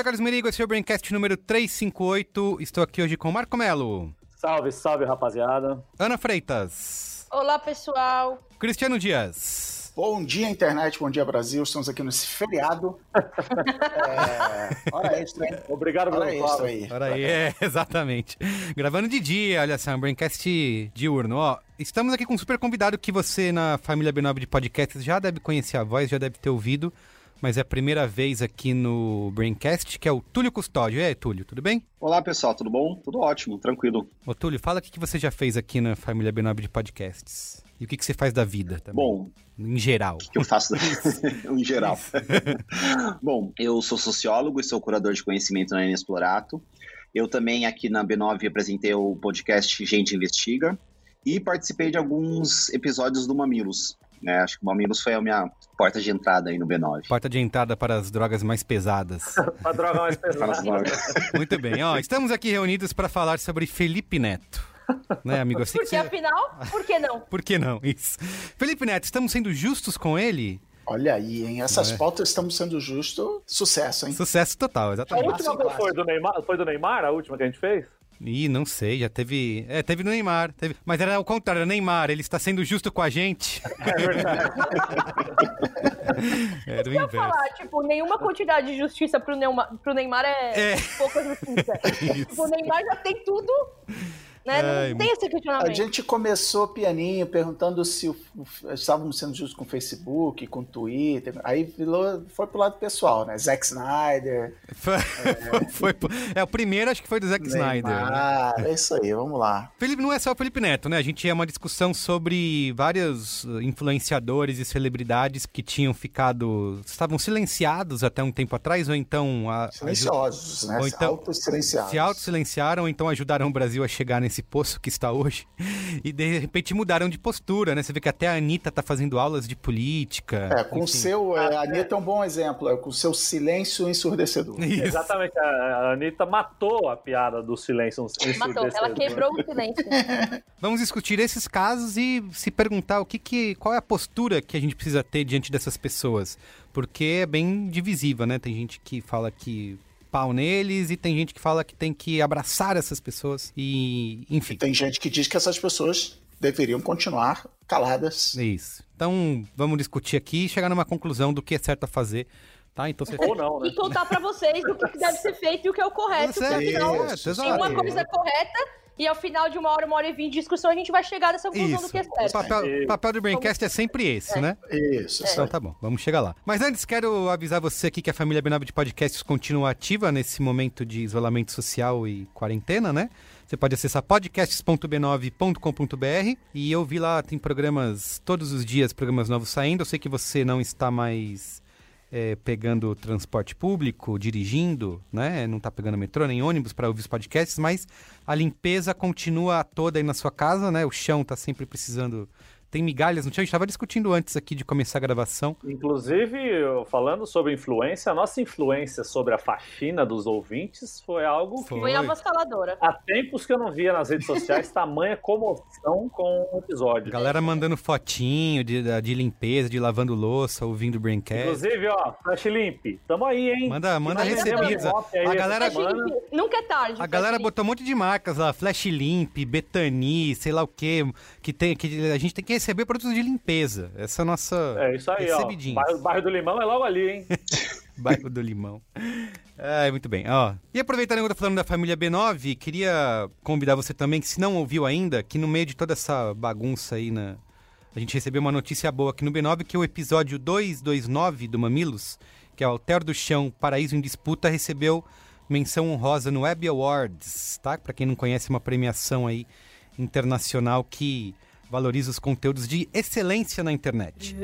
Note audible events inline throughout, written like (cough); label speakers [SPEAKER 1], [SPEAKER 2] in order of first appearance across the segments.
[SPEAKER 1] sou Carlos Merigo, esse é o Braincast número 358. Estou aqui hoje com o Marco Melo,
[SPEAKER 2] Salve, salve, rapaziada.
[SPEAKER 1] Ana Freitas,
[SPEAKER 3] Olá, pessoal.
[SPEAKER 1] Cristiano Dias.
[SPEAKER 4] Bom dia, internet, bom dia, Brasil. Estamos aqui nesse feriado. (laughs) é... Hora extra, hein?
[SPEAKER 2] Obrigado
[SPEAKER 4] Hora
[SPEAKER 2] pelo
[SPEAKER 4] extra
[SPEAKER 2] papo.
[SPEAKER 4] aí.
[SPEAKER 1] Olha aí, é, (laughs) exatamente. Gravando de dia, olha só, um Braincast diurno. Ó, estamos aqui com um super convidado que você na família B9 de podcasts já deve conhecer a voz, já deve ter ouvido, mas é a primeira vez aqui no Braincast, que é o Túlio Custódio. E aí, Túlio, tudo bem?
[SPEAKER 5] Olá pessoal, tudo bom? Tudo ótimo, tranquilo.
[SPEAKER 1] Ô, Túlio, fala o que você já fez aqui na família B9 de podcasts. E o que, que você faz da vida também?
[SPEAKER 5] Bom,
[SPEAKER 1] Em geral.
[SPEAKER 5] o que eu faço (laughs) (laughs) em geral? (laughs) bom, eu sou sociólogo e sou curador de conhecimento na Inexplorato. Eu também aqui na B9 apresentei o podcast Gente Investiga e participei de alguns episódios do Mamilos. Né? acho que o Mamilos foi a minha porta de entrada aí no B9.
[SPEAKER 1] Porta de entrada para as drogas mais pesadas. (laughs)
[SPEAKER 2] Pra droga mais pesada.
[SPEAKER 5] drogas.
[SPEAKER 1] Muito bem, ó, estamos aqui reunidos para falar sobre Felipe Neto. Né, amigo? Assim que
[SPEAKER 3] Porque
[SPEAKER 1] você...
[SPEAKER 3] afinal, por que não? (laughs)
[SPEAKER 1] Por que não? Isso. Felipe Neto, estamos sendo justos com ele?
[SPEAKER 4] Olha aí, hein? Essas
[SPEAKER 1] É.
[SPEAKER 4] pautas estamos sendo justo. Sucesso, hein?
[SPEAKER 1] Sucesso total,
[SPEAKER 2] A
[SPEAKER 1] exatamente.
[SPEAKER 2] última qual foi do Neymar? Foi do Neymar, a última que a gente fez?
[SPEAKER 1] Ih, não sei, já teve. É, teve no Neymar. Teve... Mas era o contrário, era Neymar, ele está sendo justo com a gente. (laughs)
[SPEAKER 2] É verdade.
[SPEAKER 1] Era o
[SPEAKER 3] Eu
[SPEAKER 1] inverso.
[SPEAKER 3] falar, tipo, nenhuma quantidade de justiça pro Neymar, pro Neymar é,
[SPEAKER 1] É.
[SPEAKER 3] pouca justiça. (laughs) tipo, o Neymar já tem tudo, né?
[SPEAKER 1] Ai,
[SPEAKER 3] não tem esse
[SPEAKER 4] A
[SPEAKER 3] questionamento.
[SPEAKER 4] gente começou pianinho perguntando se estávamos sendo justos com o Facebook, com o Twitter. Aí virou, foi pro lado pessoal, né? Zack Snyder,
[SPEAKER 1] Foi, (laughs) foi- é, o primeiro acho que foi do Zack Snyder. né?
[SPEAKER 4] Neymar. É isso aí, vamos lá.
[SPEAKER 1] Felipe não é só o Felipe Neto, né? A gente é uma discussão sobre vários influenciadores e celebridades que tinham ficado. estavam silenciados até um tempo atrás, ou então. A,
[SPEAKER 4] Silenciosos, né?
[SPEAKER 1] Ou então-
[SPEAKER 4] Auto-silenciados.
[SPEAKER 1] se auto-silenciaram, ou então ajudaram o Brasil a chegar nesse poço que está hoje. (laughs) E de repente mudaram de postura, né? Você vê que até a Anitta tá fazendo aulas de política.
[SPEAKER 4] É, com o seu. é, A Anitta é um bom exemplo, é, com o seu silêncio ensurdecedor. (laughs)
[SPEAKER 1] Isso.
[SPEAKER 2] Exatamente, a Anitta matou a piada do silêncio
[SPEAKER 3] Matou, ela
[SPEAKER 2] ensurdecedor.
[SPEAKER 3] quebrou o silêncio. (laughs)
[SPEAKER 1] Vamos discutir esses casos e se perguntar o que, que qual é a postura que a gente precisa ter diante dessas pessoas, porque é bem divisiva, né? Tem gente que fala que pau neles e tem gente que fala que tem que abraçar essas pessoas e, enfim.
[SPEAKER 4] Tem gente que diz que essas pessoas deveriam continuar caladas.
[SPEAKER 1] É isso. Então, vamos discutir aqui e chegar numa conclusão do que é certo a fazer, tá? Então você
[SPEAKER 2] Ou não, né?
[SPEAKER 3] E contar pra vocês o que deve ser feito e o que é o correto. Porque
[SPEAKER 1] Certo,
[SPEAKER 3] afinal,
[SPEAKER 1] isso,
[SPEAKER 3] tem uma coisa correta e ao final de uma hora, uma hora e vinte de discussão, a gente vai chegar nessa conclusão do
[SPEAKER 1] Isso.
[SPEAKER 3] que é
[SPEAKER 1] O
[SPEAKER 3] certo.
[SPEAKER 1] papel, o papel do Braincast é sempre esse, né?
[SPEAKER 4] Isso,
[SPEAKER 1] Então tá bom, vamos chegar lá. Mas antes, quero avisar você aqui que a família B9 de Podcasts continua ativa nesse momento de isolamento social e quarentena, né? Você pode acessar podcasts.b9.com.br e ouvir lá, tem programas todos os dias, programas novos saindo. Eu sei que você não está mais é, pegando transporte público, dirigindo, né? Não está pegando metrô nem ônibus para ouvir os podcasts, mas a limpeza continua toda aí na sua casa, né? O chão está sempre precisando. Tem migalhas no chão. A gente estava discutindo antes aqui de começar a gravação.
[SPEAKER 2] Inclusive, falando sobre influência, a nossa influência sobre a faxina dos ouvintes foi algo que
[SPEAKER 1] Foi.
[SPEAKER 3] Foi avassaladora.
[SPEAKER 2] há tempos que eu não via nas redes sociais (laughs) tamanha comoção com o episódio.
[SPEAKER 1] Galera mandando fotinho de, de limpeza, de lavando louça, ouvindo o Braincast.
[SPEAKER 2] Inclusive, ó, Flash Limp, tamo aí, hein?
[SPEAKER 1] Manda, manda recebidos. A
[SPEAKER 2] essa
[SPEAKER 1] galera.
[SPEAKER 3] Nunca é tarde.
[SPEAKER 1] a galera botou um monte de marcas lá, Flash Limp, Betani, sei lá o quê, que, tem, que a gente tem que receber produtos de limpeza. Essa é a nossa
[SPEAKER 2] É isso aí, ó. Bairro, bairro do Limão é logo ali, hein? (laughs)
[SPEAKER 1] Bairro do Limão. É, muito bem. Ó, e aproveitando que eu tô falando da família B9, queria convidar você também, que se não ouviu ainda, que no meio de toda essa bagunça aí na... A gente recebeu uma notícia boa aqui no B9, que o episódio 229 do Mamilos, que é o Alter do Chão, Paraíso em Disputa, recebeu menção honrosa no Web Awards, tá? Pra quem não conhece, uma premiação aí internacional que valoriza os conteúdos de excelência na internet.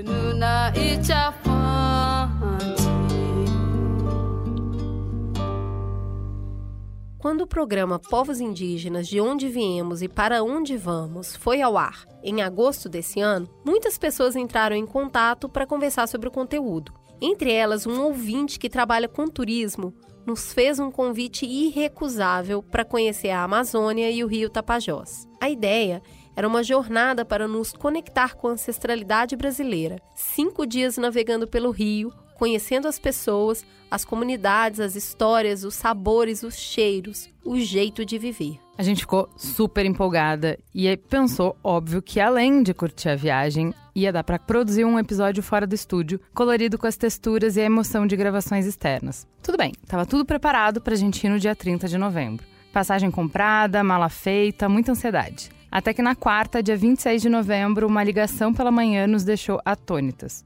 [SPEAKER 6] Quando o programa Povos Indígenas De Onde Viemos e Para Onde Vamos foi ao ar em agosto desse ano, muitas pessoas entraram em contato para conversar sobre o conteúdo. Entre elas, um ouvinte que trabalha com turismo nos fez um convite irrecusável para conhecer a Amazônia e o rio Tapajós. A ideia era uma jornada para nos conectar com a ancestralidade brasileira. Cinco dias navegando pelo rio, conhecendo as pessoas, as comunidades, as histórias, os sabores, os cheiros, o jeito de viver.
[SPEAKER 7] A gente ficou super empolgada e pensou, óbvio, que além de curtir a viagem, ia dar para produzir um episódio fora do estúdio, colorido com as texturas e a emoção de gravações externas. Tudo bem, estava tudo preparado para a gente ir no dia 30 de novembro. Passagem comprada, mala feita, muita ansiedade. Até que na quarta, dia 26 de novembro, uma ligação pela manhã nos deixou atônitas.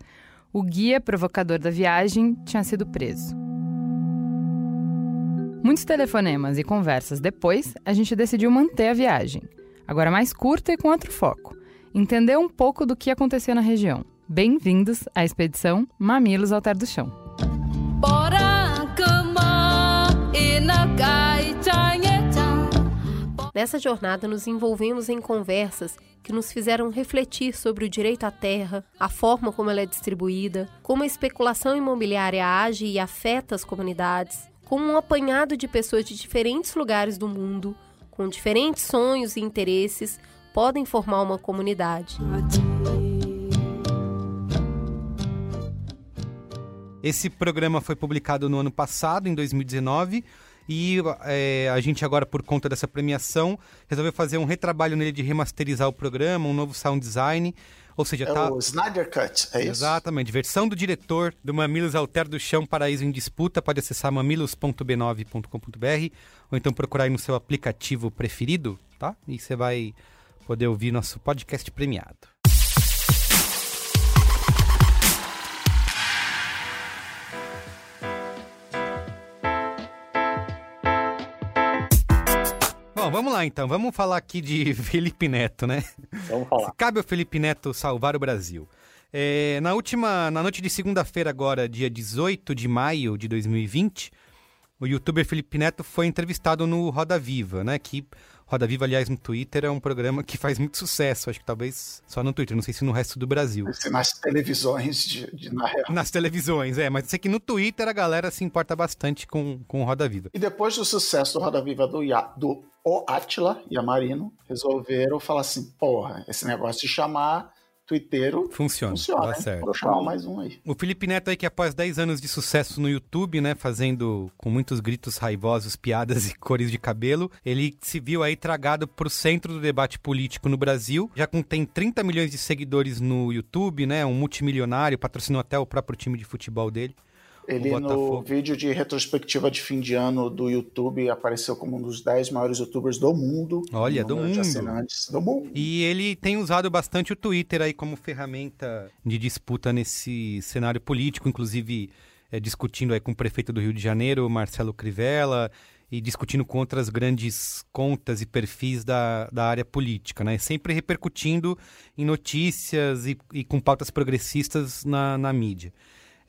[SPEAKER 7] O guia provocador da viagem tinha sido preso. Muitos telefonemas e conversas depois, a gente decidiu manter a viagem. Agora mais curta e com outro foco. Entender um pouco do que acontecia na região. Bem-vindos à expedição Mamilos ao Ter do Chão.
[SPEAKER 6] Nessa jornada, nos envolvemos em conversas que nos fizeram refletir sobre o direito à terra, a forma como ela é distribuída, como a especulação imobiliária age e afeta as comunidades, como um apanhado de pessoas de diferentes lugares do mundo, com diferentes sonhos e interesses, podem formar uma comunidade.
[SPEAKER 1] Esse programa foi publicado no ano passado, em 2019, e é, a gente agora, por conta dessa premiação, resolveu fazer um retrabalho nele de remasterizar o programa, um novo sound design. Ou seja,
[SPEAKER 4] é
[SPEAKER 1] tá...
[SPEAKER 4] o Snyder Cut, é isso?
[SPEAKER 1] Exatamente. Versão do diretor do Mamilos Alter do Chão Paraíso em Disputa. Pode acessar mamilos.b9.com.br ou então procurar aí no seu aplicativo preferido, tá? E você vai poder ouvir nosso podcast premiado. Bom, vamos lá então. Vamos falar aqui de (laughs) Felipe Neto, né?
[SPEAKER 2] Vamos falar.
[SPEAKER 1] Se cabe ao Felipe Neto salvar o Brasil. É, na última, na noite de segunda-feira agora, dia 18 de maio de 2020, o youtuber Felipe Neto foi entrevistado no Roda Viva, né? Que Roda Viva, aliás, no Twitter é um programa que faz muito sucesso. Acho que talvez só no Twitter, não sei se no resto do Brasil.
[SPEAKER 4] Nas televisões, de, de, na real.
[SPEAKER 1] Nas televisões, é. Mas sei que no Twitter a galera se importa bastante com, com Roda Viva.
[SPEAKER 4] E depois do sucesso do Roda Viva do, do O Atila e a Marino, resolveram falar assim: porra, esse negócio de chamar twitteiro
[SPEAKER 1] funciona.
[SPEAKER 4] Funciona,
[SPEAKER 1] tá
[SPEAKER 4] hein?
[SPEAKER 1] certo.
[SPEAKER 4] Vou chamar mais um aí.
[SPEAKER 1] O Felipe Neto aí que após 10 anos de sucesso no YouTube, né, fazendo com muitos gritos raivosos, piadas (laughs) e cores de cabelo, ele se viu aí tragado pro centro do debate político no Brasil. Já com, tem 30 milhões de seguidores no YouTube, né, um multimilionário, patrocinou até o próprio time de futebol dele.
[SPEAKER 4] Ele, no vídeo de retrospectiva de fim de ano do YouTube, apareceu como um dos 10 maiores youtubers do mundo.
[SPEAKER 1] Olha, do mundo.
[SPEAKER 4] do mundo.
[SPEAKER 1] E ele tem usado bastante o Twitter aí como ferramenta de disputa nesse cenário político, inclusive é, discutindo aí com o prefeito do Rio de Janeiro, Marcelo Crivella, e discutindo com outras grandes contas e perfis da, da área política, né? Sempre repercutindo em notícias e, e com pautas progressistas na, na mídia.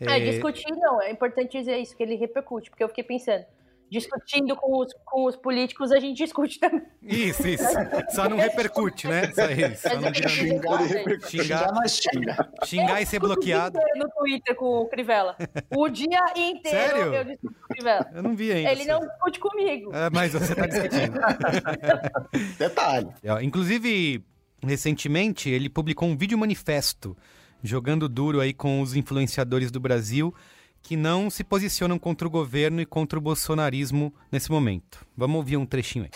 [SPEAKER 3] É, discutir não, é importante dizer isso, que ele repercute, porque eu fiquei pensando, discutindo com os, com os políticos, a gente discute também.
[SPEAKER 1] Isso, isso. Só não repercute, né? Só isso. Só não
[SPEAKER 4] xingar, xingar, xingar, nós xinga.
[SPEAKER 1] Xingar e ser bloqueado.
[SPEAKER 3] no Twitter com o Crivella. O dia inteiro
[SPEAKER 1] Sério?
[SPEAKER 3] eu discuto com o Crivella.
[SPEAKER 1] Eu não vi ainda.
[SPEAKER 3] Ele não discute comigo.
[SPEAKER 1] É, mas você tá discutindo.
[SPEAKER 4] Detalhe.
[SPEAKER 1] Inclusive, recentemente, ele publicou um vídeo manifesto jogando duro aí com os influenciadores do Brasil que não se posicionam contra o governo e contra o bolsonarismo nesse momento. Vamos ouvir um trechinho aí.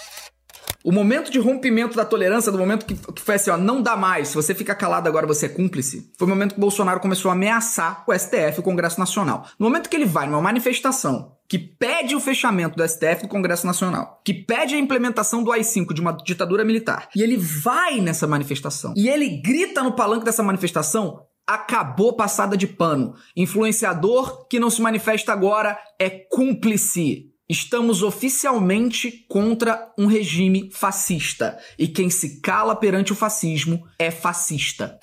[SPEAKER 8] O momento de rompimento da tolerância, do momento que, que foi assim, ó, não dá mais, se você fica calado agora você é cúmplice, foi o momento que o Bolsonaro começou a ameaçar o STF, o Congresso Nacional. No momento que ele vai numa manifestação que pede o fechamento do STF do Congresso Nacional, que pede a implementação do AI-5 de uma ditadura militar, e ele vai nessa manifestação, e ele grita no palanque dessa manifestação, acabou passada de pano. Influenciador que não se manifesta agora é cúmplice. Estamos oficialmente contra um regime fascista. E quem se cala perante o fascismo é fascista.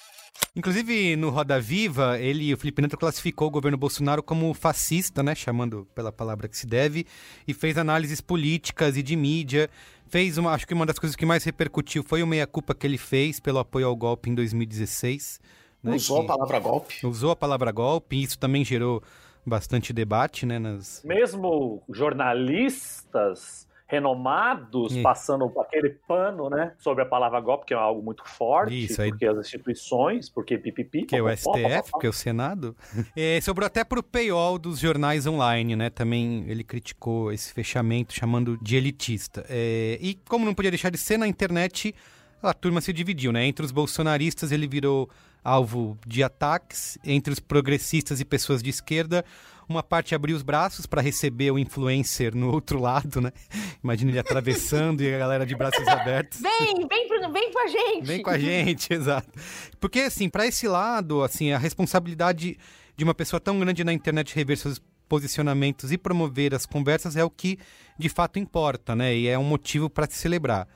[SPEAKER 1] Inclusive, no Roda Viva, ele, o Felipe Neto, classificou o governo Bolsonaro como fascista, né? Chamando pela palavra que se deve, e fez análises políticas e de mídia. Fez uma, acho que uma das coisas que mais repercutiu foi o meia-culpa que ele fez pelo apoio ao golpe em 2016. Né?
[SPEAKER 4] Usou
[SPEAKER 1] que
[SPEAKER 4] a palavra golpe.
[SPEAKER 1] Usou a palavra golpe, e isso também gerou bastante debate, né? Nas...
[SPEAKER 2] Mesmo jornalistas renomados
[SPEAKER 1] Ih.
[SPEAKER 2] passando aquele pano, né, sobre a palavra golpe, que é algo muito forte,
[SPEAKER 1] Isso, aí-
[SPEAKER 2] porque as instituições, porque pipipi,
[SPEAKER 1] Que é o STF,
[SPEAKER 2] popopó.
[SPEAKER 1] que é o Senado. (laughs) É, sobrou até pro paywall dos jornais online, né? Também ele criticou esse fechamento, chamando de elitista. É, e como não podia deixar de ser na internet, a turma se dividiu, né? Entre os bolsonaristas ele virou alvo de ataques, entre os progressistas e pessoas de esquerda, uma parte abriu os braços para receber o influencer no outro lado, né? (laughs) Imagina ele atravessando e a galera de braços abertos.
[SPEAKER 3] Vem, vem, vem com a gente.
[SPEAKER 1] Vem com a gente, (laughs) exato. Porque, assim, para esse lado, assim, a responsabilidade de uma pessoa tão grande na internet rever seus posicionamentos e promover as conversas é o que de fato importa, né? E é um motivo para se celebrar.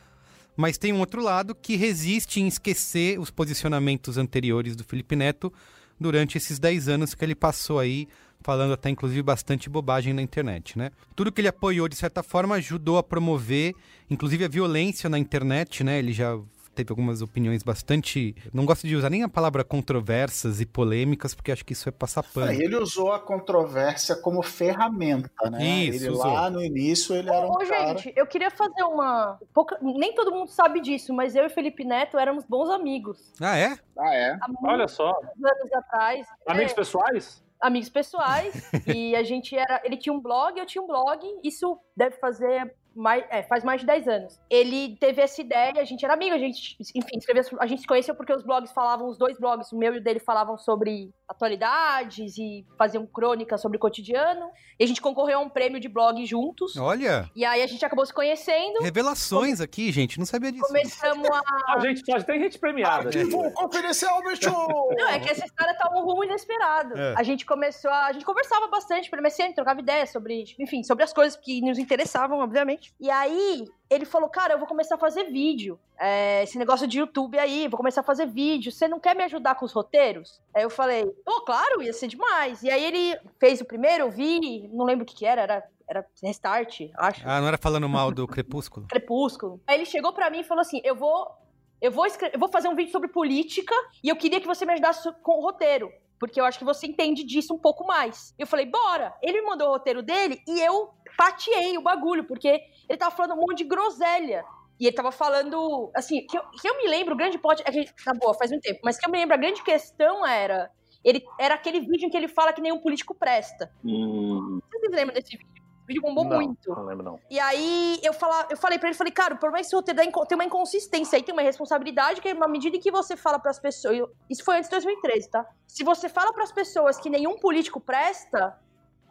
[SPEAKER 1] Mas tem um outro lado que resiste em esquecer os posicionamentos anteriores do Felipe Neto durante esses 10 anos que ele passou aí falando até inclusive bastante bobagem na internet, né? Tudo que ele apoiou de certa forma ajudou a promover, inclusive a violência na internet, né? Ele já teve algumas opiniões bastante, não gosto de usar nem a palavra controversas e polêmicas, porque acho que isso é passar pano.
[SPEAKER 4] Aí ele usou a controvérsia como ferramenta, né?
[SPEAKER 1] Isso,
[SPEAKER 4] ele
[SPEAKER 1] usou.
[SPEAKER 4] lá no início ele era um
[SPEAKER 3] Ô,
[SPEAKER 4] cara...
[SPEAKER 3] gente, eu queria fazer uma. pouca- Nem todo mundo sabe disso, mas eu e Felipe Neto éramos bons amigos.
[SPEAKER 1] Ah, é?
[SPEAKER 5] Ah, é?
[SPEAKER 2] Olha só,
[SPEAKER 3] anos atrás.
[SPEAKER 2] amigos
[SPEAKER 3] É,
[SPEAKER 2] pessoais?
[SPEAKER 3] amigos pessoais. (laughs) e a gente era. Ele tinha um blog, eu tinha um blog. Isso deve fazer. Mais, é, faz mais de 10 anos. Ele teve essa ideia, a gente era amigo, a gente, enfim, escreveu, a gente se conheceu porque os blogs falavam, os dois blogs, o meu e o dele falavam sobre atualidades e faziam crônicas sobre o cotidiano. E a gente concorreu a um prêmio de blog juntos.
[SPEAKER 1] Olha,
[SPEAKER 3] E aí a gente acabou se conhecendo.
[SPEAKER 1] revelações aqui, gente, não sabia disso.
[SPEAKER 3] Começamos a. (laughs)
[SPEAKER 2] Ah, gente, só tem gente premiada.
[SPEAKER 4] Ativo
[SPEAKER 2] gente. (laughs)
[SPEAKER 4] confidencial, bicho!
[SPEAKER 3] Não, é que essa história tá um rumo inesperado.
[SPEAKER 1] É.
[SPEAKER 3] A gente começou a. A gente conversava bastante pelo MSN, trocava ideias sobre, enfim, sobre as coisas que nos interessavam, obviamente. E aí, ele falou, cara, eu vou começar a fazer vídeo. É, esse negócio de YouTube aí, vou começar a fazer vídeo. Você não quer me ajudar com os roteiros? Aí eu falei, pô, claro, ia ser demais. E aí ele fez o primeiro, eu vi, não lembro o que que era, era, era Restart, acho.
[SPEAKER 1] Ah, não era falando mal do Crepúsculo? (laughs)
[SPEAKER 3] Crepúsculo. Aí ele chegou pra mim e falou assim: Eu vou. Eu vou, eu vou fazer um vídeo sobre política e eu queria que você me ajudasse com o roteiro. Porque eu acho que você entende disso um pouco mais. Eu falei, bora! Ele me mandou o roteiro dele e eu fatiei o bagulho, porque ele tava falando um monte de groselha. E ele tava falando, assim, que eu, que eu me lembro, o grande plot. É que, tá boa, faz um tempo, mas que eu me lembro, a grande questão era. Ele, era aquele vídeo em que ele fala que nenhum político presta.
[SPEAKER 5] Hum,
[SPEAKER 3] Vocês lembram desse vídeo? O vídeo bombou
[SPEAKER 2] não,
[SPEAKER 3] muito.
[SPEAKER 2] Não lembro, não.
[SPEAKER 3] E aí eu, fala, eu falei pra ele, falei, cara, por mais que esse roteiro tem uma inconsistência aí, tem uma responsabilidade, que na medida em que você fala pras pessoas. isso foi antes de 2013, tá? Se você fala pras pessoas que nenhum político presta,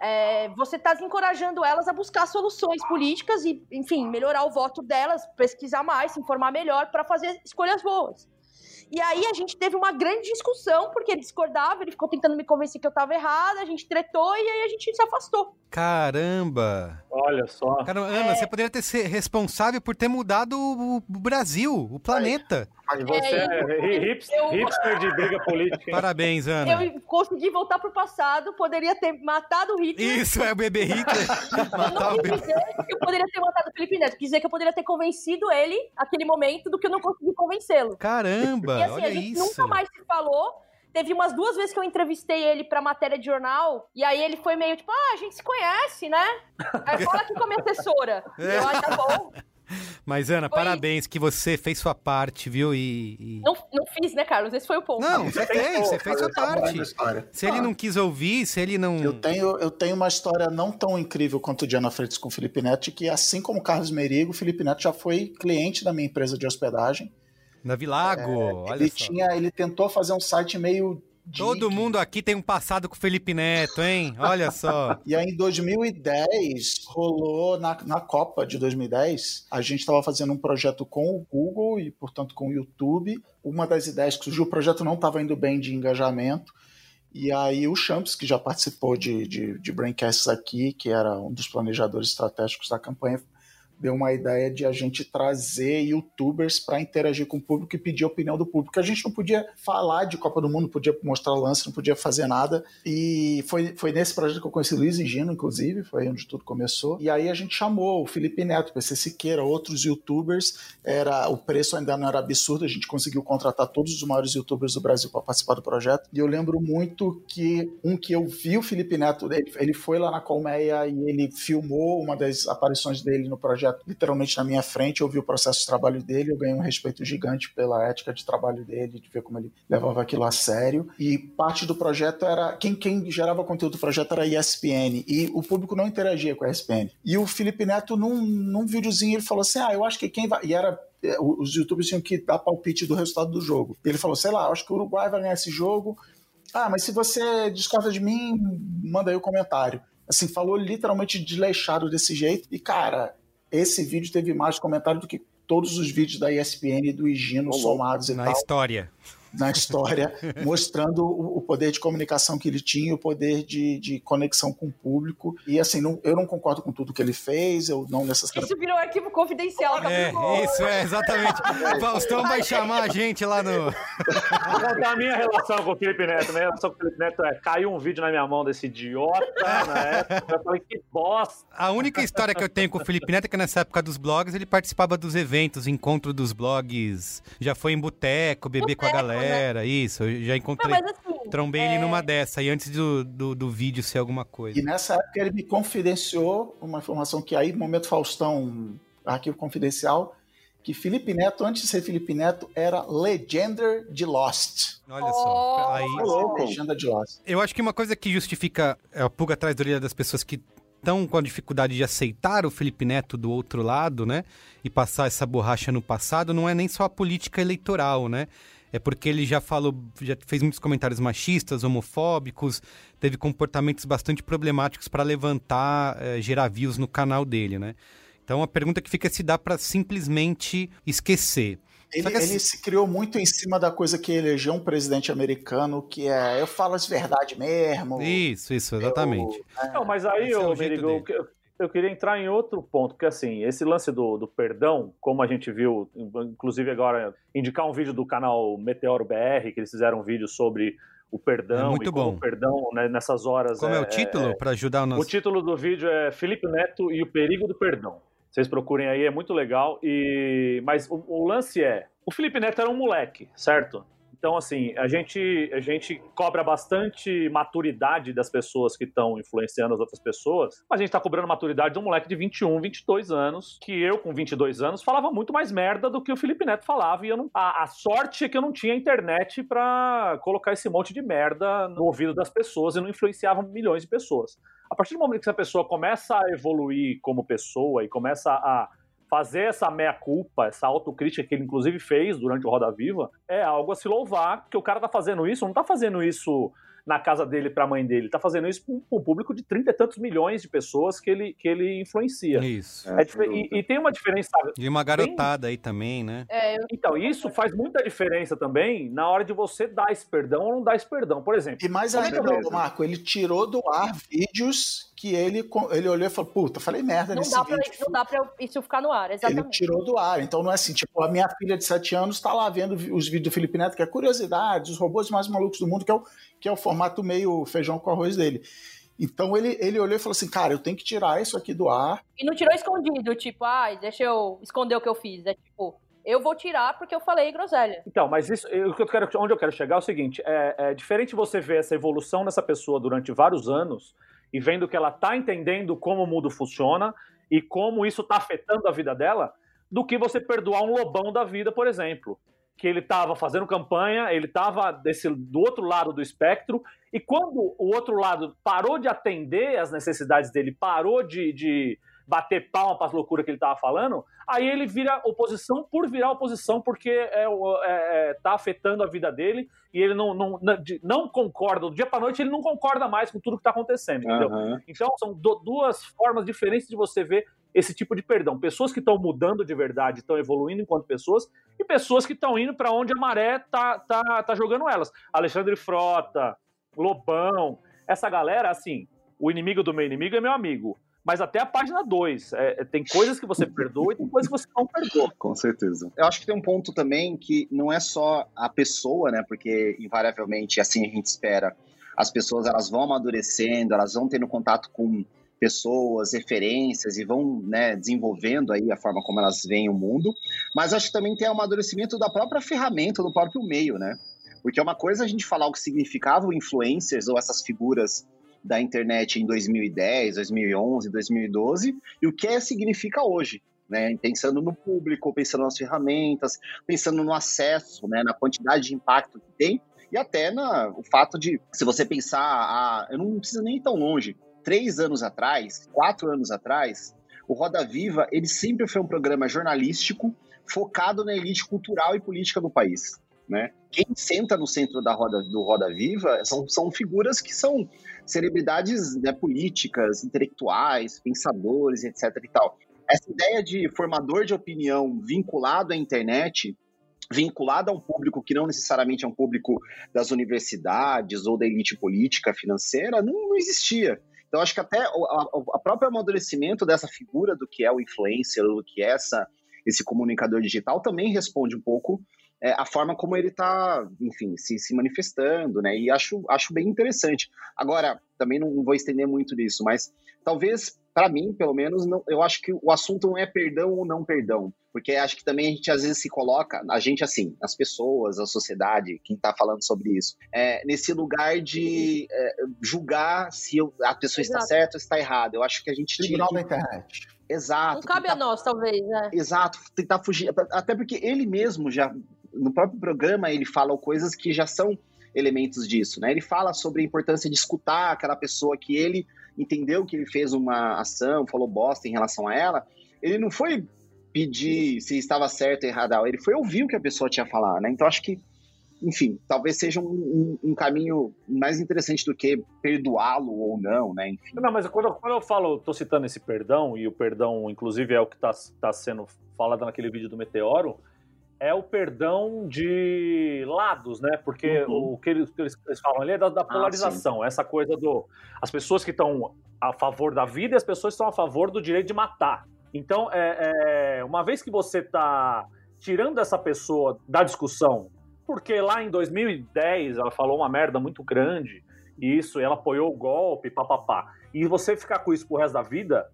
[SPEAKER 3] é, você tá desencorajando elas a buscar soluções políticas e, enfim, melhorar o voto delas, pesquisar mais, se informar melhor pra fazer escolhas boas. E aí a gente teve uma grande discussão, porque ele discordava, ele ficou tentando me convencer que eu tava errada, a gente tretou e aí a gente se afastou.
[SPEAKER 1] Caramba!
[SPEAKER 2] Olha só.
[SPEAKER 1] Caramba, Ana, você poderia ter ser responsável por ter mudado o, o Brasil, o planeta.
[SPEAKER 2] Mas você é,
[SPEAKER 3] eu-
[SPEAKER 2] hipster,
[SPEAKER 3] eu-
[SPEAKER 2] hipster de briga política.
[SPEAKER 1] Parabéns, Ana.
[SPEAKER 3] Eu consegui voltar pro passado, poderia ter matado o Hitler.
[SPEAKER 1] Isso, é o bebê Hitler. (laughs)
[SPEAKER 3] Eu
[SPEAKER 1] Matar
[SPEAKER 3] não
[SPEAKER 1] o
[SPEAKER 3] quis dizer que eu poderia ter matado o Felipe Neto. Quis dizer que eu poderia ter convencido ele, naquele momento, do que eu não consegui convencê-lo.
[SPEAKER 1] Caramba,
[SPEAKER 3] E assim,
[SPEAKER 1] olha
[SPEAKER 3] a gente
[SPEAKER 1] isso.
[SPEAKER 3] nunca mais se falou. Teve umas duas vezes que eu entrevistei ele pra matéria de jornal, e aí ele foi meio tipo, ah, a gente se conhece, né? Aí fala aqui com a minha assessora.
[SPEAKER 1] É.
[SPEAKER 3] Eu, ah, tá bom. (laughs)
[SPEAKER 1] Mas, Ana,
[SPEAKER 3] Foi-
[SPEAKER 1] parabéns que você fez sua parte, viu? E. e-
[SPEAKER 3] Não, não fiz, né, Carlos? Esse foi o ponto.
[SPEAKER 1] Não, você fez, você fez sua parte.
[SPEAKER 4] História.
[SPEAKER 1] Se ele não quis ouvir, se ele não.
[SPEAKER 4] Eu tenho, eu tenho uma história não tão incrível quanto o Diana Freitas com o Felipe Neto, que assim como o Carlos Merigo, o Felipe Neto já foi cliente da minha empresa de hospedagem.
[SPEAKER 1] Davi Lago, olha
[SPEAKER 4] ele
[SPEAKER 1] só.
[SPEAKER 4] tinha, ele tentou fazer um site meio
[SPEAKER 1] Todo mundo aqui tem um passado com o Felipe Neto, hein? Olha só. (laughs)
[SPEAKER 4] E aí, em 2010, rolou na, na Copa de 2010, a gente estava fazendo um projeto com o Google e, portanto, com o YouTube. Uma das ideias que surgiu, o projeto não estava indo bem de engajamento. E aí, o Champs, que já participou de, de, de Braincasts aqui, que era um dos planejadores estratégicos da campanha, deu uma ideia de a gente trazer youtubers para interagir com o público e pedir a opinião do público. A gente não podia falar de Copa do Mundo, não podia mostrar lance, não podia fazer nada. E foi, foi nesse projeto que eu conheci Luiz e Gino, inclusive, foi onde tudo começou. E aí a gente chamou o Felipe Neto, PC Siqueira, outros youtubers. Era, o preço ainda não era absurdo, a gente conseguiu contratar todos os maiores youtubers do Brasil para participar do projeto. E eu lembro muito que um que eu vi o Felipe Neto, ele, ele foi lá na Colmeia e ele filmou uma das aparições dele no projeto projeto literalmente na minha frente, eu vi o processo de trabalho dele, eu ganhei um respeito gigante pela ética de trabalho dele, de ver como ele levava aquilo a sério. E parte do projeto era. Quem, quem gerava conteúdo do projeto era a ESPN, e o público não interagia com a ESPN. E o Felipe Neto, num, num videozinho, ele falou assim: ah, eu acho que quem vai. E era é, os youtubers tinham que dar palpite do resultado do jogo. Ele falou, sei lá, acho que o Uruguai vai ganhar esse jogo. Ah, mas se você discorda de mim, manda aí o um comentário. Assim, falou literalmente desleixado desse jeito. E, cara, esse vídeo teve mais comentário do que todos os vídeos da ESPN e do Higino somados e
[SPEAKER 1] na
[SPEAKER 4] tal.
[SPEAKER 1] Na história
[SPEAKER 4] na história, mostrando o, poder de comunicação que ele tinha, o poder de, de conexão com o público. E assim, não, eu não concordo com tudo que ele fez, eu não necessariamente.
[SPEAKER 3] Isso virou arquivo confidencial, tá
[SPEAKER 1] É, isso é, exatamente. (laughs) Faustão vai chamar a gente lá no.
[SPEAKER 2] Vou contar a minha relação com o Felipe Neto. Minha relação com o Felipe Neto é: caiu um vídeo na minha mão desse idiota na época. Eu falei, que bosta.
[SPEAKER 1] A única história que eu tenho com o Felipe Neto é que nessa época dos blogs ele participava dos eventos, encontro dos blogs, já foi em boteco, beber com a galera. Né? Era, isso. Eu já encontrei. Não, assim, trombei é... ele numa dessa, e antes do, do, do, vídeo ser alguma coisa.
[SPEAKER 4] E nessa época ele me confidenciou uma informação que aí, no momento Faustão, arquivo confidencial, que Felipe Neto, antes de ser Felipe Neto, era Legender de Lost.
[SPEAKER 1] Olha só. Aí,
[SPEAKER 4] Legenda de Lost.
[SPEAKER 1] Eu acho que uma coisa que justifica a pulga atrás da orelha das pessoas que estão com a dificuldade de aceitar o Felipe Neto do outro lado, né? E passar essa borracha no passado, não é nem só a política eleitoral, né? É porque ele já falou, já fez muitos comentários machistas, homofóbicos, teve comportamentos bastante problemáticos para levantar, é, gerar views no canal dele, né? Então a pergunta que fica é se dá para simplesmente esquecer.
[SPEAKER 4] Ele, assim... ele, se criou muito em cima da coisa que elegeu um presidente americano, que é eu falo as verdade mesmo.
[SPEAKER 1] Isso, isso, exatamente.
[SPEAKER 2] Eu, Não, mas aí, é ô, Merigo, eu queria entrar em outro ponto, porque assim, esse lance do, do perdão, como a gente viu, inclusive agora, indicar um vídeo do canal Meteoro BR, que eles fizeram um vídeo sobre o perdão
[SPEAKER 1] é muito bom.
[SPEAKER 2] o perdão né, nessas horas.
[SPEAKER 1] Como é, é o título, é, para ajudar o nosso...
[SPEAKER 2] O título do vídeo é Felipe Neto e o perigo do perdão. Vocês procurem aí, é muito legal. E Mas o, o lance é, o Felipe Neto era um moleque, certo? Então, assim, a gente, a gente cobra bastante maturidade das pessoas que estão influenciando as outras pessoas, mas a gente tá cobrando maturidade de um moleque de 21, 22 anos, que eu, com 22 anos, falava muito mais merda do que o Felipe Neto falava, e eu não, a, a sorte é que eu não tinha internet para colocar esse monte de merda no ouvido das pessoas e não influenciava milhões de pessoas. A partir do momento que essa pessoa começa a evoluir como pessoa e começa a fazer essa meia-culpa, essa autocrítica que ele inclusive fez durante o Roda Viva, é algo a se louvar, que o cara tá fazendo isso, não tá fazendo isso na casa dele para a mãe dele. Ele tá fazendo isso com um público de 30 e tantos milhões de pessoas que ele, que ele influencia.
[SPEAKER 1] Isso.
[SPEAKER 2] É, e, e, tem uma diferença.
[SPEAKER 1] E uma garotada bem... aí também, né?
[SPEAKER 2] É, então, isso faz muita diferença também na hora de você dar esse perdão ou não dar esse perdão, por exemplo.
[SPEAKER 4] E mais ainda, Marco, ele tirou do ar vídeos que ele, ele olhou e falou, puta, falei merda
[SPEAKER 3] não
[SPEAKER 4] nesse
[SPEAKER 3] dá
[SPEAKER 4] vídeo.
[SPEAKER 3] Pra, não dá pra isso ficar no ar, exatamente.
[SPEAKER 4] Ele tirou do ar, então não é assim, tipo, a minha filha de 7 anos tá lá vendo os vídeos do Felipe Neto, que é curiosidade, os robôs mais malucos do mundo, que é o, que é o formato meio feijão com arroz dele. Então ele, ele olhou e falou assim, cara, eu tenho que tirar isso aqui do ar.
[SPEAKER 3] E não tirou escondido, tipo, ai, deixa eu esconder o que eu fiz. É tipo, eu vou tirar porque eu falei groselha.
[SPEAKER 2] Então, mas isso, eu, eu quero, onde eu quero chegar é o seguinte: é, é diferente você ver essa evolução nessa pessoa durante vários anos e vendo que ela está entendendo como o mundo funciona e como isso está afetando a vida dela, do que você perdoar um lobão da vida, por exemplo. Que ele estava fazendo campanha, ele estava do outro lado do espectro, e quando o outro lado parou de atender as necessidades dele, parou de, de bater palma para as loucuras que ele estava falando, aí ele vira oposição por virar oposição, porque é, é, é, tá afetando a vida dele e ele não, não, não concorda. Do dia para noite ele não concorda mais com tudo que está acontecendo? Uhum. Então são do, duas formas diferentes de você ver esse tipo de perdão. Pessoas que estão mudando de verdade, estão evoluindo enquanto pessoas, e pessoas que estão indo para onde a maré tá, tá, tá jogando elas. Alexandre Frota, Lobão, essa galera, assim, o inimigo do meu inimigo é meu amigo. mas até a página 2. É, é, tem coisas que você perdoa e tem coisas que você não perdoa.
[SPEAKER 5] Com certeza. Eu acho que tem um ponto também que não é só a pessoa, né? Porque invariavelmente assim a gente espera. As pessoas elas vão amadurecendo, elas vão tendo contato com pessoas, referências e vão né, desenvolvendo aí a forma como elas veem o mundo. Mas acho que também tem amadurecimento da própria ferramenta, do próprio meio, né? Porque é uma coisa a gente falar o que significavam influencers ou essas figuras da internet em 2010, 2011, 2012 e o que é, significa hoje. Né, pensando no público, pensando nas ferramentas, pensando no acesso, né, na quantidade de impacto que tem, e até na, o fato de, se você pensar, a, eu não preciso nem ir tão longe, três anos atrás, quatro anos atrás, o Roda Viva, ele sempre foi um programa jornalístico focado na elite cultural e política do país. Né? Quem senta no centro da roda, do Roda Viva são, são figuras que são celebridades né, políticas, intelectuais, pensadores, etc. E tal. Essa ideia de formador de opinião vinculado à internet, vinculado a um público que não necessariamente é um público das universidades ou da elite política financeira, não, não existia. Então, acho que até o próprio amadurecimento dessa figura do que é o influencer, do que é essa, esse comunicador digital, também responde um pouco é, a forma como ele está, enfim, se, se manifestando, né? E acho, acho bem interessante. Agora, também não vou estender muito nisso, mas talvez, para mim, pelo menos, não, eu acho que o assunto não é perdão ou não perdão. Porque acho que também a gente às vezes se coloca, a gente assim, as pessoas, a sociedade, quem está falando sobre isso, é, nesse lugar de é, julgar se eu, a pessoa Exato. está certa ou está errada. Eu acho que a gente
[SPEAKER 4] Tribunal tinha que... da internet.
[SPEAKER 5] Exato.
[SPEAKER 3] Não cabe tentar... a nós, talvez, né?
[SPEAKER 5] Exato, tentar fugir. Até porque ele mesmo já no próprio programa ele fala coisas que já são elementos disso, né? Ele fala sobre a importância de escutar aquela pessoa que ele entendeu que ele fez uma ação, falou bosta em relação a ela. Ele não foi pedir se estava certo ou errado, ele foi ouvir o que a pessoa tinha a falar, né? Então acho que, enfim, talvez seja um, um, um caminho mais interessante do que perdoá-lo ou não, né? Enfim.
[SPEAKER 2] Não, mas quando, quando eu falo, tô citando esse perdão, e o perdão, inclusive, é o que está tá sendo falado naquele vídeo do Meteoro, é o perdão de lados, né? Porque uhum. o que eles, que eles, falam ali é da, da ah, polarização, ah, essa coisa do as pessoas que estão a favor da vida e as pessoas que estão a favor do direito de matar. Então, é, é uma vez que você está tirando essa pessoa da discussão, porque lá em 2010 ela falou uma merda muito grande, isso, ela apoiou o golpe, papapá, e você ficar com isso pro resto da vida,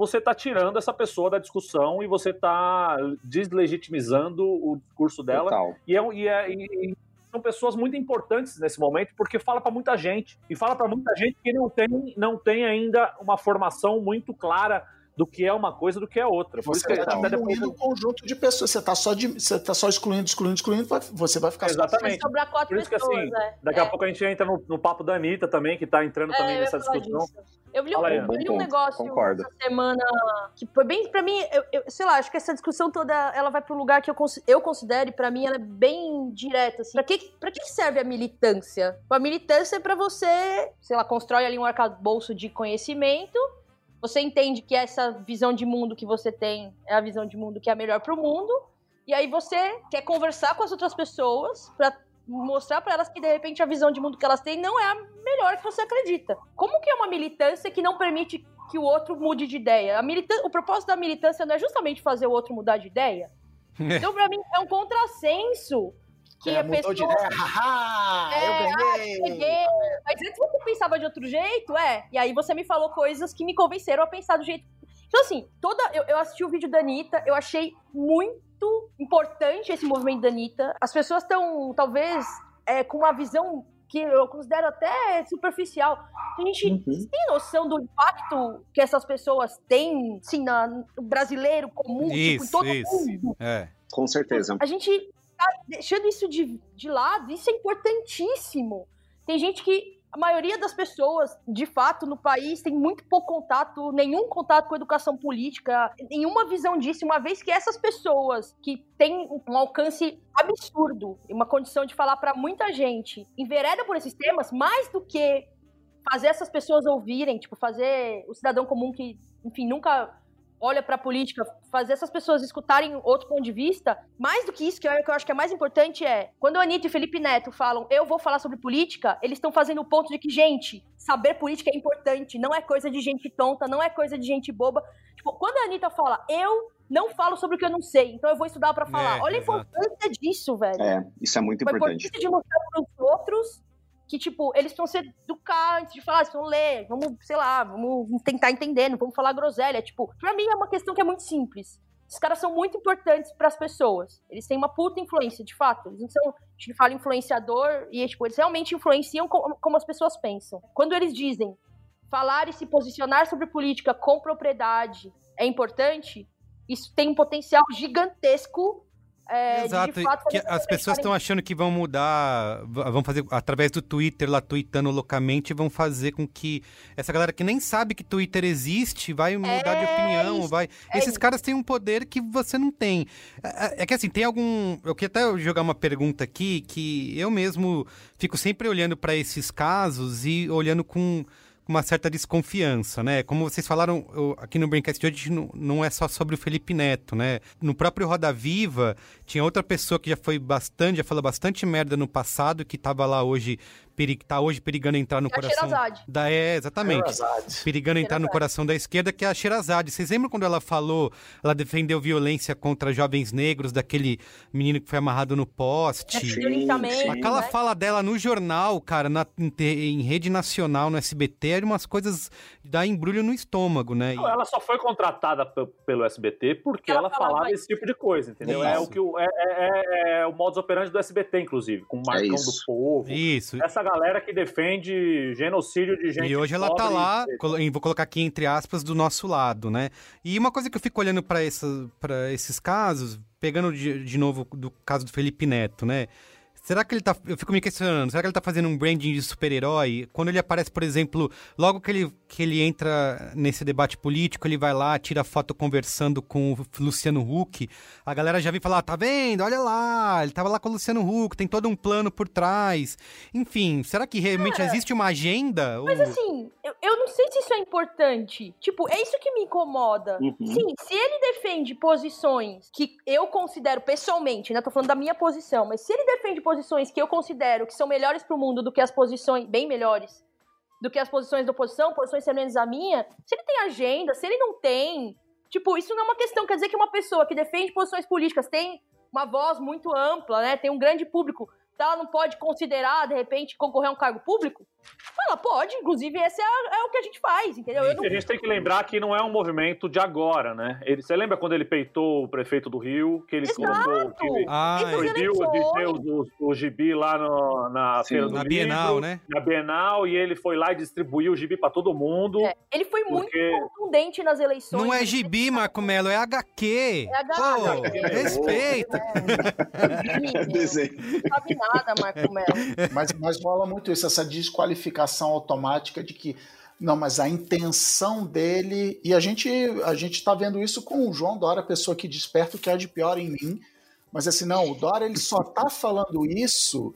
[SPEAKER 2] você está tirando essa pessoa da discussão e você está deslegitimizando o discurso dela. Total. E, é, e, é, e são pessoas muito importantes nesse momento porque fala para muita gente e fala para muita gente que não tem, não tem ainda uma formação muito clara do que é uma coisa do que é outra.
[SPEAKER 4] Por você está diminuindo o conjunto de pessoas. Você está só, de, você tá só excluindo, excluindo, excluindo, você vai ficar
[SPEAKER 2] Exatamente.
[SPEAKER 3] Só... Vai sobrar quatro
[SPEAKER 2] Por isso
[SPEAKER 3] pessoas,
[SPEAKER 2] que assim, é. daqui é. a pouco a gente entra no, no, papo da Anitta também, que está entrando é, também nessa discussão.
[SPEAKER 3] Eu li, um, eu li um negócio
[SPEAKER 5] Concordo.
[SPEAKER 3] essa semana que foi bem, para mim, eu, eu, sei lá, acho que essa discussão toda, ela vai para um lugar que eu, eu considero, e para mim, ela é bem direta, assim. Pra que, pra que serve a militância? A militância é pra você, sei lá, constrói ali um arcabouço de conhecimento você entende que essa visão de mundo que você tem é a visão de mundo que é a melhor para o mundo. E aí você quer conversar com as outras pessoas para mostrar para elas que de repente a visão de mundo que elas têm não é a melhor que você acredita. Como que é uma militância que não permite que o outro mude de ideia? A o propósito da militância não é justamente fazer o outro mudar de ideia? (laughs) Então, para mim, é um contrassenso que é, a pessoa.
[SPEAKER 4] De ideia, haha, é, eu ganhei.
[SPEAKER 3] Ah, Mas antes você pensava de outro jeito, é. E aí você me falou coisas que me convenceram a pensar do jeito. Então, assim, toda. Eu, eu assisti o vídeo da Anitta, eu achei muito importante esse movimento da Anitta. As pessoas estão, talvez, é, com uma visão que eu considero até superficial. A gente uhum. tem noção do impacto que essas pessoas têm, assim, no brasileiro comum, isso, tipo, em todo isso. mundo.
[SPEAKER 5] É. Com certeza.
[SPEAKER 3] A gente deixando isso de, de lado, isso é importantíssimo. Tem gente que a maioria das pessoas, de fato, no país tem muito pouco contato, nenhum contato com educação política, nenhuma visão disso, uma vez que essas pessoas que têm um alcance absurdo, uma condição de falar para muita gente, enveredam por esses temas, mais do que fazer essas pessoas ouvirem, tipo, fazer o cidadão comum que, enfim, nunca olha pra política, fazer essas pessoas escutarem outro ponto de vista, mais do que isso, que eu, que eu acho que é mais importante é, quando a Anitta e Felipe Neto falam, eu vou falar sobre política, eles estão fazendo o ponto de que, gente, saber política é importante, não é coisa de gente tonta, não é coisa de gente boba. Tipo, quando a Anitta fala, eu não falo sobre o que eu não sei, então eu vou estudar pra falar.
[SPEAKER 1] É,
[SPEAKER 3] Olha a importância disso, velho.
[SPEAKER 5] É, isso é muito
[SPEAKER 3] Foi
[SPEAKER 5] importante.
[SPEAKER 3] importante de mostrar pros outros que, tipo, eles precisam se educar antes de falar, eles precisam ler, vamos, sei lá, vamos tentar entender, não vamos falar groselha. Tipo, pra mim é uma questão que é muito simples. Esses caras são muito importantes pras pessoas. Eles têm uma puta influência, de fato. Eles não são, a gente fala influenciador, e tipo, eles realmente influenciam co- como as pessoas pensam. Quando eles dizem falar e se posicionar sobre política com propriedade é importante, isso tem um potencial gigantesco. É, de,
[SPEAKER 1] Exato,
[SPEAKER 3] de fato,
[SPEAKER 1] que as pessoas estão achando que vão mudar, vão fazer através do Twitter, lá tweetando loucamente, vão fazer com que essa galera que nem sabe que Twitter existe vai mudar de
[SPEAKER 3] É
[SPEAKER 1] opinião,
[SPEAKER 3] isso,
[SPEAKER 1] vai.
[SPEAKER 3] é
[SPEAKER 1] Esses
[SPEAKER 3] isso.
[SPEAKER 1] caras têm um poder que você não tem. É, é que assim, tem algum, eu queria até jogar uma pergunta aqui que eu mesmo fico sempre olhando para esses casos e olhando com com uma certa desconfiança, né? Como vocês falaram eu- aqui no Braincast de hoje, não, não é só sobre o Felipe Neto, né? No próprio Roda Viva, tinha outra pessoa que já foi bastante, já falou bastante merda no passado, que tava lá hoje, peri, tá hoje perigando entrar no
[SPEAKER 3] É a
[SPEAKER 1] coração.
[SPEAKER 3] Sherazade.
[SPEAKER 1] Da, é, exatamente.
[SPEAKER 4] Sherazade.
[SPEAKER 1] Perigando entrar no
[SPEAKER 3] Sherazade.
[SPEAKER 1] coração da esquerda, que é a Sherazade. Vocês lembram quando ela falou, ela defendeu violência contra jovens negros, daquele menino que foi amarrado no poste?
[SPEAKER 3] Sim, violentamento,
[SPEAKER 5] sim.
[SPEAKER 1] Aquela
[SPEAKER 3] né?
[SPEAKER 1] fala dela no jornal, cara, na- em, rede nacional, no SBT, eram umas coisas dá embrulho no estômago, né? E-
[SPEAKER 2] Não, Ela só foi contratada pe- pelo SBT porque
[SPEAKER 3] Ela
[SPEAKER 2] ela,
[SPEAKER 3] falava
[SPEAKER 2] esse tipo de coisa, entendeu? É o que o, é, é- é- é o modus operandi do SBT, inclusive, com o Marcão do
[SPEAKER 5] isso.
[SPEAKER 2] Povo.
[SPEAKER 1] Isso.
[SPEAKER 2] Essa galera que defende genocídio de gente
[SPEAKER 1] E hoje ela tá lá,
[SPEAKER 2] e
[SPEAKER 1] vou colocar aqui entre aspas, do nosso lado, né? E uma coisa que eu fico olhando para esses casos, pegando de, de novo do caso do Felipe Neto, né? Será que ele tá. Eu fico me questionando, será que ele tá fazendo um branding de super-herói? Quando ele aparece, por exemplo, logo que ele, que ele entra nesse debate político, ele vai lá, tira foto conversando com o Luciano Huck, a galera já vem falar: tá vendo? Olha lá, ele tava lá com o Luciano Huck, tem todo um plano por trás. Enfim, será que realmente existe uma agenda?
[SPEAKER 3] Mas
[SPEAKER 1] Ou-
[SPEAKER 3] assim, eu, não sei se isso é importante. Tipo, é isso que me incomoda.
[SPEAKER 5] Uhum.
[SPEAKER 3] Sim, se ele defende posições que eu considero pessoalmente, né? Tô falando da minha posição, mas se ele defende posições que eu considero que são melhores pro mundo do que as posições, bem melhores, do que as posições da oposição, posições semelhantes à minha, se ele tem agenda, se ele não tem. Tipo, isso não é uma questão. Quer dizer que uma pessoa que defende posições políticas tem uma voz muito ampla, né? Tem um grande público. Então ela não pode considerar, de repente, concorrer a um cargo público? Ela pode, inclusive, esse é, é o que a gente faz, entendeu? Eu não
[SPEAKER 2] A gente tem que lembrar que não é um movimento de agora, né? Ele, você lembra quando ele peitou o prefeito do Rio? Que ele
[SPEAKER 3] Exato.
[SPEAKER 2] colocou. Que
[SPEAKER 1] Ah,
[SPEAKER 3] Essas
[SPEAKER 2] proibiu de
[SPEAKER 3] eleições.
[SPEAKER 2] ter o, o, o gibi lá no- na
[SPEAKER 5] Sim,
[SPEAKER 2] Feira do
[SPEAKER 1] na Bienal, né?
[SPEAKER 2] Na Bienal, e ele foi lá e distribuiu o gibi pra todo mundo.
[SPEAKER 3] É, ele foi muito
[SPEAKER 2] Porque-
[SPEAKER 3] contundente nas eleições.
[SPEAKER 1] Não é
[SPEAKER 3] Ele
[SPEAKER 1] gibi, Marco Melo, é HQ.
[SPEAKER 3] É HQ.
[SPEAKER 1] Pô, respeita.
[SPEAKER 3] é (laughs)
[SPEAKER 5] Desenho.
[SPEAKER 3] Nada, Marco Melo.
[SPEAKER 4] Mas, mas rola muito isso, essa desqualificação automática de que não, mas a intenção dele. E a gente a gente está vendo isso com o João Dória, a pessoa que desperta o que há de pior em mim. Mas assim, não, o Dória ele só tá falando isso.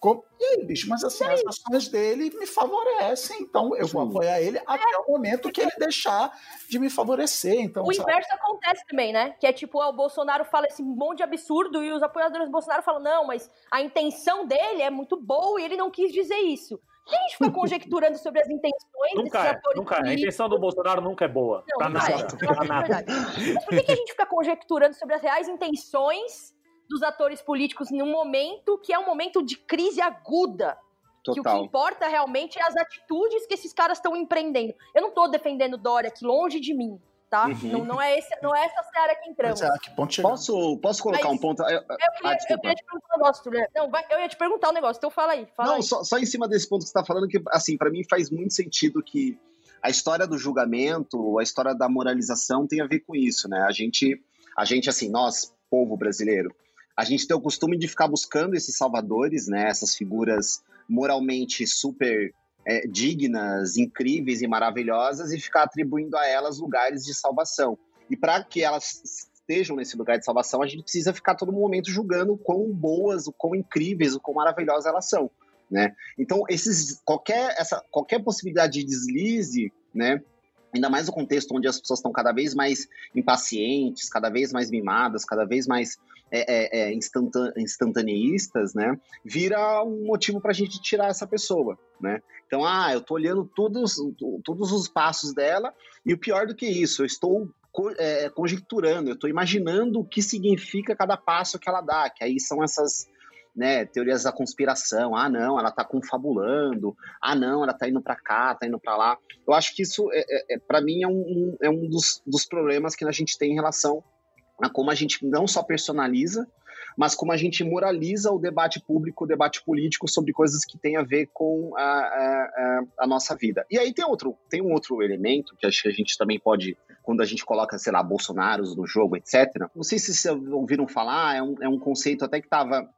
[SPEAKER 4] Com- E aí, bicho, mas assim, as ações dele me favorecem, então eu vou apoiar ele até o momento que ele deixar de me favorecer. Então,
[SPEAKER 3] O
[SPEAKER 4] sabe?
[SPEAKER 3] inverso acontece também, né? Que é tipo, ó, o Bolsonaro fala esse monte de absurdo e os apoiadores do Bolsonaro falam, não, mas a intenção dele é muito boa e ele não quis dizer isso. E a gente fica conjecturando sobre as intenções
[SPEAKER 2] Nunca
[SPEAKER 3] desses
[SPEAKER 2] é,
[SPEAKER 3] atores
[SPEAKER 2] nunca é. A
[SPEAKER 3] políticos.
[SPEAKER 2] intenção do Bolsonaro nunca é boa.
[SPEAKER 3] Não,
[SPEAKER 2] pra nada.
[SPEAKER 3] é.
[SPEAKER 2] Pra
[SPEAKER 3] é
[SPEAKER 2] nada.
[SPEAKER 3] Mas por que, que a gente fica conjecturando sobre as reais intenções dos atores políticos num momento que é um momento de crise aguda? Que o que
[SPEAKER 5] Total.
[SPEAKER 3] importa realmente é as atitudes que esses caras estão empreendendo. Eu não tô defendendo Dória aqui longe de mim, tá?
[SPEAKER 5] Uhum.
[SPEAKER 3] Não, não, é esse, não é essa seara que entramos.
[SPEAKER 4] Mas é, a que ponto?
[SPEAKER 5] Posso, posso colocar
[SPEAKER 3] Mas-
[SPEAKER 5] um ponto? Eu-
[SPEAKER 3] Eu queria,
[SPEAKER 5] Ah,
[SPEAKER 3] eu queria te perguntar um negócio, Juliana. Não, vai, eu ia te perguntar um negócio, então fala aí. Fala
[SPEAKER 5] Não,
[SPEAKER 3] aí.
[SPEAKER 5] só, só em cima desse ponto que você está falando, que, assim, para mim faz muito sentido que a história do julgamento, a história da moralização tem a ver com isso, né? A gente, a gente assim, nós, povo brasileiro, a gente tem o costume de ficar buscando esses salvadores, né? Essas figuras moralmente super é, dignas, incríveis e maravilhosas e ficar atribuindo a elas lugares de salvação. E para que elas estejam nesse lugar de salvação, a gente precisa ficar todo momento julgando o quão boas, o quão incríveis, o quão maravilhosas elas são, né? Então, esses qualquer essa qualquer possibilidade de deslize, né, ainda mais no contexto onde as pessoas estão cada vez mais impacientes, cada vez mais mimadas, cada vez mais é, é, é né? Vira um motivo para a gente tirar essa pessoa, né? Então, ah, eu estou olhando todos, todos os passos dela e o pior do que isso, eu estou é, conjecturando, eu estou imaginando o que significa cada passo que ela dá, que aí são essas né, teorias da conspiração. Ah, não, ela está confabulando. Ah, não, ela está indo para cá, está indo para lá. Eu acho que isso, é, é, é para mim, é um, é um dos, dos problemas que a gente tem em relação a como a gente não só personaliza, mas como a gente moraliza o debate público, o debate político sobre coisas que têm a ver com a, a, a, nossa vida. E aí tem outro, tem um outro elemento que acho que a gente também pode, quando a gente coloca, sei lá, Bolsonaros no jogo, etc. Não sei se vocês ouviram falar, é um, é um conceito até que estava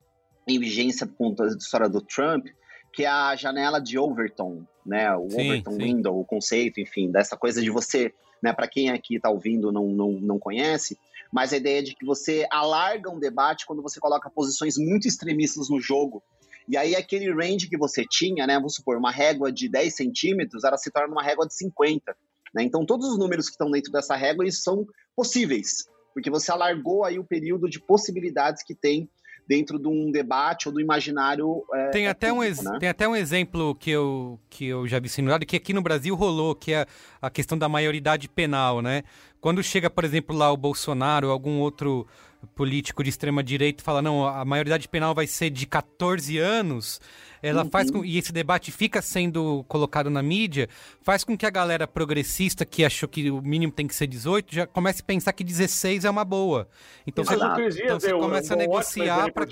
[SPEAKER 5] em vigência por conta da história do Trump, que é a janela de Overton, né? O sim, Overton sim. Window, o conceito, enfim, dessa coisa de você, né? Para quem aqui está ouvindo não, não, não conhece, mas a ideia de que você alarga um debate quando você coloca posições muito extremistas no jogo. E aí aquele range que você tinha, né? Vamos supor, uma régua de 10 centímetros, ela se torna uma régua de 50. Né? Então todos os números que estão dentro dessa régua eles são possíveis, porque você alargou aí o período de possibilidades que tem dentro de um debate ou do imaginário. É,
[SPEAKER 1] tem, até
[SPEAKER 5] público,
[SPEAKER 1] um
[SPEAKER 5] né?
[SPEAKER 1] tem até um exemplo que eu, que eu já vi simulado, que aqui no Brasil rolou, que é a questão da maioridade penal, né? Quando chega, por exemplo, lá o Bolsonaro ou algum outro político de extrema direita fala não, a maioridade penal vai ser de 14 anos, ela uhum. faz com e esse debate fica sendo colocado na mídia, faz com que a galera progressista que achou que o mínimo tem que ser 18 já comece a pensar que 16 é uma boa. Então você, então você começa um, a negociar para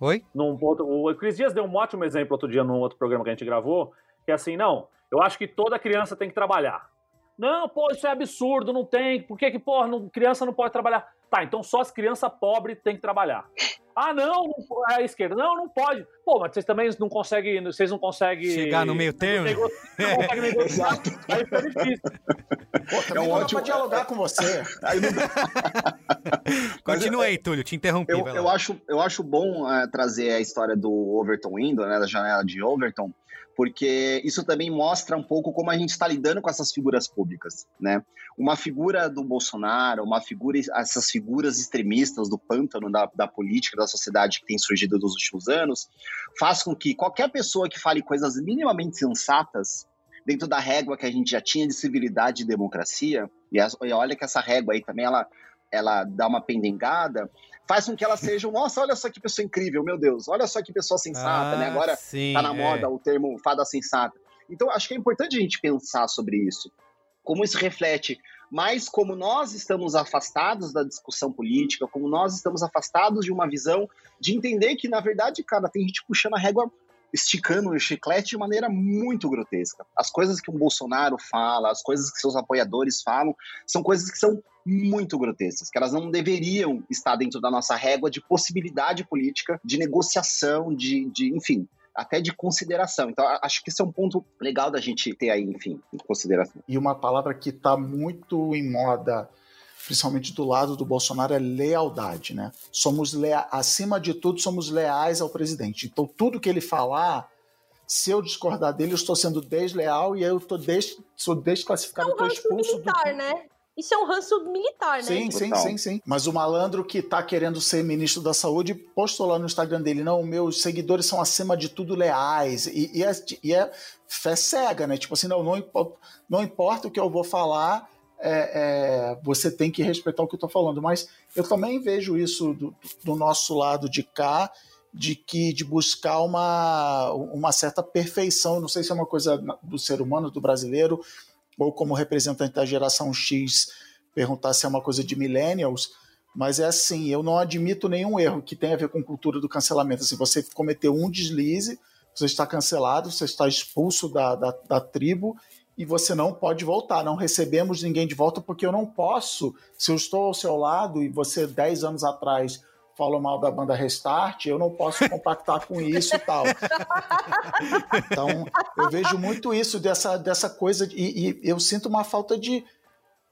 [SPEAKER 2] Oi? Num ponto, o Cris Dias deu um ótimo exemplo outro dia num outro programa que a gente gravou, que é assim, não, eu acho que toda criança tem que trabalhar. Não, pô, isso é absurdo, não tem. Por que, que porra, não, criança não pode trabalhar? Tá, então só as crianças pobres têm que trabalhar. (laughs) Ah, não, é a esquerda. Não, não pode. Pô, mas vocês também não conseguem. Vocês não conseguem.
[SPEAKER 1] Chegar no meio termo?
[SPEAKER 2] Não conseguem negociar. (laughs) aí fica difícil.
[SPEAKER 4] Pô, é um ótimo... pra dialogar com você. Aí não... (laughs)
[SPEAKER 1] Continua aí, Túlio, te interrompi.
[SPEAKER 5] Eu, eu acho, eu acho bom é, trazer a história do Overton Window, né, da janela de Overton, porque isso também mostra um pouco como a gente está lidando com essas figuras públicas, né? Uma figura do Bolsonaro, uma figura, essas figuras extremistas do pântano da, da política, da sociedade que tem surgido nos últimos anos, faz com que qualquer pessoa que fale coisas minimamente sensatas dentro da régua que a gente já tinha de civilidade e democracia, e, olha que essa régua aí também ela, ela dá uma pendengada, faz com que elas sejam, nossa, olha só que pessoa incrível, meu Deus, olha só que pessoa sensata, né? ah, né? Agora sim, tá na moda é. o termo fada sensata. Então, acho que é importante a gente pensar sobre isso. Como isso reflete mais como nós estamos afastados da discussão política, como nós estamos afastados de uma visão de entender que, na verdade, cara, tem gente puxando a régua esticando o chiclete de maneira muito grotesca. As coisas que o Bolsonaro fala, as coisas que seus apoiadores falam, são coisas que são muito grotescas, que elas não deveriam estar dentro da nossa régua de possibilidade política, de negociação, de, de enfim, até de consideração. Então, acho que esse é um ponto legal da gente ter aí, enfim, em consideração.
[SPEAKER 4] E uma palavra que está muito em moda principalmente do lado do Bolsonaro, é lealdade, né? Somos lea acima de tudo, somos leais ao presidente. Então, tudo que ele falar, se eu discordar dele, eu estou sendo desleal e eu estou des sou desclassificado, estou expulso
[SPEAKER 3] militar, do. Né? Isso é um ranço militar, né?
[SPEAKER 4] Sim, sim, sim, sim. Mas o malandro que tá querendo ser ministro da saúde postou lá no Instagram dele: não, meus seguidores são acima de tudo leais. E, e, é, e é fé cega, né? Tipo assim, não, não, não importa o que eu vou falar, é, é, você tem que respeitar o que eu estou falando. Mas eu também vejo isso do, do, nosso lado de cá, de que de buscar uma, uma certa perfeição. Não sei se é uma coisa do ser humano, do brasileiro, ou como representante da geração X, perguntar se é uma coisa de millennials. Mas é assim, eu não admito nenhum erro que tenha a ver com cultura do cancelamento. Se você cometeu um deslize, você está cancelado, você está expulso da, da, da tribo e você não pode voltar. Não recebemos ninguém de volta porque eu não posso. Se eu estou ao seu lado e você, 10 anos atrás, falou mal da banda Restart, eu não posso compactar com isso e tal. Então, eu vejo muito isso dessa, dessa coisa, e, e eu sinto uma falta de.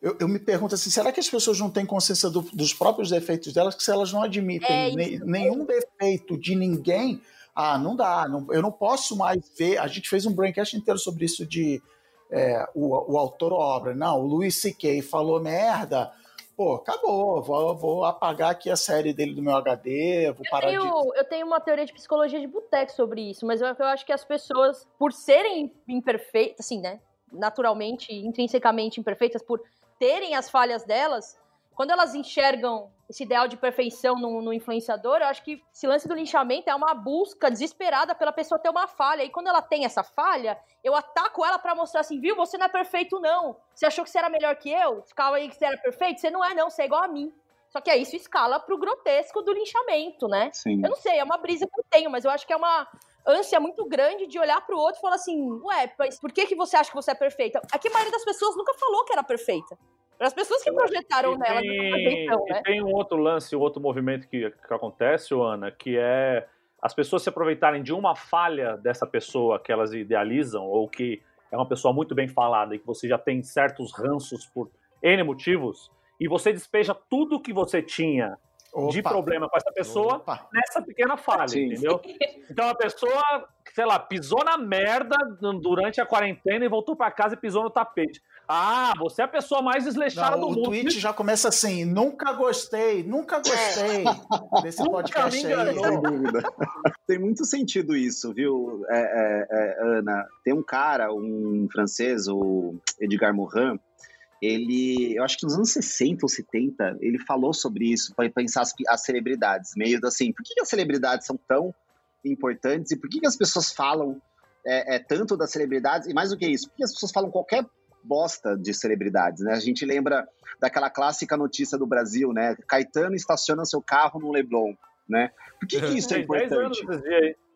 [SPEAKER 4] Eu, eu, me pergunto assim: será que as pessoas não têm consciência do, dos próprios defeitos delas, que se elas não admitem é, ne, nenhum defeito de ninguém, ah, não dá, não, eu não posso mais ver. A gente fez um braincast inteiro sobre isso de é, o, o autor obra. Não, o Louis C.K. falou merda, pô, acabou, vou, vou, apagar aqui a série dele do meu HD, vou
[SPEAKER 3] eu
[SPEAKER 4] parar
[SPEAKER 3] tenho,
[SPEAKER 4] de...
[SPEAKER 3] Eu tenho uma teoria de psicologia de boteco sobre isso, mas eu, eu acho que as pessoas, por serem imperfeitas, assim, né, naturalmente, intrinsecamente imperfeitas, por terem as falhas delas, quando elas enxergam esse ideal de perfeição no, no, influenciador, eu acho que esse lance do linchamento é uma busca desesperada pela pessoa ter uma falha. E quando ela tem essa falha, eu ataco ela para mostrar assim, viu, você não é perfeito não. Você achou que você era melhor que eu? Ficava aí que você era perfeito? Você não é não, você é igual a mim. Só que aí isso escala pro grotesco do linchamento, né?
[SPEAKER 5] Sim.
[SPEAKER 3] Eu não sei, é uma brisa que eu tenho, mas eu acho que é uma ânsia muito grande de olhar pro outro e falar assim, ué, mas por que, que você acha que você é perfeita? Aqui a maioria das pessoas nunca falou que era perfeita. Para as pessoas que projetaram
[SPEAKER 2] e
[SPEAKER 3] nela
[SPEAKER 2] tem,
[SPEAKER 3] né?
[SPEAKER 2] E tem um outro lance, um outro movimento que, que acontece, Ana, que é as pessoas se aproveitarem de uma falha dessa pessoa que elas idealizam, ou que é uma pessoa muito bem falada e que você já tem certos ranços por N motivos, e você despeja tudo que você tinha Opa. de problema com essa pessoa Opa. nessa pequena falha, Sim. entendeu? Então a pessoa, sei lá, pisou na merda durante a quarentena e voltou para casa e pisou no tapete. Ah, você é a pessoa mais desleixada do
[SPEAKER 4] o
[SPEAKER 2] mundo.
[SPEAKER 4] O tweet já começa assim: nunca gostei, nunca gostei desse podcast aí.
[SPEAKER 5] Sem dúvida. Tem muito sentido isso, viu, é, é, é, Ana? Tem um cara, um francês, o Edgar Morin, ele, eu acho que nos anos 60 ou 70, ele falou sobre isso, para pensar as, as, celebridades, meio assim, por que, que, as celebridades são tão importantes e por que, que as pessoas falam é, é, tanto das celebridades, e mais do que isso, por que as pessoas falam qualquer bosta de celebridades, né? A gente lembra daquela clássica notícia do Brasil, né? Caetano estaciona seu carro no Leblon, né? Por que, que isso é (laughs) importante?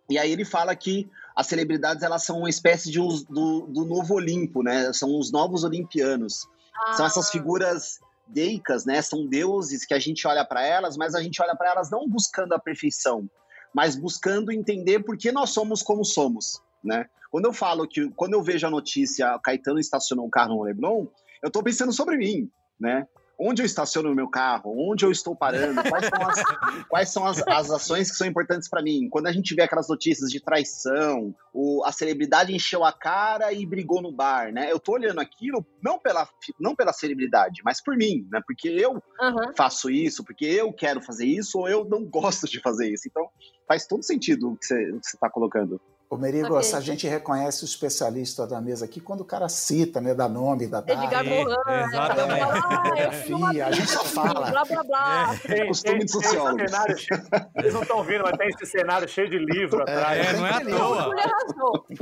[SPEAKER 5] E aí ele fala que as celebridades elas são uma espécie de do, do novo Olimpo, né? São os novos olimpianos. Ah. São essas figuras deicas, né? São deuses que a gente olha para elas, mas a gente olha para elas não buscando a perfeição, mas buscando entender por que nós somos como somos, né? Quando eu falo que, quando eu vejo a notícia, Caetano estacionou um carro no Leblon, eu estou pensando sobre mim, né? Onde eu estaciono o meu carro? Onde eu estou parando? Quais são as, (laughs) quais são as, as ações que são importantes para mim? Quando a gente vê aquelas notícias de traição, o, a celebridade encheu a cara e brigou no bar, né? Eu tô olhando aquilo não pela, não pela celebridade, mas por mim, né? Porque eu uhum. faço isso, porque eu quero fazer isso ou eu não gosto de fazer isso. Então, faz todo sentido o que você está colocando.
[SPEAKER 4] Ô, Merigo, okay. a gente reconhece o especialista da mesa aqui quando o cara cita, né, dá nome, da data.
[SPEAKER 3] Edgar Morin,
[SPEAKER 1] é, exatamente.
[SPEAKER 4] Ah, a gente só fala.
[SPEAKER 3] Blá, blá, blá.
[SPEAKER 5] É, tem, costume de sociólogo.
[SPEAKER 2] Vocês não estão vendo, mas tem esse cenário cheio de livro é, atrás.
[SPEAKER 1] É, não é à toa.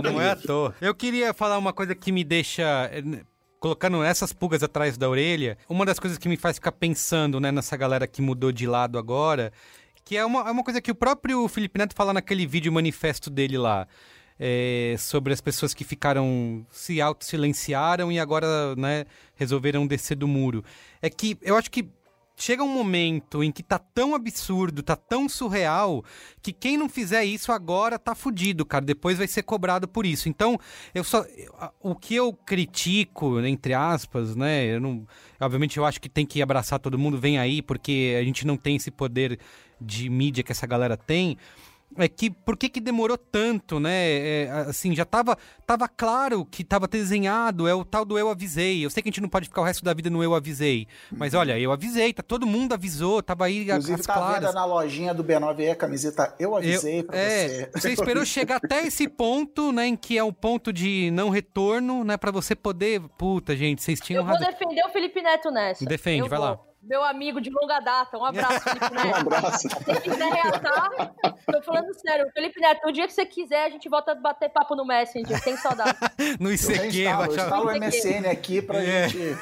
[SPEAKER 1] Não é à toa. Eu queria falar uma coisa que me deixa colocando essas pulgas atrás da orelha, uma das coisas que me faz ficar pensando né, nessa galera que mudou de lado agora que é uma, é uma coisa que o próprio Felipe Neto fala naquele vídeo manifesto dele lá. É, sobre as pessoas que ficaram se auto-silenciaram e agora né, resolveram descer do muro. É que eu acho que chega um momento em que tá tão absurdo, tá tão surreal, que quem não fizer isso agora tá fudido, cara. Depois vai ser cobrado por isso. Então, eu só. O que eu critico, entre aspas, né? Eu não, obviamente eu acho que tem que abraçar todo mundo, vem aí, porque a gente não tem esse poder de mídia que essa galera tem é que por que, que demorou tanto, né? É, assim, já tava, tava claro que tava desenhado, é o tal do eu avisei. Eu sei que a gente não pode ficar o resto da vida no eu avisei, mas olha, eu avisei, tá, todo mundo avisou, tava aí
[SPEAKER 4] Inclusive, as tá claras. vendo na lojinha do B9E a camiseta eu avisei eu, pra é,
[SPEAKER 1] você. Você esperou chegar até esse ponto, né, em que é o ponto de não retorno, né, para você poder, puta, gente, vocês tinham
[SPEAKER 3] Eu vou razão. defender o Felipe Neto nessa.
[SPEAKER 1] Defende,
[SPEAKER 3] eu
[SPEAKER 1] vai
[SPEAKER 3] vou.
[SPEAKER 1] lá
[SPEAKER 3] meu amigo de longa data. Um abraço, Felipe (laughs) Neto.
[SPEAKER 5] um abraço.
[SPEAKER 3] Se quiser reatar, tô falando sério. Felipe Neto, o dia que você quiser, a gente volta a bater papo no Messenger. Tem saudade. (laughs)
[SPEAKER 1] no ICQ,
[SPEAKER 4] eu vai chamar. o MSN aqui pra é. gente...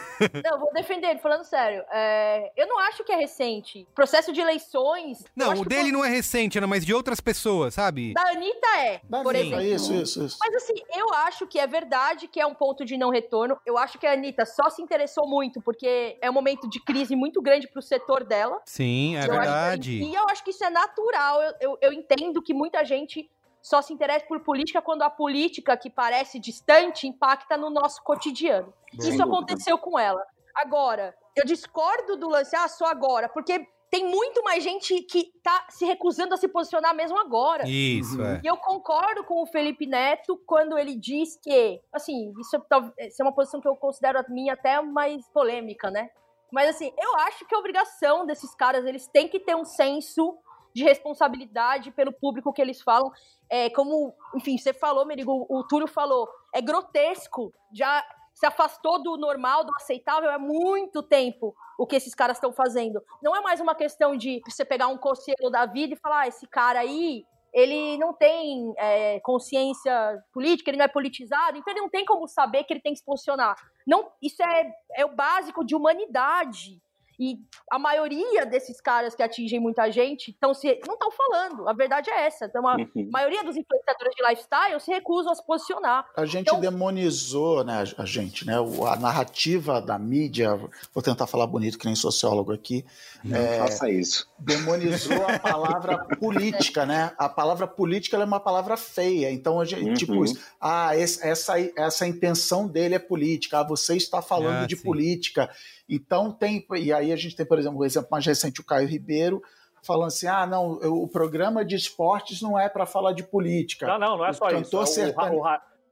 [SPEAKER 3] Não, vou defender ele, falando sério. É, eu não acho que é recente. Processo de eleições...
[SPEAKER 1] Não, o dele não é recente, Ana, mas de outras pessoas, sabe?
[SPEAKER 3] Da Anitta é,
[SPEAKER 4] da
[SPEAKER 3] por
[SPEAKER 4] Anitta, exemplo. Isso, isso, isso.
[SPEAKER 3] Mas assim, eu acho que é verdade que é um ponto de não retorno. Eu acho que a Anitta só se interessou muito porque é um momento de crise muito grande pro setor setor dela.
[SPEAKER 1] Sim, é eu verdade.
[SPEAKER 3] e eu acho que isso é natural. Eu, eu, eu entendo que muita gente só se interessa por política quando a política, que parece distante, impacta no nosso cotidiano. Isso aconteceu com ela. Agora, eu discordo do lance, ah, só agora, porque tem muito mais gente que tá se recusando a se posicionar mesmo agora.
[SPEAKER 1] Isso, é.
[SPEAKER 3] E eu concordo com o Felipe Neto quando ele diz que, assim, isso, é isso é uma posição que eu considero a minha até mais polêmica, né? Mas assim, eu acho que a obrigação desses caras, eles têm que ter um senso de responsabilidade pelo público que eles falam. É, como, enfim, você falou, Merigo, o Túlio falou, é grotesco, já se afastou do normal, do aceitável há muito tempo o que esses caras estão fazendo. Não é mais uma questão de você pegar um conselho da vida e falar, ah, esse cara aí, ele não tem é, consciência política, ele não é politizado, então ele não tem como saber que ele tem que se posicionar. Não, isso é, é o básico de humanidade. E a maioria desses caras que atingem muita gente tão se, não estão falando. A verdade é essa. Então, a
[SPEAKER 5] Uhum.
[SPEAKER 3] maioria dos influenciadores de lifestyle se recusam a se posicionar.
[SPEAKER 4] A gente
[SPEAKER 3] Então-
[SPEAKER 4] demonizou, né, a gente, né, a narrativa da mídia, vou tentar falar bonito que nem sociólogo aqui,
[SPEAKER 5] Não
[SPEAKER 4] é,
[SPEAKER 5] faça isso.
[SPEAKER 4] demonizou a palavra (laughs) política, né? A palavra política ela é uma palavra feia. Então, a gente,
[SPEAKER 5] Uhum.
[SPEAKER 4] tipo isso, ah, essa, essa intenção dele é política, ah, você está falando
[SPEAKER 1] Ah,
[SPEAKER 4] de
[SPEAKER 1] sim.
[SPEAKER 4] política. Então tem, e aí a gente tem, por exemplo, o exemplo mais recente, o Caio Ribeiro, falando assim: ah, não, eu- o programa de esportes não é para falar de política.
[SPEAKER 2] Não, não, não é
[SPEAKER 4] O
[SPEAKER 2] só isso.
[SPEAKER 4] cantor
[SPEAKER 2] O- o-
[SPEAKER 4] sertane-
[SPEAKER 2] o,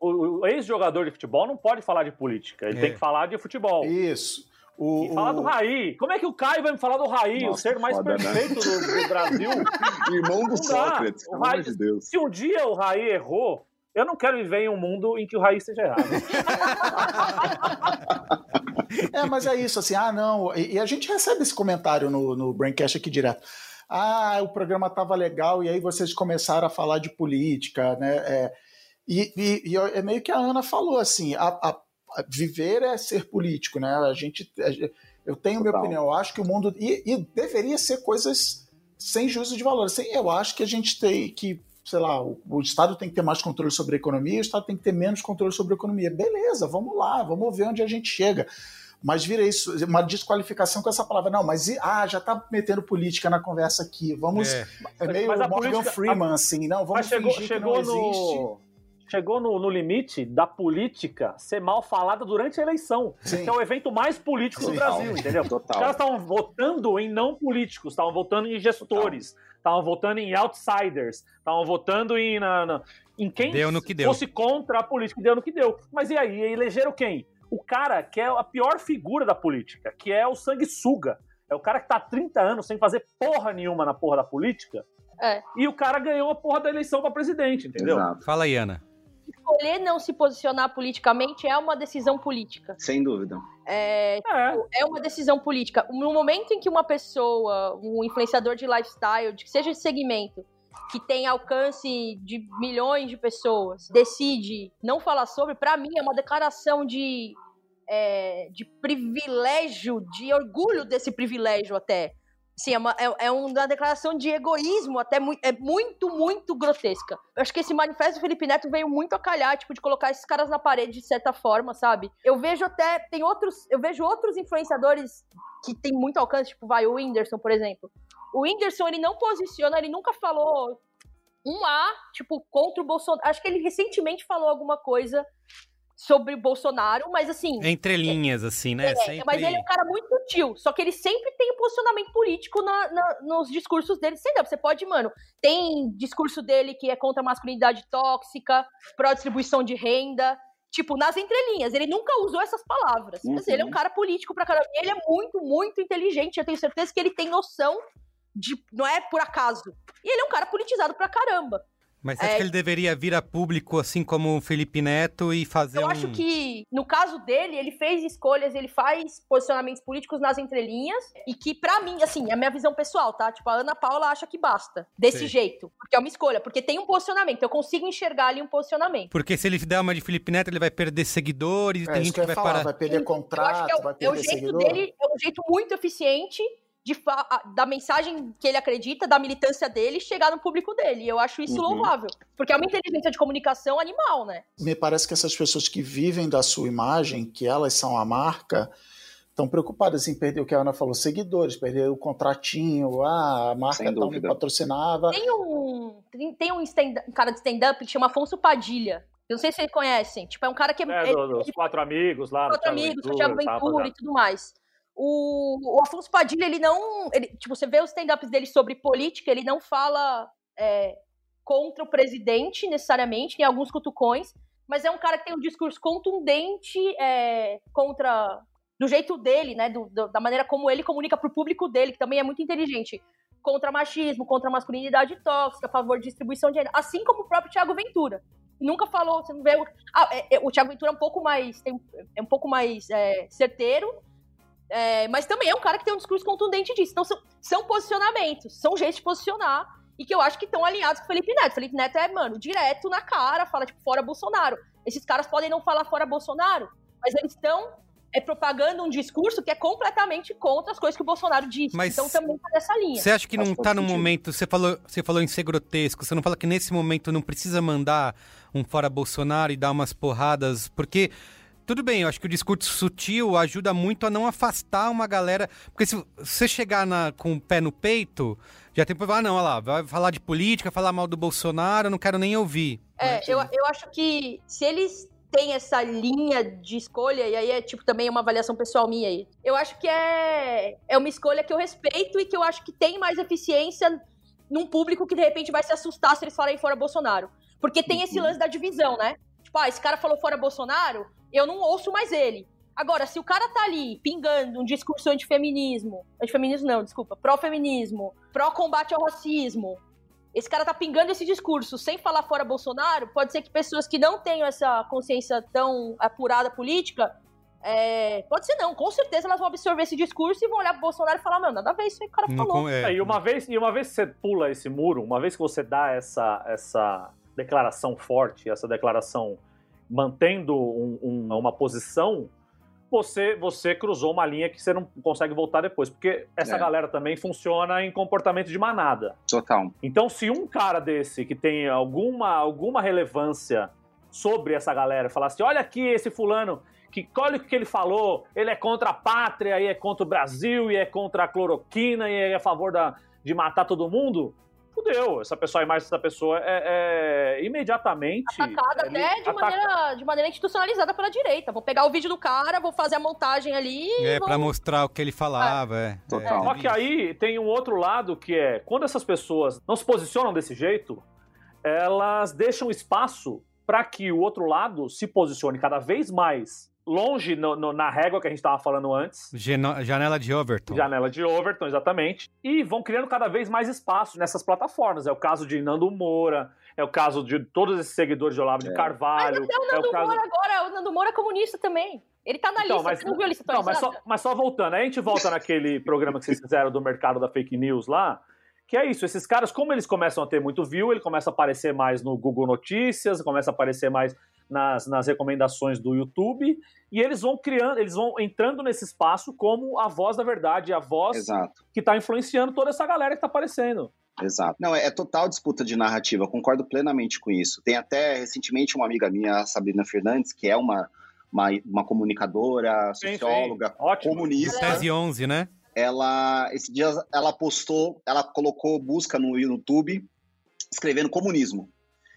[SPEAKER 2] o- o ex-jogador de futebol não pode falar de política, ele
[SPEAKER 1] É.
[SPEAKER 2] tem que falar de futebol.
[SPEAKER 4] Isso. O,
[SPEAKER 2] E falar do
[SPEAKER 4] o-
[SPEAKER 2] Raí. Como é que o Caio vai me falar do Raí, o
[SPEAKER 5] Nossa,
[SPEAKER 2] ser mais
[SPEAKER 5] foda, né?
[SPEAKER 2] perfeito do, do Brasil? (laughs)
[SPEAKER 5] Irmão do. Sócrates,
[SPEAKER 2] O
[SPEAKER 5] pelo amor de Deus.
[SPEAKER 2] Se um dia o Raí errou, eu não quero viver em um mundo em que o Raí seja errado. (laughs)
[SPEAKER 4] É, mas é isso, assim, ah, não. E, e a gente recebe esse comentário no, no Braincast aqui direto. Ah, o programa tava legal e aí vocês começaram a falar de política, né? É, e, e- e é meio que a Ana falou, assim, a, a- a viver é ser político, né? A gente. a eu tenho minha
[SPEAKER 5] Total.
[SPEAKER 4] opinião, eu acho que o mundo. E, e deveria ser coisas sem juízo de valor. Assim, eu acho que a gente tem que. Sei lá, o, o Estado tem que ter mais controle sobre a economia, o Estado tem que ter menos controle sobre a economia. Beleza, vamos lá, vamos ver onde a gente chega. Mas vira isso, uma desqualificação com essa palavra. Não, mas ah, já tá metendo política na conversa aqui. Vamos.
[SPEAKER 1] É.
[SPEAKER 4] É, meio
[SPEAKER 2] Mas a
[SPEAKER 4] Morgan
[SPEAKER 2] política-
[SPEAKER 4] Freeman, assim, não, vamos
[SPEAKER 2] Mas chegou,
[SPEAKER 4] fingir
[SPEAKER 2] chegou
[SPEAKER 4] que não existe.
[SPEAKER 2] no. Chegou no, no limite da política ser mal falada durante a eleição.
[SPEAKER 4] Sim.
[SPEAKER 2] Que é o evento mais político do
[SPEAKER 4] Sim.
[SPEAKER 2] Brasil, entendeu? Os
[SPEAKER 5] Total.
[SPEAKER 2] caras estavam votando em não políticos, estavam votando em gestores, estavam votando em outsiders, estavam votando em, na- na- em quem
[SPEAKER 1] Deu no que deu.
[SPEAKER 2] fosse contra a política, deu no que deu. Mas e aí? Elegeram quem? O cara que é a pior figura da política, que é o sanguessuga. É o cara que tá há 30 anos sem fazer porra nenhuma na porra da política.
[SPEAKER 3] É.
[SPEAKER 2] E o cara ganhou a porra da eleição pra presidente, entendeu?
[SPEAKER 5] Exato.
[SPEAKER 1] Fala aí, Ana.
[SPEAKER 3] Escolher não se posicionar politicamente é uma decisão política.
[SPEAKER 5] Sem dúvida.
[SPEAKER 3] É,
[SPEAKER 2] É.
[SPEAKER 3] é uma decisão política. No momento em que uma pessoa, um influenciador de lifestyle, de que seja de segmento, que tem alcance de milhões de pessoas, decide não falar sobre, pra mim é uma declaração de, é, de privilégio, de orgulho desse privilégio até. Sim, é uma, é, é uma declaração de egoísmo até é muito, muito grotesca. Eu acho que esse manifesto do Felipe Neto veio muito a calhar, tipo, de colocar esses caras na parede de certa forma, sabe? Eu vejo até, tem outros, eu vejo outros influenciadores que tem muito alcance, tipo, vai, o Whindersson, por exemplo. O Whindersson, ele não posiciona, ele nunca falou um A, tipo, contra o Bolsonaro. Acho que ele recentemente falou alguma coisa sobre o Bolsonaro, mas assim,
[SPEAKER 1] Entre linhas, assim, né?
[SPEAKER 3] é,
[SPEAKER 1] Sempre...
[SPEAKER 3] mas ele é um cara muito sutil, só que ele sempre tem um posicionamento político na- na- nos discursos dele. Sei lá, você pode, mano, tem discurso dele que é contra a masculinidade tóxica, pró-distribuição de renda, tipo, nas entrelinhas. Ele nunca usou essas palavras, mas
[SPEAKER 5] Uhum.
[SPEAKER 3] ele é um cara político pra caramba. Ele é muito, muito inteligente. Eu tenho certeza que ele tem noção de. Não é por acaso. E ele é um cara politizado pra caramba.
[SPEAKER 1] Mas você acha
[SPEAKER 3] É.
[SPEAKER 1] que ele deveria vir a público, assim como o Felipe Neto, e fazer
[SPEAKER 3] Eu
[SPEAKER 1] um...
[SPEAKER 3] acho que, no caso dele, ele fez escolhas, ele faz posicionamentos políticos nas entrelinhas, e que, pra mim, assim, é a minha visão pessoal, tá? Tipo, a Ana Paula acha que basta. Desse
[SPEAKER 1] Sim.
[SPEAKER 3] jeito. Porque é uma escolha, porque tem um posicionamento. Eu consigo enxergar ali um posicionamento.
[SPEAKER 1] Porque se ele der uma de Felipe Neto, ele vai perder seguidores, e
[SPEAKER 4] É
[SPEAKER 1] tem gente
[SPEAKER 4] que
[SPEAKER 1] vai
[SPEAKER 4] falar,
[SPEAKER 1] parar.
[SPEAKER 4] vai perder
[SPEAKER 3] Eu acho
[SPEAKER 4] contrato,
[SPEAKER 3] que é o,
[SPEAKER 4] vai
[SPEAKER 3] é o
[SPEAKER 4] perder
[SPEAKER 3] jeito
[SPEAKER 4] seguidor.
[SPEAKER 3] dele, é um jeito muito eficiente de da mensagem que ele acredita, da militância dele, chegar no público dele. E eu acho isso
[SPEAKER 5] Uhum.
[SPEAKER 3] louvável. Porque é uma inteligência de comunicação animal, né?
[SPEAKER 4] Me parece que essas pessoas que vivem da sua imagem, que elas são a marca, estão preocupadas em perder o que a Ana falou, seguidores, perder o contratinho, ah, a marca
[SPEAKER 5] Sem
[SPEAKER 4] tal me patrocinava.
[SPEAKER 3] Tem um, tem- tem um, stand- um cara de stand-up que chama Afonso Padilha. Eu não sei se vocês conhecem. Tipo, é um cara que é,
[SPEAKER 2] É,
[SPEAKER 3] ele-
[SPEAKER 2] do- dos quatro amigos lá. do
[SPEAKER 3] outro
[SPEAKER 2] Thiago Ventura,
[SPEAKER 3] Thiago
[SPEAKER 2] tá,
[SPEAKER 3] Ventura e tudo mais. O, o Afonso Padilha, ele não. Ele, tipo, você vê os stand-ups dele sobre política, ele não fala é, contra o presidente, necessariamente, tem alguns cutucões, mas é um cara que tem um discurso contundente é, contra. Do jeito dele, né? Do, do, da maneira como ele comunica pro público dele, que também é muito inteligente. Contra machismo, contra masculinidade tóxica, a favor de distribuição de. Assim como o próprio Tiago Ventura. Nunca falou, você não vê. Ah, é, é, o Tiago Ventura é um pouco mais. Tem, é um pouco mais é, certeiro, é, mas também é um cara que tem um discurso contundente disso. Então são, são posicionamentos, são jeitos de posicionar e que eu acho que estão alinhados com o Felipe Neto. O Felipe Neto é, mano, direto na cara, fala, tipo, fora Bolsonaro. Esses caras podem não falar fora Bolsonaro, mas eles estão é, propagando um discurso que é completamente contra as coisas que o Bolsonaro disse. Mas então também tá nessa linha.
[SPEAKER 1] Você acha que não tá no momento. Você falou, você falou em ser grotesco, você não fala que nesse momento não precisa mandar um fora Bolsonaro e dar umas porradas, porque tudo bem, eu acho que o discurso sutil ajuda muito a não afastar uma galera. Porque se você chegar na, com o pé no peito, já tem falar, ah, não, olha lá, vai falar de política, falar mal do Bolsonaro, eu não quero nem ouvir.
[SPEAKER 3] É, eu, eu acho que se eles têm essa linha de escolha, e aí é tipo também uma avaliação pessoal minha aí, eu acho que é, é uma escolha que eu respeito e que eu acho que tem mais eficiência num público que de repente vai se assustar se eles falarem fora Bolsonaro. Porque tem esse uhum. lance da divisão, né? Tipo, ah, esse cara falou fora Bolsonaro, eu não ouço mais ele. Agora, se o cara tá ali pingando um discurso antifeminismo, antifeminismo não, desculpa, pró-feminismo, pró-combate ao racismo, esse cara tá pingando esse discurso sem falar fora Bolsonaro, pode ser que pessoas que não tenham essa consciência tão apurada política, é, pode ser não, com certeza elas vão absorver esse discurso e vão olhar pro Bolsonaro e falar, meu, nada a ver isso aí que o cara falou.
[SPEAKER 2] É. É, e, uma vez, e uma vez que você pula esse muro, uma vez que você dá essa, essa declaração forte, essa declaração mantendo um, um, uma posição, você, você cruzou uma linha que você não consegue voltar depois. Porque essa é. galera também funciona em comportamento de manada.
[SPEAKER 5] Total.
[SPEAKER 2] Então, se um cara desse que tem alguma, alguma relevância sobre essa galera falasse: olha aqui esse fulano, que olha o que ele falou, ele é contra a pátria, e é contra o Brasil, e é contra a cloroquina, e é a favor da, de matar todo mundo fudeu. Essa pessoa, a imagem dessa pessoa é, é imediatamente.
[SPEAKER 3] Atacada até de, ataca... maneira, de maneira institucionalizada pela direita. Vou pegar o vídeo do cara, vou fazer a montagem ali.
[SPEAKER 1] É,
[SPEAKER 3] vou...
[SPEAKER 1] pra mostrar o que ele falava. É.
[SPEAKER 2] É. é. Só que aí tem um outro lado que é: quando essas pessoas não se posicionam desse jeito, elas deixam espaço para que o outro lado se posicione cada vez mais longe no, no, na régua que a gente estava falando antes.
[SPEAKER 1] Geno, janela de Overton.
[SPEAKER 2] Janela de Overton, exatamente. E vão criando cada vez mais espaço nessas plataformas. É o caso de Nando Moura, é o caso de todos esses seguidores de Olavo é. de Carvalho.
[SPEAKER 3] Mas até o Nando é o caso... Moura agora, o Nando Moura é comunista também. Ele tá na então, lista, mas, você não viu a lista
[SPEAKER 2] não, mas só, mas só voltando, aí a gente volta naquele (laughs) programa que vocês fizeram do mercado da fake news lá, que é isso, esses caras, como eles começam a ter muito view, ele começa a aparecer mais no Google Notícias, começa a aparecer mais nas, nas recomendações do YouTube, e eles vão criando, eles vão entrando nesse espaço como a voz da verdade, a voz
[SPEAKER 5] Exato.
[SPEAKER 2] que está influenciando toda essa galera que está aparecendo.
[SPEAKER 5] Exato. Não, é, é total disputa de narrativa, concordo plenamente com isso. Tem até recentemente uma amiga minha, a Sabrina Fernandes, que é uma, uma, uma comunicadora, socióloga, sim, sim. comunista.
[SPEAKER 1] Tese 11, né?
[SPEAKER 5] Ela, esse dia, ela postou, ela colocou busca no YouTube escrevendo comunismo.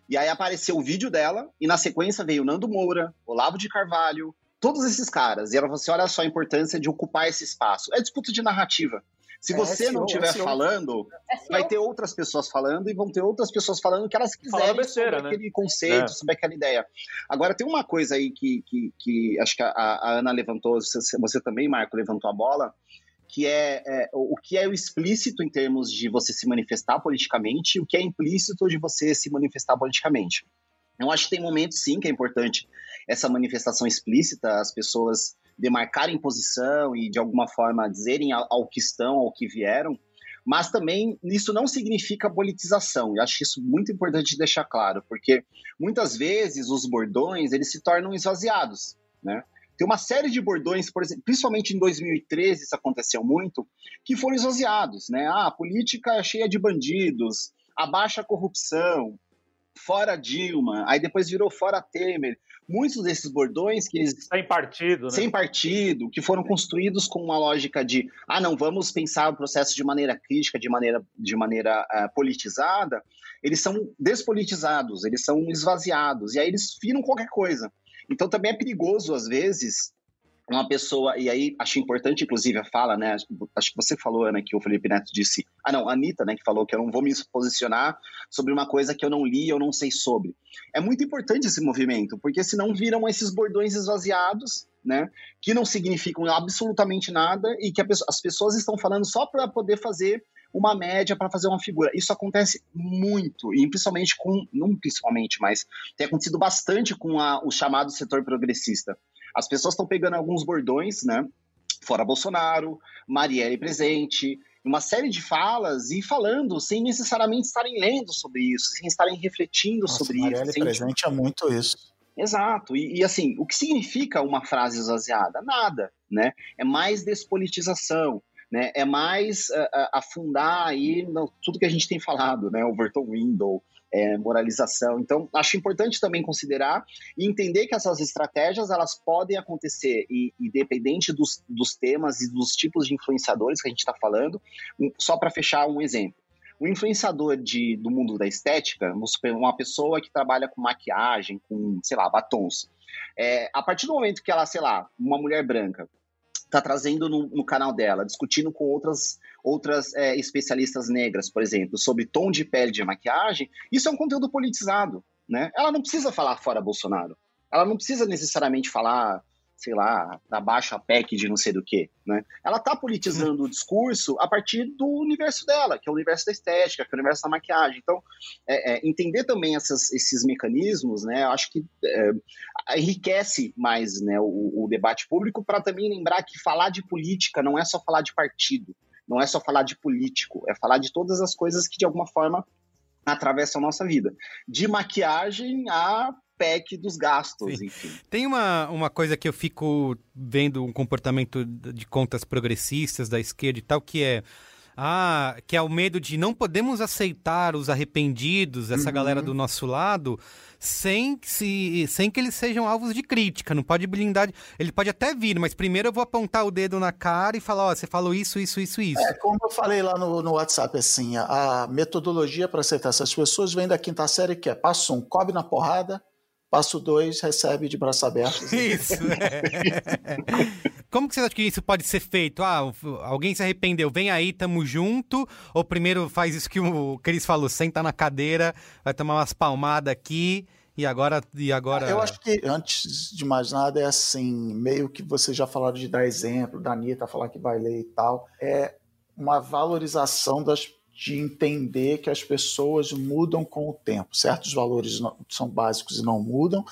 [SPEAKER 5] E aí apareceu o vídeo dela, e na sequência veio Nando Moura, Olavo de Carvalho, todos esses caras. E ela falou assim: olha só a importância de ocupar esse espaço. É disputa de narrativa. Se é, você não estiver é falando, é vai ter outras pessoas falando e vão ter outras pessoas falando o que elas quiserem
[SPEAKER 2] besteira,
[SPEAKER 5] sobre né? aquele conceito, é. sobre aquela ideia. Agora, tem uma coisa aí que, que, que acho que a, a Ana levantou, você, você também, Marco, levantou a bola, que é, é, o que é o explícito em termos de você se manifestar politicamente e o que é implícito de você se manifestar politicamente. Eu acho que tem momentos, sim, que é importante essa manifestação explícita, as pessoas demarcarem posição e, de alguma forma, dizerem ao, que estão, ao que vieram, mas também isso não significa politização. Eu acho isso muito importante deixar claro, porque muitas vezes os bordões eles se tornam esvaziados, né? Tem uma série de bordões, por exemplo, principalmente em 2013 isso aconteceu muito, que foram esvaziados, né? Ah, a política é cheia de bandidos, abaixa a corrupção, fora Dilma, aí depois virou fora Temer. Muitos desses bordões que eles
[SPEAKER 2] sem partido, né?
[SPEAKER 5] sem partido, que foram construídos com uma lógica de ah não vamos pensar o processo de maneira crítica, de maneira de maneira uh, politizada, eles são despolitizados, eles são esvaziados e aí eles viram qualquer coisa. Então também é perigoso, às vezes, uma pessoa, e aí acho importante, inclusive, a fala, né? Acho que você falou, Ana, que o Felipe Neto disse. Ah, não, a Anitta, né, que falou que eu não vou me posicionar sobre uma coisa que eu não li, eu não sei sobre. É muito importante esse movimento, porque senão viram esses bordões esvaziados, né? Que não significam absolutamente nada e que as pessoas estão falando só para poder fazer uma média para fazer uma figura. Isso acontece muito, e principalmente com, não principalmente, mas tem acontecido bastante com a, o chamado setor progressista. As pessoas estão pegando alguns bordões, né? Fora Bolsonaro, Marielle presente, uma série de falas e falando sem necessariamente estarem lendo sobre isso, sem estarem refletindo
[SPEAKER 4] Nossa,
[SPEAKER 5] sobre
[SPEAKER 4] Marielle
[SPEAKER 5] isso.
[SPEAKER 4] Marielle presente é muito isso.
[SPEAKER 5] Exato. E, e, assim, o que significa uma frase esvaziada? Nada, né? É mais despolitização, né? É mais uh, afundar aí no, tudo que a gente tem falado, né? Overton Window, é, moralização. Então, acho importante também considerar e entender que essas estratégias elas podem acontecer e, independente dos, dos temas e dos tipos de influenciadores que a gente está falando. Só para fechar um exemplo. O influenciador de, do mundo da estética, uma pessoa que trabalha com maquiagem, com, sei lá, batons. É, a partir do momento que ela, sei lá, uma mulher branca, está trazendo no, no, canal dela, discutindo com outras, outras é, especialistas negras, por exemplo, sobre tom de pele de maquiagem, isso é um conteúdo politizado. Né? Ela não precisa falar fora Bolsonaro. Ela não precisa necessariamente falar sei lá, da baixa PEC de não sei do que, né? Ela tá politizando o discurso a partir do universo dela, que é o universo da estética, que é o universo da maquiagem. Então, é, é, entender também essas, esses mecanismos, né? Eu acho que é, enriquece mais né, o, o debate público para também lembrar que falar de política não é só falar de partido, não é só falar de político, é falar de todas as coisas que de alguma forma atravessam a nossa vida. De maquiagem a PEC dos gastos, Sim. enfim.
[SPEAKER 1] Tem uma, uma coisa que eu fico vendo um comportamento de contas progressistas da esquerda e tal, que é. Ah, que é o medo de não podemos aceitar os arrependidos, essa uhum. galera do nosso lado, sem, se, sem que eles sejam alvos de crítica. Não pode blindar. Ele pode até vir, mas primeiro eu vou apontar o dedo na cara e falar: ó, você falou isso, isso, isso, isso.
[SPEAKER 4] É, como eu falei lá no, no WhatsApp, assim, a, a metodologia para aceitar essas pessoas vem da quinta série, que é passo um, cobre na porrada, Passo dois, recebe de braço aberto. (laughs)
[SPEAKER 1] Isso. É. (laughs) Como que você acha que isso pode ser feito? Ah, alguém se arrependeu, vem aí, tamo junto. Ou primeiro faz isso que o Cris falou, senta na cadeira, vai tomar umas palmadas aqui. E agora, e agora.
[SPEAKER 4] Eu acho que antes de mais nada é assim, meio que vocês já falaram de dar exemplo, da Anitta falar que vai ler e tal. É uma valorização das de entender que as pessoas mudam com o tempo. Certos valores não, são básicos e não mudam,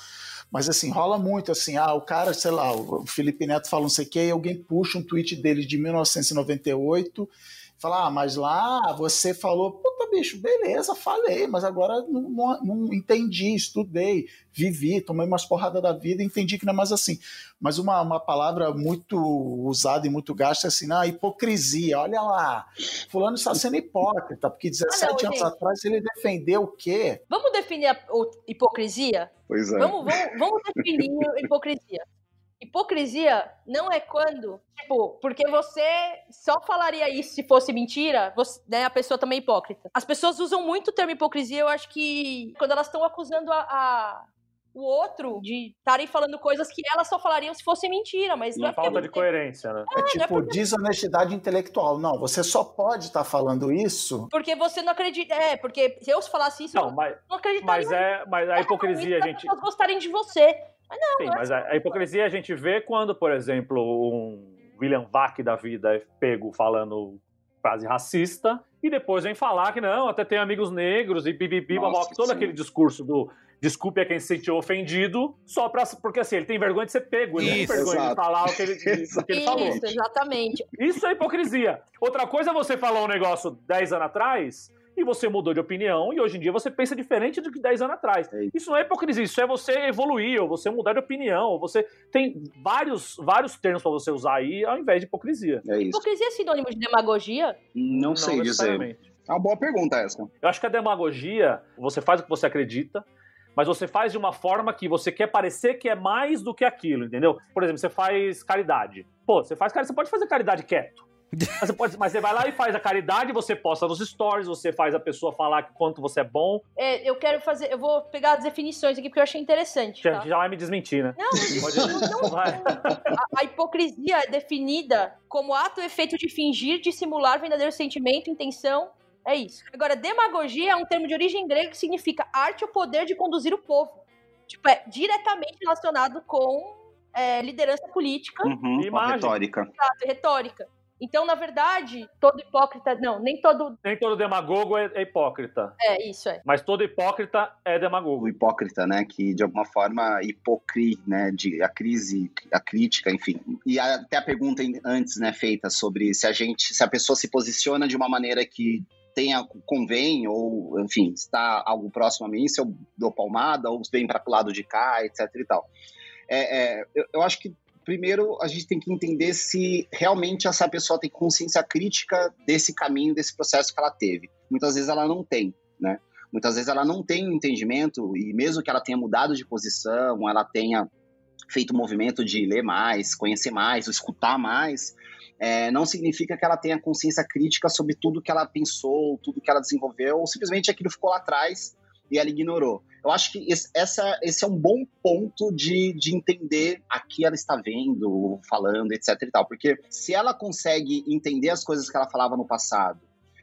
[SPEAKER 4] mas assim, rola muito assim, ah, o cara, sei lá, o Felipe Neto fala não sei o que, e alguém puxa um tweet dele de 1998 Falar, ah, mas lá você falou, puta bicho, beleza, falei, mas agora não, não, não, entendi, estudei, vivi, tomei umas porradas da vida e entendi que não é mais assim. Mas uma, uma palavra muito usada e muito gasta é assim, ah, hipocrisia, olha lá, fulano está sendo hipócrita, porque 17 ah, não, anos gente. atrás ele defendeu o quê?
[SPEAKER 3] Vamos definir a hipocrisia?
[SPEAKER 5] Pois é.
[SPEAKER 3] Vamos, vamos, vamos definir hipocrisia. Hipocrisia não é quando, tipo, porque você só falaria isso se fosse mentira, você, né, a pessoa também é hipócrita. As pessoas usam muito o termo hipocrisia, eu acho que quando elas estão acusando a, a, o outro de estarem falando coisas que elas só falariam se fosse mentira, mas
[SPEAKER 2] não é falta de coerência, né?
[SPEAKER 4] É, é tipo é porque... desonestidade intelectual. Não, você só pode estar tá falando isso
[SPEAKER 3] porque você não acredita. É, porque se eu falasse isso,
[SPEAKER 2] não, mas, não acreditaria. Mas é, mas a hipocrisia, a gente. As
[SPEAKER 3] pessoas gostarem de você. Mas não,
[SPEAKER 2] Sim, mas a, a, hipocrisia a gente vê quando, por exemplo, um William Vac da vida é pego falando frase racista e depois vem falar que não, até tem amigos negros e bibibi, todo aquele discurso do desculpe a quem se sentiu ofendido, só pra, porque assim, ele tem vergonha de ser pego, ele Isso, tem vergonha exato. de falar o que ele, (laughs) o que ele falou.
[SPEAKER 3] Isso, exatamente.
[SPEAKER 2] Isso é hipocrisia. Outra coisa é você falar um negócio 10 anos atrás e você mudou de opinião e hoje em dia você pensa diferente do que 10 anos atrás. É isso. isso. não é hipocrisia, isso é você evoluir, ou você mudar de opinião, ou você tem vários, vários termos para você usar aí ao invés de hipocrisia.
[SPEAKER 5] É isso.
[SPEAKER 3] Hipocrisia é sinônimo de demagogia?
[SPEAKER 5] Não, não sei dizer. É uma boa pergunta essa.
[SPEAKER 2] Eu acho que a demagogia, você faz o que você acredita, mas você faz de uma forma que você quer parecer que é mais do que aquilo, entendeu? Por exemplo, você faz caridade. Pô, você faz caridade, você pode fazer caridade quieto. Mas você, pode, mas você vai lá e faz a caridade, você posta nos stories, você faz a pessoa falar que quanto você é bom.
[SPEAKER 3] É, eu quero fazer, eu vou pegar as definições aqui porque eu achei interessante.
[SPEAKER 2] Já,
[SPEAKER 3] Tá?
[SPEAKER 2] já vai me desmentir, né?
[SPEAKER 3] Não,
[SPEAKER 2] Pode-
[SPEAKER 3] não, não, (laughs)
[SPEAKER 2] vai.
[SPEAKER 3] A, a hipocrisia é definida como ato ou efeito de fingir, dissimular verdadeiro sentimento, intenção. É isso. Agora, demagogia é um termo de origem grega que significa arte ou poder de conduzir o povo. Tipo, é diretamente relacionado com é, liderança política
[SPEAKER 5] Uhum,
[SPEAKER 2] Imagem.
[SPEAKER 5] retórica.
[SPEAKER 3] exato, e retórica. Então, na verdade, todo hipócrita. Não, nem todo.
[SPEAKER 2] Nem todo demagogo é, é hipócrita.
[SPEAKER 3] É, isso é.
[SPEAKER 2] Mas todo hipócrita é
[SPEAKER 5] O
[SPEAKER 2] demagogo.
[SPEAKER 5] hipócrita, né? Que de alguma forma hipocri, né? De, a crise, a crítica, enfim. E a- até a pergunta antes, né, feita sobre se a gente, se a pessoa se posiciona de uma maneira que tenha convém ou, enfim, está algo próximo a mim, se eu dou palmada ou vem para o lado de cá, etc e tal. É, é, eu, eu acho que primeiro a gente tem que entender se realmente essa pessoa tem consciência crítica desse caminho, desse processo que ela teve. Muitas vezes ela não tem, né? Muitas vezes ela não tem um entendimento e mesmo que ela tenha mudado de posição, ela tenha feito o movimento de ler mais, conhecer mais, escutar mais, é, não significa que ela tenha consciência crítica sobre tudo que ela pensou, tudo que ela desenvolveu, ou simplesmente aquilo ficou lá atrás e ela ignorou. Eu acho que esse, essa, esse é um bom ponto de, de entender a que ela está vendo, falando, etc e tal. Porque se ela consegue entender as coisas que ela falava no passado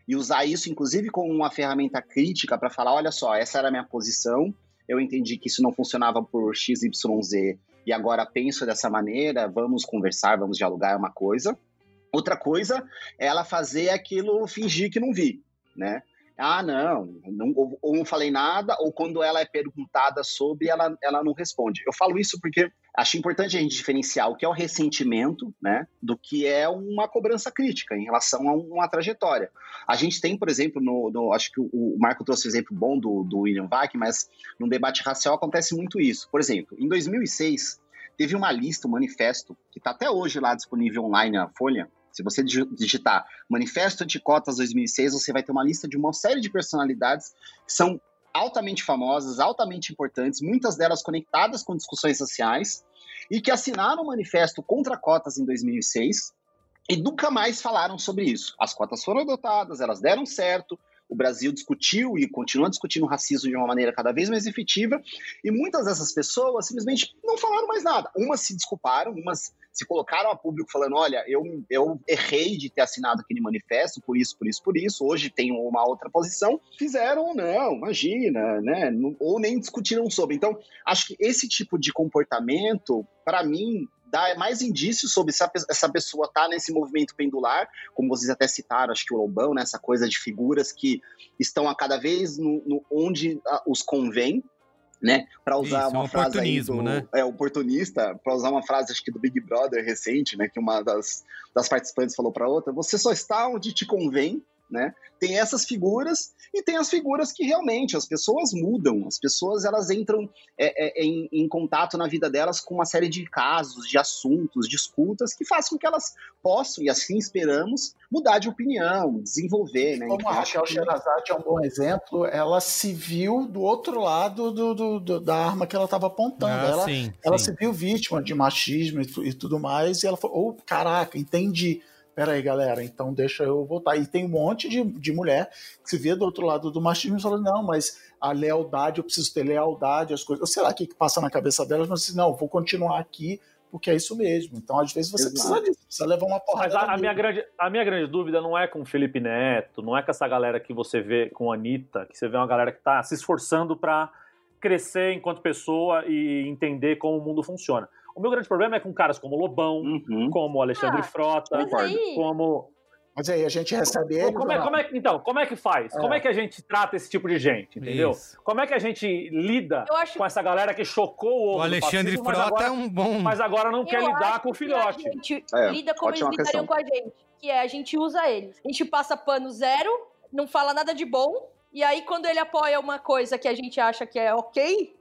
[SPEAKER 5] e usar isso, inclusive, como uma ferramenta crítica para falar, olha só, essa era a minha posição, eu entendi que isso não funcionava por XYZ e agora penso dessa maneira, vamos conversar, vamos dialogar, é uma coisa. Outra coisa é ela fazer aquilo fingir que não vi, né? Ah, não, não ou, ou não falei nada, ou quando ela é perguntada sobre, ela, ela não responde. Eu falo isso porque acho importante a gente diferenciar o que é o ressentimento, né, do que é uma cobrança crítica em relação a uma trajetória. A gente tem, por exemplo, no, no- acho que o, Marco trouxe um exemplo bom do, do William Vac, mas no debate racial acontece muito isso. Por exemplo, em 2006, teve uma lista, um manifesto, que está até hoje lá disponível online na Folha, se você digi- digitar Manifesto Anticotas 2006, você vai ter uma lista de uma série de personalidades que são altamente famosas, altamente importantes, muitas delas conectadas com discussões sociais, e que assinaram o manifesto contra cotas em 2006 e nunca mais falaram sobre isso. As cotas foram adotadas, elas deram certo, o Brasil discutiu e continua discutindo o racismo de uma maneira cada vez mais efetiva, e muitas dessas pessoas simplesmente não falaram mais nada. Umas se desculparam, umas se colocaram a público falando: olha, eu, eu errei de ter assinado aquele manifesto, por isso, por isso, por isso, hoje tenho uma outra posição. Fizeram, não, imagina, né? Ou nem discutiram sobre. Então, acho que esse tipo de comportamento, para mim, dá mais indícios sobre se essa pessoa tá nesse movimento pendular, como vocês até citaram, acho que o Lobão, né, essa coisa de figuras que estão a cada vez no, no- onde os convém, né, para usar
[SPEAKER 1] Isso,
[SPEAKER 5] uma
[SPEAKER 1] um
[SPEAKER 5] frase aí do,
[SPEAKER 1] né?
[SPEAKER 5] é oportunista, para usar uma frase acho que do Big Brother recente, né, que uma das, das participantes falou para outra, você só está onde te convém, né? Tem essas figuras e tem as figuras que realmente as pessoas mudam, as pessoas elas entram é, é, em, em contato na vida delas com uma série de casos, de assuntos, disputas que fazem com que elas possam, e assim esperamos, mudar de opinião, desenvolver, né?
[SPEAKER 4] Como
[SPEAKER 5] Então,
[SPEAKER 4] a
[SPEAKER 5] que-
[SPEAKER 4] Sherazade é um bom exemplo, ela se viu do outro lado do, do- do- da arma que ela estava apontando.
[SPEAKER 1] Ah,
[SPEAKER 4] ela
[SPEAKER 1] sim,
[SPEAKER 4] ela
[SPEAKER 1] sim.
[SPEAKER 4] se viu vítima de machismo e, e tudo mais, e ela falou: oh, caraca, entendi. Peraí, galera, então deixa eu voltar. E tem um monte de, de mulher que se vê do outro lado do machismo e fala: não, mas a lealdade, eu preciso ter lealdade, as coisas. Sei lá o que, que passa na cabeça delas, mas assim, não, vou continuar aqui porque é isso mesmo. Então, às vezes, você
[SPEAKER 5] Exato.
[SPEAKER 4] precisa disso, precisa levar uma porrada.
[SPEAKER 2] Mas a, a minha grande, a minha grande dúvida não é com o Felipe Neto, não é com essa galera que você vê com a Anitta, que você vê uma galera que tá se esforçando para crescer enquanto pessoa e entender como o mundo funciona. O meu grande problema é com caras como Lobão,
[SPEAKER 5] Uhum.
[SPEAKER 2] como Alexandre
[SPEAKER 3] Ah,
[SPEAKER 2] Frota,
[SPEAKER 3] mas aí-
[SPEAKER 2] como.
[SPEAKER 4] Mas aí a gente recebe ele.
[SPEAKER 2] Como é, como é que- então, como é que faz?
[SPEAKER 4] É.
[SPEAKER 2] Como é que a gente trata esse tipo de gente, entendeu?
[SPEAKER 1] Isso.
[SPEAKER 2] Como é que a gente lida
[SPEAKER 3] acho
[SPEAKER 2] com essa galera que chocou o ovo
[SPEAKER 1] O Alexandre Frota
[SPEAKER 2] agora,
[SPEAKER 1] é um bom.
[SPEAKER 2] mas agora não quer
[SPEAKER 3] Eu
[SPEAKER 2] lidar
[SPEAKER 3] acho
[SPEAKER 2] com o
[SPEAKER 3] que
[SPEAKER 2] filhote.
[SPEAKER 3] A gente
[SPEAKER 5] É,
[SPEAKER 3] lida como eles lidariam
[SPEAKER 2] questão.
[SPEAKER 3] com a gente. Que é, a gente usa eles. A gente passa pano zero, não fala nada de bom, e aí quando ele apoia uma coisa que a gente acha que é ok,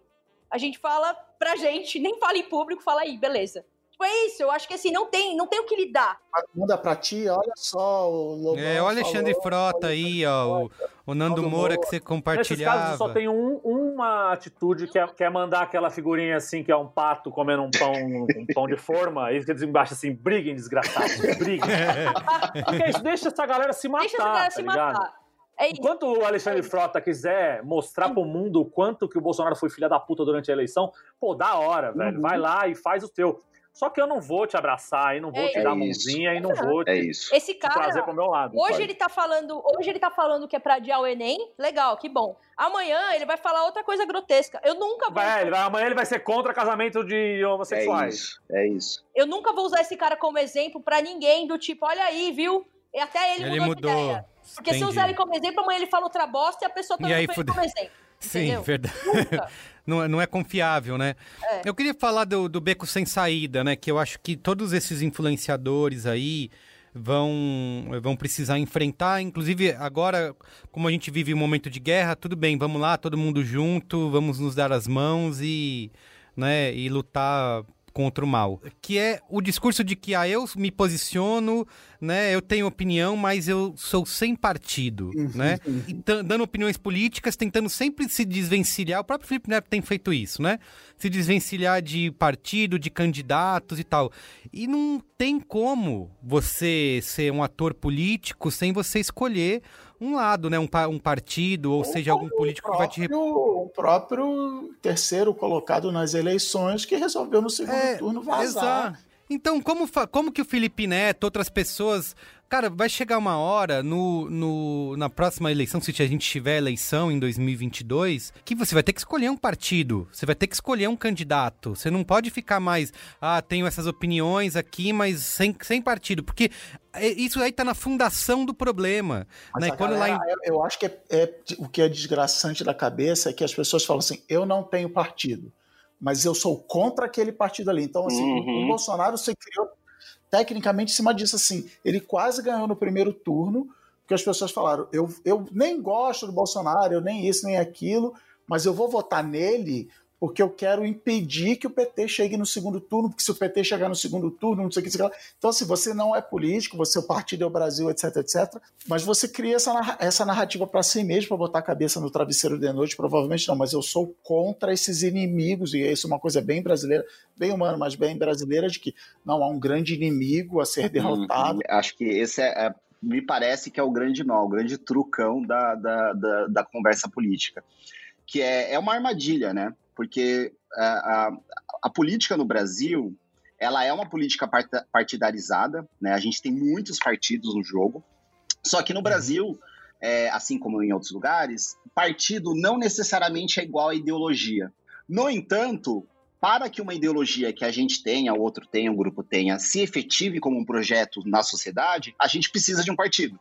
[SPEAKER 3] a gente fala pra gente, nem fala em público, fala aí, beleza. Tipo, é isso, eu acho que assim, não tem, não tem o que lidar.
[SPEAKER 4] Manda pra ti, olha só o Lobão.
[SPEAKER 1] É, o Alexandre
[SPEAKER 4] falou,
[SPEAKER 1] Frota aí, ó. O, o Nando Moura
[SPEAKER 4] Moura.
[SPEAKER 1] que você
[SPEAKER 2] Nesses
[SPEAKER 1] compartilhava.
[SPEAKER 2] casos só tem um, um nenhuma atitude que é, que é mandar aquela figurinha assim, que é um pato comendo um pão, um pão de forma, e eles embaixo assim, briguem, desgraçados, briguem. (laughs) Porque isso deixa essa galera se matar,
[SPEAKER 3] Deixa essa galera
[SPEAKER 2] tá
[SPEAKER 3] se
[SPEAKER 2] ligado?
[SPEAKER 3] matar. É isso.
[SPEAKER 2] Enquanto o Alexandre Frota quiser mostrar pro mundo o quanto que o Bolsonaro foi filha da puta durante a eleição, pô, da hora, velho.
[SPEAKER 5] Uhum.
[SPEAKER 2] Vai lá e faz o teu. Só que eu não vou te abraçar, e não vou
[SPEAKER 3] É
[SPEAKER 2] te dar a
[SPEAKER 5] isso.
[SPEAKER 2] mãozinha, e não vou te,
[SPEAKER 5] É isso.
[SPEAKER 3] Esse
[SPEAKER 2] te trazer
[SPEAKER 3] cara,
[SPEAKER 2] pro meu lado.
[SPEAKER 3] hoje
[SPEAKER 2] sabe?
[SPEAKER 3] ele tá falando, hoje ele tá falando que é pra adiar o Enem, legal, que bom. Amanhã ele vai falar outra coisa grotesca. Eu nunca vou,
[SPEAKER 2] Vai, ele vai- amanhã ele vai ser contra casamento de
[SPEAKER 5] É
[SPEAKER 2] homossexuais.
[SPEAKER 5] isso. É isso.
[SPEAKER 3] eu nunca vou usar esse cara como exemplo pra ninguém do tipo, olha aí, viu? E até ele,
[SPEAKER 1] Ele
[SPEAKER 3] mudou,
[SPEAKER 1] mudou.
[SPEAKER 3] de ideia. Porque se
[SPEAKER 1] Entendi.
[SPEAKER 3] usar ele como exemplo, amanhã ele fala outra bosta e a pessoa
[SPEAKER 1] E aí
[SPEAKER 3] foi
[SPEAKER 1] fudeu.
[SPEAKER 3] como exemplo.
[SPEAKER 1] Sim,
[SPEAKER 3] Entendeu?
[SPEAKER 1] verdade.
[SPEAKER 3] Nunca. (laughs)
[SPEAKER 1] Não, é- não é confiável, né?
[SPEAKER 3] É.
[SPEAKER 1] Eu queria falar do, do Beco Sem Saída, né? Que eu acho que todos esses influenciadores aí vão, vão precisar enfrentar. Inclusive, agora, como a gente vive um momento de guerra, tudo bem, vamos lá, todo mundo junto, vamos nos dar as mãos e, né, e lutar contra o mal. Que é o discurso de que ah, eu me posiciono, né? Eu tenho opinião, mas eu sou sem partido, né? E dando opiniões políticas, tentando sempre se desvencilhar. O próprio Felipe Neto tem feito isso, né? Se desvencilhar de partido, de candidatos e tal. E não tem como você ser um ator político sem você escolher um lado, né? Um, um partido, ou seja, algum político que vai te
[SPEAKER 4] próprio, o próprio terceiro colocado nas eleições que resolveu no segundo
[SPEAKER 1] É,
[SPEAKER 4] turno vazar.
[SPEAKER 1] Exato. Então, como, como que o Felipe Neto, outras pessoas. Cara, vai chegar uma hora no, no, na próxima eleição, se a gente tiver eleição em 2022, que você vai ter que escolher um partido, você vai ter que escolher um candidato. Você não pode ficar mais, ah, tenho essas opiniões aqui, mas sem, sem partido, porque é- isso aí tá na fundação do problema.
[SPEAKER 4] Mas
[SPEAKER 1] né? quando lá em-
[SPEAKER 4] galera, eu, eu acho que é, é- o que é desgraçante da cabeça é que as pessoas falam assim: eu não tenho partido, mas eu sou contra aquele partido ali. Então, assim,
[SPEAKER 5] Uhum.
[SPEAKER 4] o Bolsonaro se criou tecnicamente em cima disso. Assim, ele quase ganhou no primeiro turno, porque as pessoas falaram: eu, eu nem gosto do Bolsonaro, eu nem isso, nem aquilo, mas eu vou votar nele. Porque eu quero impedir que o PT chegue no segundo turno, porque se o PT chegar no segundo turno, não sei o que, sei lá. Então, assim, você não é político, você o partido é o Brasil, etc, etc. Mas você cria essa, essa narrativa para si mesmo, para botar a cabeça no travesseiro de noite, provavelmente não, mas eu sou contra esses inimigos, e isso é uma coisa bem brasileira, bem humana, mas bem brasileira, de que não há um grande inimigo a ser derrotado.
[SPEAKER 5] Uhum. Acho que esse é, é- me parece que é o grande nó, o grande trucão da, da, da, da conversa política. Que é, é uma armadilha, né? Porque a, a, a política no Brasil ela é uma política partidarizada, né? A gente tem muitos partidos no jogo. Só que no Brasil, é, assim como em outros lugares, partido não necessariamente é igual a ideologia. No entanto, para que uma ideologia que a gente tenha, o outro tenha, o grupo tenha, se efetive como um projeto na sociedade, a gente precisa de um partido.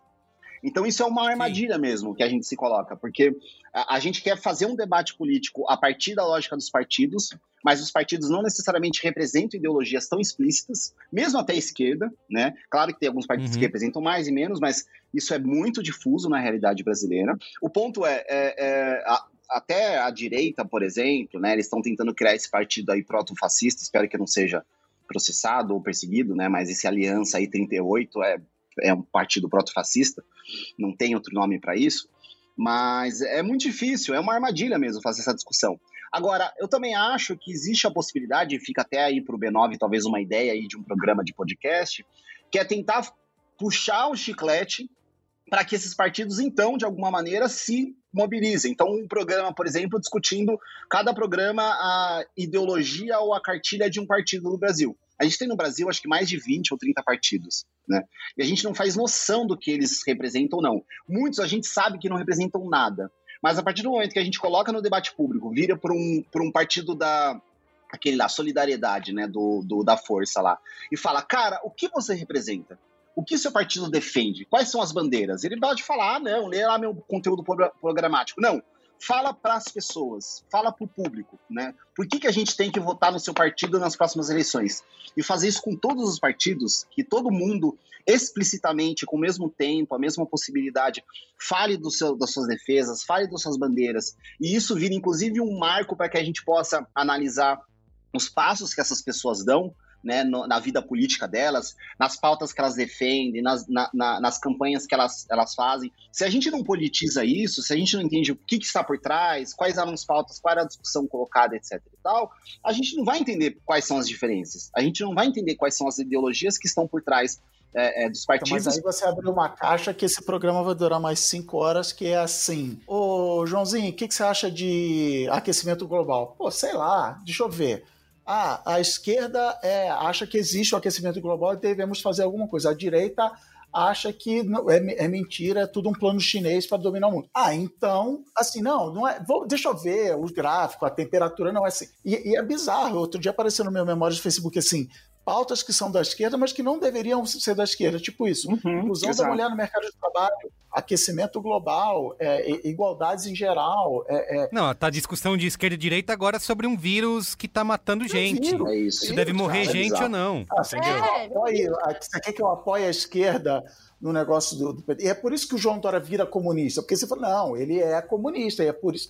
[SPEAKER 5] Então isso é uma armadilha mesmo que a gente se coloca, porque a, a gente quer fazer um debate político a partir da lógica dos partidos, mas os partidos não necessariamente representam ideologias tão explícitas, mesmo até a esquerda, né? Claro que tem alguns partidos
[SPEAKER 1] Uhum.
[SPEAKER 5] que representam mais e menos, mas isso é muito difuso na realidade brasileira. O ponto é, é- é, a- até a direita, por exemplo, né? Eles estão tentando criar esse partido aí proto-fascista, espero que não seja processado ou perseguido, né? Mas esse Aliança aí 38 é, é um partido proto-fascista, não tem outro nome para isso. Mas é muito difícil, é uma armadilha mesmo fazer essa discussão. Agora, eu também acho que existe a possibilidade, fica até aí para o B9 talvez uma ideia aí de um programa de podcast, que é tentar puxar o chiclete para que esses partidos, então, de alguma maneira, se mobilizem. Então, um programa, por exemplo, discutindo cada programa a ideologia ou a cartilha de um partido no Brasil. A gente tem no Brasil, acho que mais de 20 ou 30 partidos, né? E a gente não faz noção do que eles representam ou não. Muitos a gente sabe que não representam nada. Mas a partir do momento que a gente coloca no debate público, vira para um, por um partido da, aquele lá, solidariedade, né, do, do, da força lá, e fala, cara, o que você representa? O que seu partido defende? Quais são as bandeiras? Ele pode falar, ah, não, lê lá meu conteúdo pro- programático. Não, fala para as pessoas, fala para o público, né? Por que, que a gente tem que votar no seu partido nas próximas eleições? E fazer isso com todos os partidos, que todo mundo explicitamente, com o mesmo tempo, a mesma possibilidade, fale do seu, das suas defesas, fale das suas bandeiras, e isso vira inclusive um marco para que a gente possa analisar os passos que essas pessoas dão né, no, na vida política delas, nas pautas que elas defendem, nas, na, na, nas campanhas que elas, elas fazem. Se a gente não politiza isso, se a gente não entende o que, que está por trás, quais eram as pautas, qual era a discussão colocada, etc. e tal, a gente não vai entender quais são as diferenças. A gente não vai entender quais são as ideologias que estão por trás é, é, dos partidos.
[SPEAKER 4] Então, mas aí você abriu uma caixa que esse programa vai durar mais cinco horas, que é assim. Ô, Joãozinho, o que, que você acha de aquecimento global? Pô, sei lá, deixa eu ver. Ah, a esquerda é, acha que existe o aquecimento global e devemos fazer alguma coisa. A direita acha que não, é, é, mentira, é tudo um plano chinês para dominar o mundo. Ah, então, assim, não, não é. Vou, deixa eu ver os gráficos, a temperatura não é assim. E, e, é bizarro. Outro dia apareceu no meu memória de Facebook assim: pautas que são da esquerda, mas que não deveriam ser da esquerda, tipo isso. Uhum, Inclusão exato. da mulher no mercado de trabalho, aquecimento global, é, igualdades em geral. É,
[SPEAKER 1] é... Não, tá discussão de esquerda e direita agora sobre um vírus que tá matando gente.
[SPEAKER 5] É isso.
[SPEAKER 1] Se deve morrer cara, gente ou não.
[SPEAKER 4] Ah, você, quer apoie, você quer que eu apoie a esquerda no negócio do, do? E é por isso que o João Dória vira comunista, porque você fala, não, ele é comunista, e é por isso.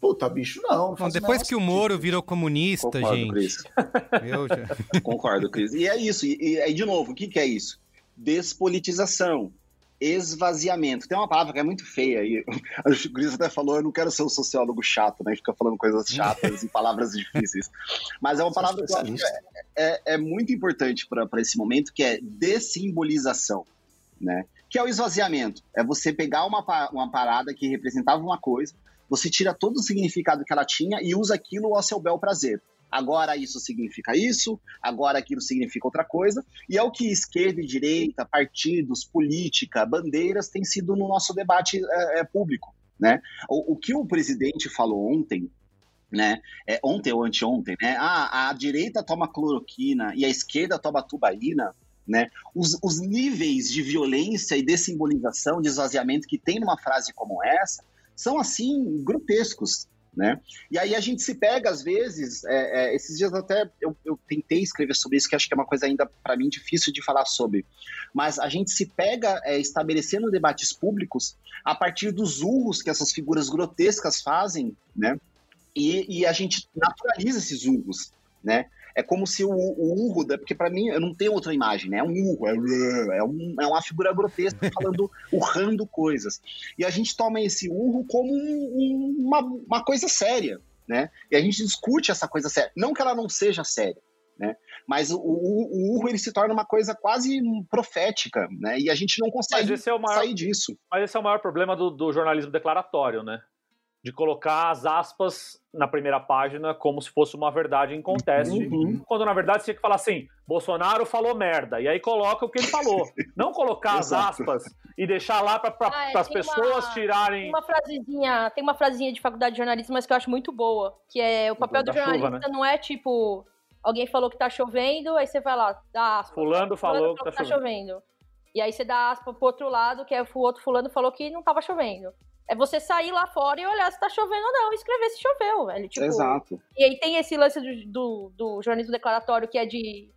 [SPEAKER 4] Puta, bicho, não. não
[SPEAKER 1] depois que o Moro virou comunista, Concordo, gente. Cris. (laughs)
[SPEAKER 5] Eu já... (laughs) Concordo, Cris. E é isso. E aí, de novo, o que, que é isso? Despolitização esvaziamento. Tem uma palavra que é muito feia aí. (laughs) O Cris até falou, eu não quero ser um sociólogo chato, né? Fica falando coisas chatas e palavras difíceis. Mas é uma palavra que é, é, é, muito importante para esse momento, que é dessimbolização, né? Que é o esvaziamento. É você pegar uma, uma parada que representava uma coisa, você tira todo o significado que ela tinha e usa aquilo ao seu bel prazer. Agora isso significa isso, agora aquilo significa outra coisa, e é o que esquerda e direita, partidos, política, bandeiras tem sido no nosso debate é, é, público. Né? O, o, que o presidente falou ontem, né? É, ontem ou anteontem, né? Ah, a direita toma cloroquina e a esquerda toma tubaína. Né? Os, os níveis de violência e dessimbolização, de esvaziamento que tem numa frase como essa são assim grotescos. Né? E aí a gente se pega, às vezes, é, é, esses dias até eu, eu, tentei escrever sobre isso, que acho que é uma coisa ainda, para mim, difícil de falar sobre. Mas a gente se pega é, estabelecendo debates públicos a partir dos urros que essas figuras grotescas fazem, né? E, e a gente naturaliza esses urros, né? É como se o, o urro, porque para mim eu não tenho outra imagem, né? É um urro, é, é, um, é uma figura grotesca (laughs) falando, urrando coisas. E a gente toma esse urro como um, uma, uma coisa séria, né? E a gente discute essa coisa séria. Não que ela não seja séria, né? Mas o, o, o, urro ele se torna uma coisa quase profética, né? E a gente não consegue é maior, sair disso.
[SPEAKER 2] Mas esse é o maior problema do, do jornalismo declaratório, né? De colocar as aspas na primeira página como se fosse uma verdade em conteste, uhum. quando na verdade você tinha que falar assim: Bolsonaro falou merda, e aí coloca o que ele falou. (laughs) Não colocar as aspas e deixar lá para ah, é, as pessoas uma, tirarem.
[SPEAKER 3] Tem uma frasezinha, tem uma frasezinha de faculdade de jornalismo, mas que eu acho muito boa, que é o papel do jornalista chuva, né? não é tipo alguém falou que tá chovendo, aí você vai lá, dá aspas.
[SPEAKER 2] Fulano falou, falou que, tá, que tá chovendo. chovendo.
[SPEAKER 3] E aí você dá aspa pro outro lado, que é o outro fulano falou que não tava chovendo. É você sair lá fora e olhar se tá chovendo ou não, e escrever se choveu, velho. Tipo,
[SPEAKER 5] Exato.
[SPEAKER 3] E aí tem esse lance do, do, do jornalismo declaratório que é de,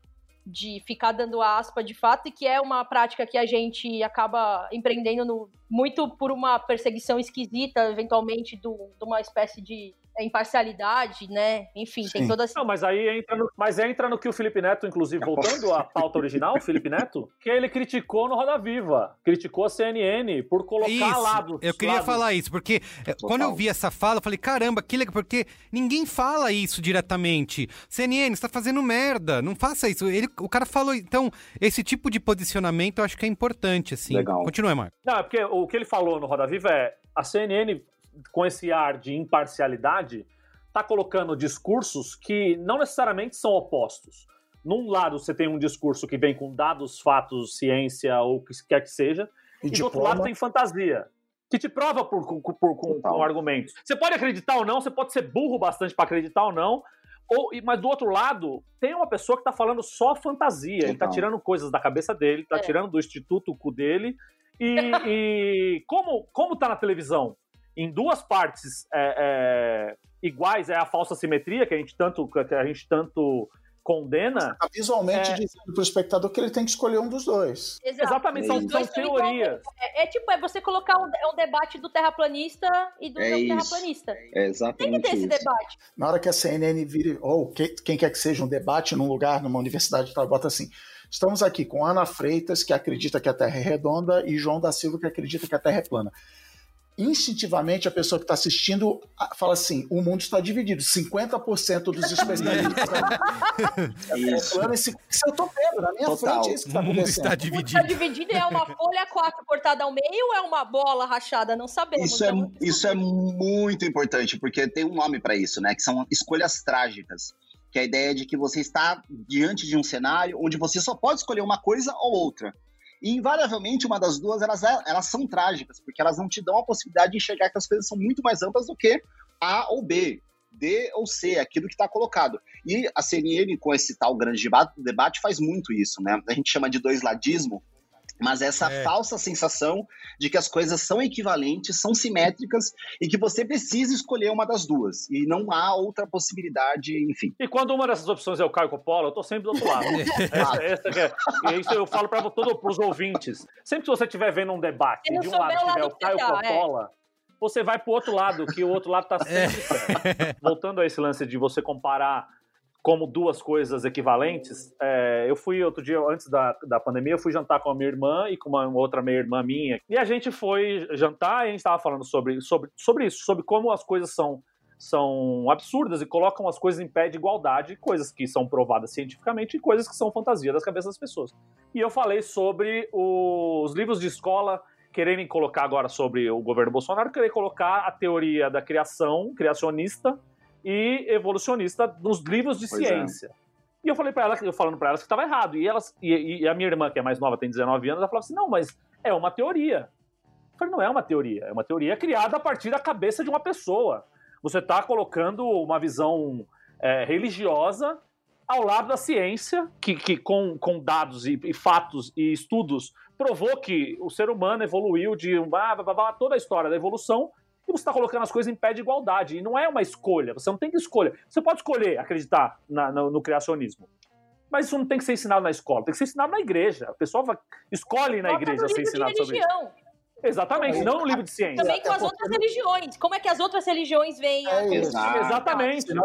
[SPEAKER 3] de ficar dando aspa de fato, e que é uma prática que a gente acaba empreendendo no, muito por uma perseguição esquisita, eventualmente, de uma espécie de imparcialidade, né? Enfim, Sim. tem toda essa.
[SPEAKER 2] Não, mas aí entra no, mas entra no que o Felipe Neto, inclusive, voltando à pauta original, o Felipe Neto, que ele criticou no Roda Viva. Criticou a CNN por colocar
[SPEAKER 1] isso,
[SPEAKER 2] lá do.
[SPEAKER 1] Eu queria falar isso, porque eh, Total. quando eu vi essa fala, eu falei, caramba, que legal, porque ninguém fala isso diretamente. CNN, você tá fazendo merda, não faça isso. Ele, o cara falou, então, esse tipo de posicionamento eu acho que é importante, assim. Legal. Continua, Marco.
[SPEAKER 2] Não, é porque o que ele falou no Roda Viva é a CNN com esse ar de imparcialidade, está colocando discursos que não necessariamente são opostos. Num lado, você tem um discurso que vem com dados, fatos, ciência ou o que quer que seja, e, e do outro lado tem fantasia, que te prova por, por, por com, com argumentos. Você pode acreditar ou não, você pode ser burro bastante para acreditar ou não, ou, mas do outro lado, tem uma pessoa que está falando só fantasia. Ele está tirando coisas da cabeça dele, está é. tirando do instituto cu dele. E, e como, como tá na televisão? Em duas partes é, é, iguais é a falsa simetria que a gente tanto, que a gente tanto condena.
[SPEAKER 4] Tá visualmente
[SPEAKER 2] É.
[SPEAKER 4] dizendo pro espectador que ele tem que escolher um dos dois.
[SPEAKER 3] Exato.
[SPEAKER 2] Exatamente, são, são
[SPEAKER 3] dois são
[SPEAKER 2] teorias.
[SPEAKER 3] É, é tipo, é você colocar um, é um debate do terraplanista e do
[SPEAKER 5] É
[SPEAKER 3] não
[SPEAKER 5] isso.
[SPEAKER 3] terraplanista.
[SPEAKER 5] É
[SPEAKER 3] Tem que
[SPEAKER 5] exatamente
[SPEAKER 3] ter esse
[SPEAKER 5] isso.
[SPEAKER 3] debate.
[SPEAKER 4] Na hora que a CNN vire, ou que- quem quer que seja um debate num lugar, numa universidade, ela bota assim: estamos aqui com Ana Freitas, que acredita que a Terra é redonda, e João da Silva, que acredita que a Terra é plana. Instintivamente, a pessoa que está assistindo fala assim: o mundo está dividido. 50% dos (laughs) especialistas é (laughs)
[SPEAKER 5] Isso.
[SPEAKER 4] plana e 50%. Isso eu tô vendo, na minha
[SPEAKER 5] Total.
[SPEAKER 4] frente é isso que está
[SPEAKER 1] O mundo
[SPEAKER 4] acontecendo.
[SPEAKER 1] está
[SPEAKER 3] Tá
[SPEAKER 1] dividido.
[SPEAKER 3] dividido é uma folha 4 cortada ao meio ou é uma bola rachada? Não sabemos.
[SPEAKER 5] Isso é,
[SPEAKER 3] Então,
[SPEAKER 5] isso é muito importante, porque tem um nome para isso, né? Que são escolhas trágicas. Que é a ideia de que você está diante de um cenário onde você só pode escolher uma coisa ou outra. E invariavelmente uma das duas elas, elas são trágicas, porque elas não te dão a possibilidade de enxergar que as coisas são muito mais amplas do que A ou B, D ou C, aquilo que está colocado. E a CNN, com esse tal grande deba- debate, faz muito isso, né? A gente chama de dois ladismo, mas essa
[SPEAKER 1] É.
[SPEAKER 5] falsa sensação de que as coisas são equivalentes, são simétricas e que você precisa escolher uma das duas. E não há outra possibilidade, enfim.
[SPEAKER 2] E quando uma dessas opções é o Caio Coppola, eu tô sempre do outro lado. (laughs) essa, essa que é, e isso eu falo para todos os ouvintes. Sempre que você estiver vendo um debate de um lado tiver o Caio
[SPEAKER 3] tá, é.
[SPEAKER 2] Coppola, você vai pro outro lado, que o outro lado tá sempre certo. Voltando a esse lance de você comparar como duas coisas equivalentes, é, eu fui outro dia, antes da, da pandemia, eu fui jantar com a minha irmã e com uma outra meia-irmã minha. E a gente foi jantar e a gente estava falando sobre, sobre, sobre isso, sobre como as coisas são, são absurdas e colocam as coisas em pé de igualdade, coisas que são provadas cientificamente e coisas que são fantasia das cabeças das pessoas. E eu falei sobre os livros de escola quererem colocar agora sobre o governo Bolsonaro, querer colocar a teoria da criação, criacionista e evolucionista nos livros de
[SPEAKER 5] Pois é.
[SPEAKER 2] ciência. E eu falei para ela, eu falando para elas que estava errado. E elas e, e a minha irmã, que é mais nova, tem 19 anos, ela falava assim: "Não, mas é uma teoria". Eu falei: "Não é uma teoria, é uma teoria criada a partir da cabeça de uma pessoa. Você está colocando uma visão é, religiosa ao lado da ciência, que, que com, com dados e, e fatos e estudos provou que o ser humano evoluiu de um blá, blá, blá, toda a história da evolução e você está colocando as coisas em pé de igualdade. E não é uma escolha, você não tem que escolher. Você pode escolher acreditar na- no, no criacionismo. Mas isso não tem que ser ensinado na escola, tem que ser ensinado na igreja. A pessoa vai, escolhe na igreja ser ensinado sobre isso. Exatamente, não no livro de ciência.
[SPEAKER 3] Também com as outras religiões. Como é que as outras religiões veem a...
[SPEAKER 4] É.
[SPEAKER 2] Exatamente.
[SPEAKER 4] Tá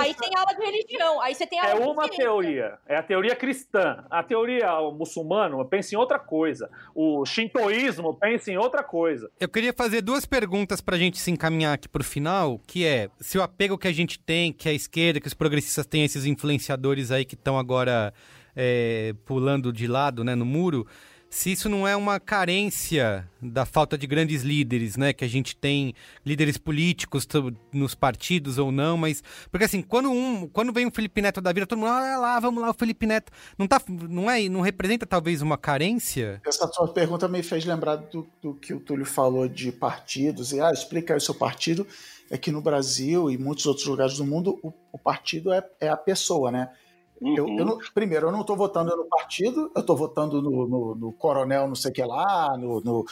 [SPEAKER 3] Aí, tem aula de religião, aí você tem
[SPEAKER 2] É
[SPEAKER 3] aula de
[SPEAKER 2] uma
[SPEAKER 3] ciência.
[SPEAKER 2] teoria, é a teoria cristã. A teoria muçulmana pensa em outra coisa. O shintoísmo pensa em outra coisa.
[SPEAKER 1] Eu queria fazer duas perguntas pra gente se encaminhar aqui pro final, que é se o apego que a gente tem, que a esquerda, que os progressistas têm esses influenciadores aí que estão agora é, pulando de lado, né, no muro, se isso não é uma carência da falta de grandes líderes, né, que a gente tem líderes políticos nos partidos ou não, mas porque assim, quando um, quando vem um Felipe Neto da vida, todo mundo, ah, lá, vamos lá, o Felipe Neto, não tá, não é, não representa talvez uma carência?
[SPEAKER 4] Essa sua pergunta me fez lembrar do, do que o Túlio falou de partidos. E, ah, explica aí o seu partido. É que no Brasil e muitos outros lugares do mundo, o, o partido é, é a pessoa, né? Eu,
[SPEAKER 5] Uhum.
[SPEAKER 4] eu não- primeiro, eu não estou votando no partido, eu estou votando no, no- no coronel não sei o que lá, no, no,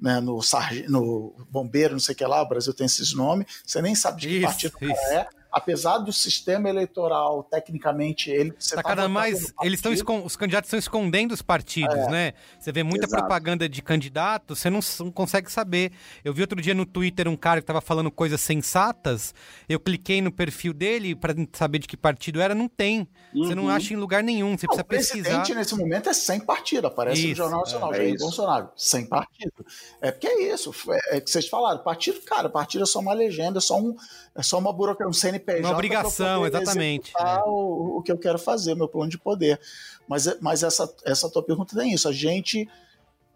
[SPEAKER 4] né, no, sarge- no bombeiro não sei o que lá, o Brasil tem esses nomes, você nem sabe de que
[SPEAKER 1] Isso,
[SPEAKER 4] partido o cara
[SPEAKER 1] isso.
[SPEAKER 4] é. Apesar do sistema eleitoral, tecnicamente, ele... Você
[SPEAKER 1] Tá cada mais.
[SPEAKER 4] no
[SPEAKER 1] Eles estão os candidatos estão escondendo os partidos,
[SPEAKER 4] É.
[SPEAKER 1] né? Você vê muita
[SPEAKER 5] Exato.
[SPEAKER 1] propaganda de candidato, você não, não consegue saber. Eu vi outro dia no Twitter um cara que tava falando coisas sensatas. Eu cliquei no perfil dele pra saber de que partido era, não tem. Você não
[SPEAKER 5] Uhum.
[SPEAKER 1] acha em lugar nenhum, você
[SPEAKER 4] Não,
[SPEAKER 1] precisa
[SPEAKER 4] o presidente
[SPEAKER 1] pesquisar.
[SPEAKER 4] nesse momento é sem partido, aparece no
[SPEAKER 1] Isso,
[SPEAKER 4] Jornal Nacional,
[SPEAKER 5] é
[SPEAKER 4] Jair
[SPEAKER 5] isso.
[SPEAKER 4] Bolsonaro, sem partido. É porque é isso, é, é que vocês falaram, partido, cara, partido é só uma legenda, é só, um, é só uma burocracia, um CNPJ.
[SPEAKER 1] Uma obrigação,
[SPEAKER 4] eu poder
[SPEAKER 1] exatamente, é.
[SPEAKER 4] O, o que eu quero fazer, meu plano de poder. Mas, é- mas essa, essa tua pergunta tem isso, a gente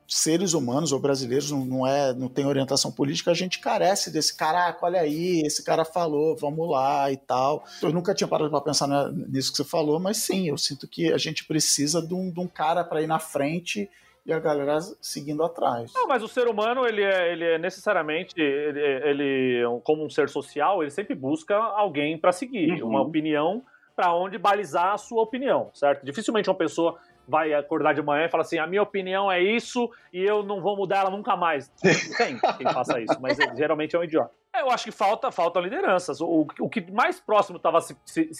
[SPEAKER 4] seres humanos ou brasileiros não, não é não tem orientação política a gente carece desse caraca olha aí esse cara falou vamos lá e tal eu nunca tinha parado para pensar nisso que você falou mas sim eu sinto que a gente precisa de um, de um cara para ir na frente e a galera seguindo atrás
[SPEAKER 2] Não, mas o ser humano, ele é, ele é necessariamente, ele, ele, como um ser social, ele sempre busca alguém para seguir,
[SPEAKER 5] Uhum.
[SPEAKER 2] uma opinião para onde balizar a sua opinião, certo? Dificilmente uma pessoa vai acordar de manhã e falar assim: a minha opinião é isso e eu não vou mudar ela nunca mais. (laughs) Tem quem faça isso, mas geralmente é um idiota. Eu acho que falta, falta lideranças. O, o que mais próximo estava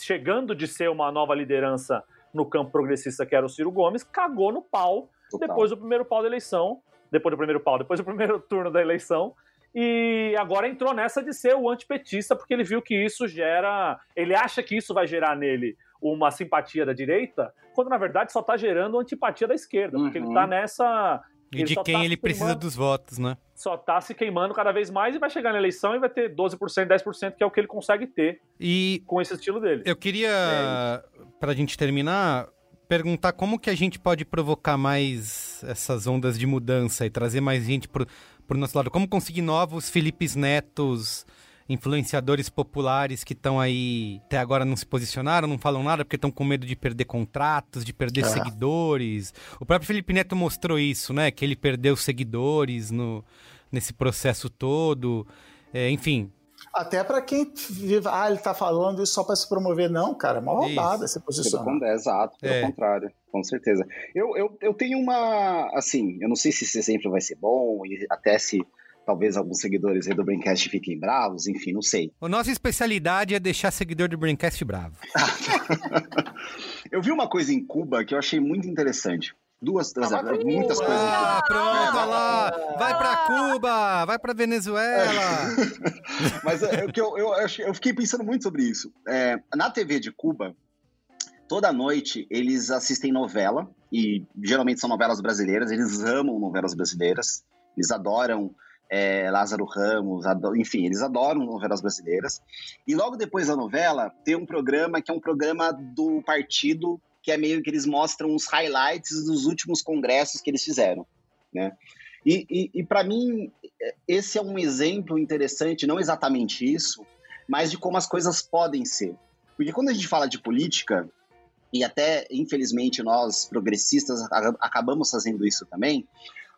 [SPEAKER 2] chegando de ser uma nova liderança no campo progressista, que era o Ciro Gomes, cagou no pau Total. depois do primeiro pau da eleição. Depois do primeiro pau, depois do primeiro (laughs) turno da eleição. E agora entrou nessa de ser o antipetista, porque ele viu que isso gera. Ele acha que isso vai gerar nele uma simpatia da direita, quando na verdade só está gerando antipatia da esquerda, porque ele está uhum. nessa.
[SPEAKER 1] E de quem tá ele precisa dos votos, né?
[SPEAKER 2] Só está se queimando cada vez mais e vai chegar na eleição e vai ter 12%, 10%, que é o que ele consegue ter
[SPEAKER 1] e
[SPEAKER 2] com esse estilo dele.
[SPEAKER 1] Eu queria, é para a gente terminar, perguntar como que a gente pode provocar mais essas ondas de mudança e trazer mais gente pro, pro nosso lado. Como conseguir novos Filipes Netos influenciadores populares que estão aí até agora não se posicionaram, não falam nada porque estão com medo de perder contratos, de perder é. seguidores. O próprio Felipe Neto mostrou isso, né? Que ele perdeu seguidores no, nesse processo todo. É, enfim.
[SPEAKER 4] Até para quem vive, ah, ele tá falando isso só para se promover. Não, cara, é uma roubada esse posicionamento.
[SPEAKER 5] É, exato, pelo é. contrário, com certeza. Eu, eu, eu tenho uma, assim, eu não sei se esse exemplo vai ser bom e até se Talvez alguns seguidores aí do Braincast fiquem bravos, enfim, não sei.
[SPEAKER 1] A nossa especialidade é deixar seguidor do Braincast bravo. (laughs)
[SPEAKER 5] eu vi uma coisa em Cuba que eu achei muito interessante. Duas, duas ah, muitas coisas.
[SPEAKER 1] Ah, pronto, olha lá. Vai pra Cuba, vai pra Venezuela. (laughs)
[SPEAKER 5] Mas é, eu, eu, eu, eu, fiquei pensando muito sobre isso. É, na TV de Cuba, toda noite eles assistem novela, e geralmente são novelas brasileiras, eles amam novelas brasileiras, eles adoram é, Lázaro Ramos, enfim, eles adoram novelas brasileiras. E logo depois da novela, tem um programa que é um programa do partido, que é meio que eles mostram os highlights dos últimos congressos que eles fizeram, né? E, e, e para mim, esse é um exemplo interessante, não exatamente isso, mas de como as coisas podem ser. Porque quando a gente fala de política, e até, infelizmente, nós progressistas acabamos fazendo isso também,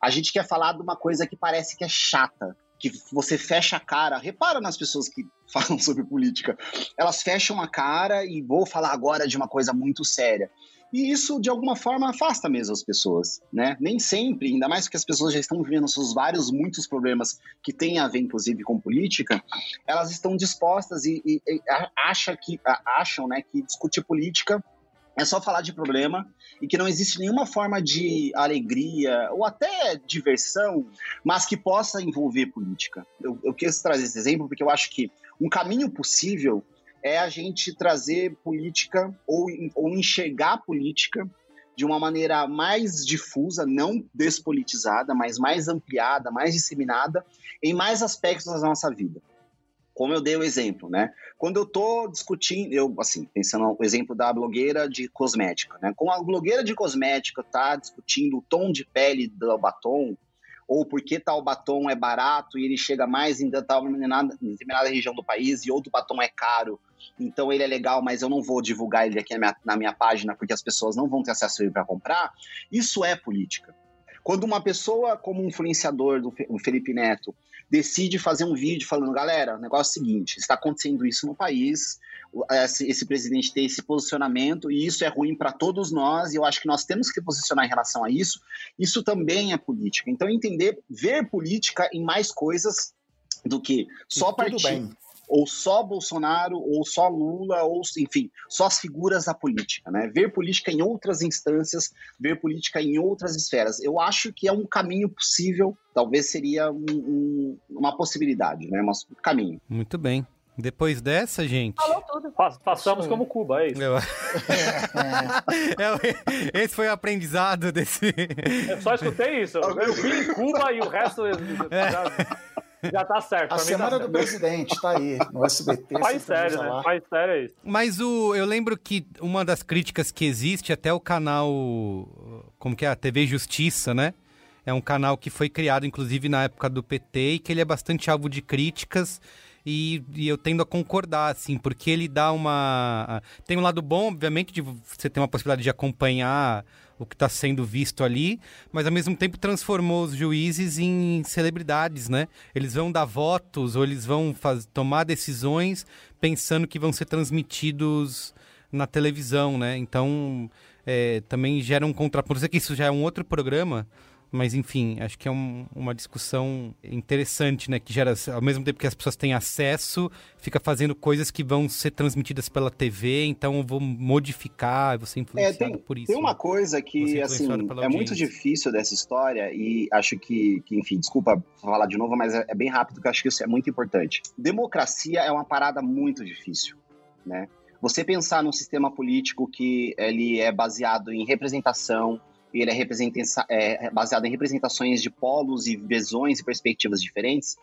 [SPEAKER 5] a gente quer falar de uma coisa que parece que é chata, que você fecha a cara. Repara nas pessoas que (laughs) falam sobre política. Elas fecham a cara e vou falar agora de uma coisa muito séria. E isso, de alguma forma, afasta mesmo as pessoas, né? Nem sempre, ainda mais porque as pessoas já estão vivendo seus vários, muitos problemas que têm a ver, inclusive, com política, elas estão dispostas e, e, e acham, que, acham né, que discutir política é só falar de problema e que não existe nenhuma forma de alegria ou até diversão, mas que possa envolver política. Eu, eu quis trazer esse exemplo porque eu acho que um caminho possível é a gente trazer política ou, ou enxergar política de uma maneira mais difusa, não despolitizada, mas mais ampliada, mais disseminada em mais aspectos da nossa vida como eu dei o exemplo, né? Quando eu estou discutindo, eu, assim, pensando no exemplo da blogueira de cosmética, né? Com a blogueira de cosmética tá discutindo o tom de pele do batom, ou por que tal batom é barato e ele chega mais em determinada, em determinada região do país e outro batom é caro, então ele é legal, mas eu não vou divulgar ele aqui na minha, na minha página porque as pessoas não vão ter acesso a ele para comprar, isso é política. Quando uma pessoa como um influenciador do Felipe Neto decide fazer um vídeo falando, galera, o negócio é o seguinte, está acontecendo isso no país, esse, esse presidente tem esse posicionamento e isso é ruim para todos nós e eu acho que nós temos que posicionar em relação a isso. Isso também é política. Então entender, ver política em mais coisas do que só partido ou só Bolsonaro, ou só Lula, ou enfim, só as figuras da política, né? Ver política em outras instâncias, ver política em outras esferas. Eu acho que é um caminho possível, talvez seria um, um, uma possibilidade, né? Um caminho.
[SPEAKER 1] Muito bem. Depois dessa, gente.
[SPEAKER 2] Falou tudo. Passamos como Cuba, é isso. Eu... (laughs)
[SPEAKER 1] é, esse foi o aprendizado desse.
[SPEAKER 2] Eu só escutei isso. Eu vi em Cuba e o resto. É. Já tá certo.
[SPEAKER 4] A semana tá do presidente tá aí no SBT. (laughs)
[SPEAKER 2] Faz sério, né? Faz sério é isso.
[SPEAKER 1] Mas o, eu lembro que uma das críticas que existe, até o canal. Como que é? A TV Justiça, né? É um canal que foi criado, inclusive, na época do PT e que ele é bastante alvo de críticas. E, e, eu tendo a concordar, assim, porque ele dá uma. Tem um lado bom, obviamente, de você ter uma possibilidade de acompanhar o que está sendo visto ali, mas ao mesmo tempo transformou os juízes em celebridades, né? Eles vão dar votos ou eles vão faz, tomar decisões pensando que vão ser transmitidos na televisão, né? Então é, também gera um contraponto. Isso já é um outro programa, mas enfim, acho que é um, uma discussão interessante, né? Que gera, ao mesmo tempo que as pessoas têm acesso, fica fazendo coisas que vão ser transmitidas pela TV, então eu vou modificar, vou ser influenciado
[SPEAKER 5] é, tem,
[SPEAKER 1] por isso.
[SPEAKER 5] Tem uma
[SPEAKER 1] né?
[SPEAKER 5] coisa que, assim, é muito difícil dessa história, e acho que, que enfim, desculpa falar de novo, mas é, é bem rápido, que eu acho que isso é muito importante. Democracia é uma parada muito difícil, né? Você pensar num sistema político que ele é baseado em representação, ele é, é baseado em representações de polos e visões e perspectivas diferentes,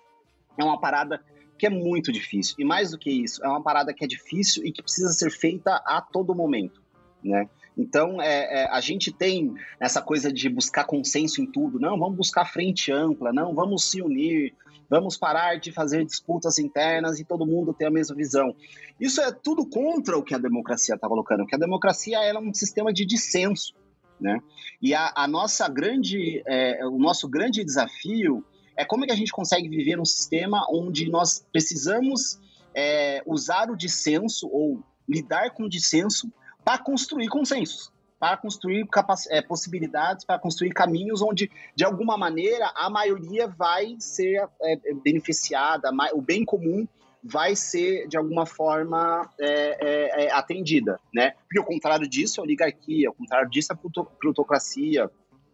[SPEAKER 5] é uma parada que é muito difícil. E mais do que isso, é uma parada que é difícil e que precisa ser feita a todo momento, né? Então, é, é, a gente tem essa coisa de buscar consenso em tudo. Não, vamos buscar frente ampla, não, vamos se unir, vamos parar de fazer disputas internas e todo mundo ter a mesma visão. Isso é tudo contra o que a democracia está colocando, porque a democracia é um sistema de dissenso. Né? E a, a nossa grande, é, o nosso grande desafio é como é que a gente consegue viver num sistema onde nós precisamos é, usar o dissenso ou lidar com o dissenso para construir consensos, para construir é, possibilidades, para construir caminhos onde, de alguma maneira, a maioria vai ser é, beneficiada, o bem comum vai ser, de alguma forma, é, é, é, atendida, né? Porque o contrário disso é oligarquia, o contrário disso é plutocracia,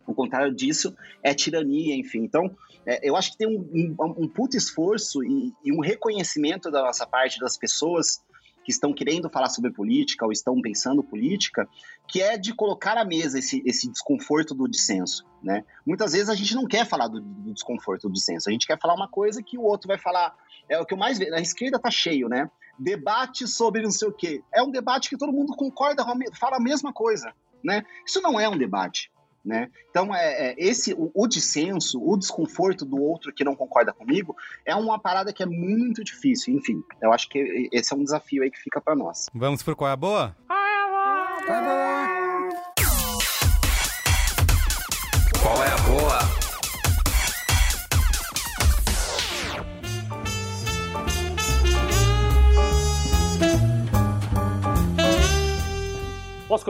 [SPEAKER 5] o contrário disso é tirania, enfim. Então, é, eu acho que tem um, um, um puto esforço e, e, um reconhecimento da nossa parte das pessoas que estão querendo falar sobre política ou estão pensando política, que é de colocar à mesa esse, esse desconforto do dissenso, né? Muitas vezes a gente não quer falar do, do desconforto do dissenso, a gente quer falar uma coisa que o outro vai falar é o que eu mais vejo. A esquerda tá cheio, né? Debate sobre não sei o quê. É um debate que todo mundo concorda, fala a mesma coisa, né? Isso não é um debate. Né? Então, é, é esse o, o, dissenso, o desconforto do outro que não concorda comigo, é uma parada que é muito difícil. Enfim, eu acho que esse é um desafio aí que fica para nós.
[SPEAKER 1] Vamos por qual é a boa? Qual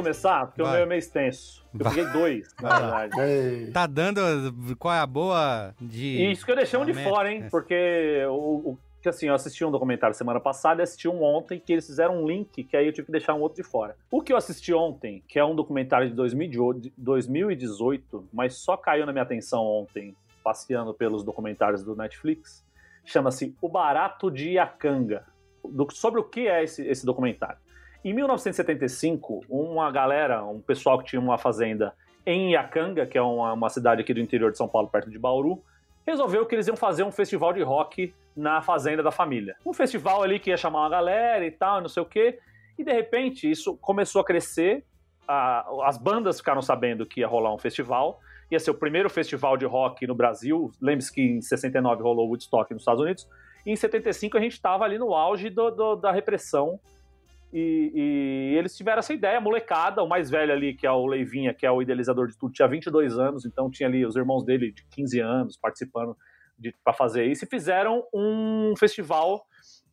[SPEAKER 2] começar? Porque Vai. o meu é meio extenso. Eu Vai. peguei dois, na
[SPEAKER 1] verdade. Tá dando qual é a boa de.
[SPEAKER 2] Isso que eu deixei um de fora, hein? É. Porque o, o que assim, eu assisti um documentário semana passada e assisti um ontem que eles fizeram um link que aí eu tive que deixar um outro de fora. O que eu assisti ontem, que é um documentário de 2018, mas só caiu na minha atenção ontem, passeando pelos documentários do Netflix, chama-se O Barato de Iacanga. Do, sobre o que é esse, esse documentário? Em 1975, uma galera, um pessoal que tinha uma fazenda em Iacanga, que é uma, uma, cidade aqui do interior de São Paulo, perto de Bauru, resolveu que eles iam fazer um festival de rock na fazenda da família. Um festival ali que ia chamar uma galera e tal, não sei o quê. E de repente isso começou a crescer. A, as bandas ficaram sabendo que ia rolar um festival. Ia ser o primeiro festival de rock no Brasil. Lembre-se que em 69 rolou Woodstock nos Estados Unidos. E em 75 a gente estava ali no auge do, do, da repressão e, e, eles tiveram essa ideia, molecada, o mais velho ali, que é o Leivinha, que é o idealizador de tudo, tinha 22 anos, então tinha ali os irmãos dele de 15 anos participando para fazer isso, e fizeram um festival,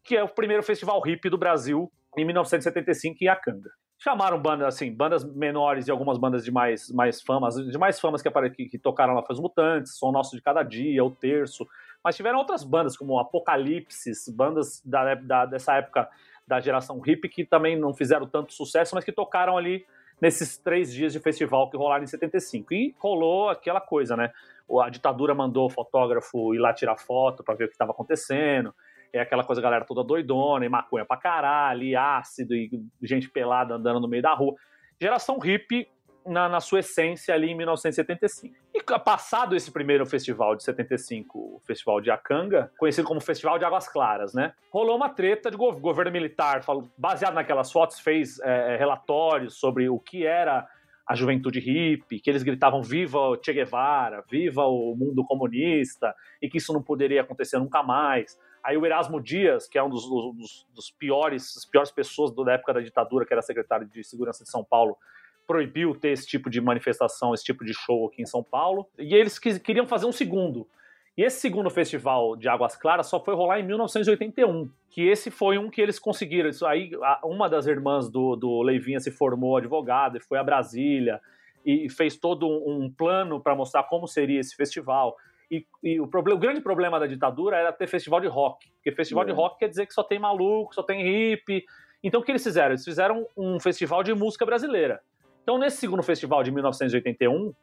[SPEAKER 2] que é o primeiro festival hip do Brasil, em 1975, em Acanga. Chamaram bandas, assim, bandas menores e algumas bandas de mais, mais famas, de mais famas que, que, que tocaram lá foi os Mutantes, Som Nosso de Cada Dia, O Terço, mas tiveram outras bandas, como Apocalipse, bandas da, da, dessa época da geração hip que também não fizeram tanto sucesso, mas que tocaram ali nesses três dias de festival que rolaram em 75. E rolou aquela coisa, né? A ditadura mandou o fotógrafo ir lá tirar foto para ver o que estava acontecendo. É aquela coisa, galera toda doidona, e maconha pra caralho, e ácido, e gente pelada andando no meio da rua. Geração hippie na, na, sua essência ali em 1975. E passado esse primeiro festival de 75, o Festival de Acanga, conhecido como Festival de Águas Claras, né? Rolou uma treta de go governo militar, baseado naquelas fotos, fez é, é, relatórios sobre o que era a juventude hippie, que eles gritavam viva o Che Guevara, viva o mundo comunista, e que isso não poderia acontecer nunca mais. Aí o Erasmo Dias, que é um dos, dos, dos piores, piores pessoas da época da ditadura, que era secretário de Segurança de São Paulo, proibiu ter esse tipo de manifestação, esse tipo de show aqui em São Paulo. E eles queriam fazer um segundo, E esse segundo festival de Águas Claras só foi rolar em 1981, que esse foi um que eles conseguiram. Isso aí, uma das irmãs do, do Leivinha se formou advogada e foi a Brasília e fez todo um, um plano para mostrar como seria esse festival. E, e o, problema, o, grande problema da ditadura era ter festival de rock, porque festival é. de rock quer dizer que só tem maluco, só tem hippie. Então o que eles fizeram? Eles fizeram um festival de música brasileira. Então nesse segundo festival de 1981,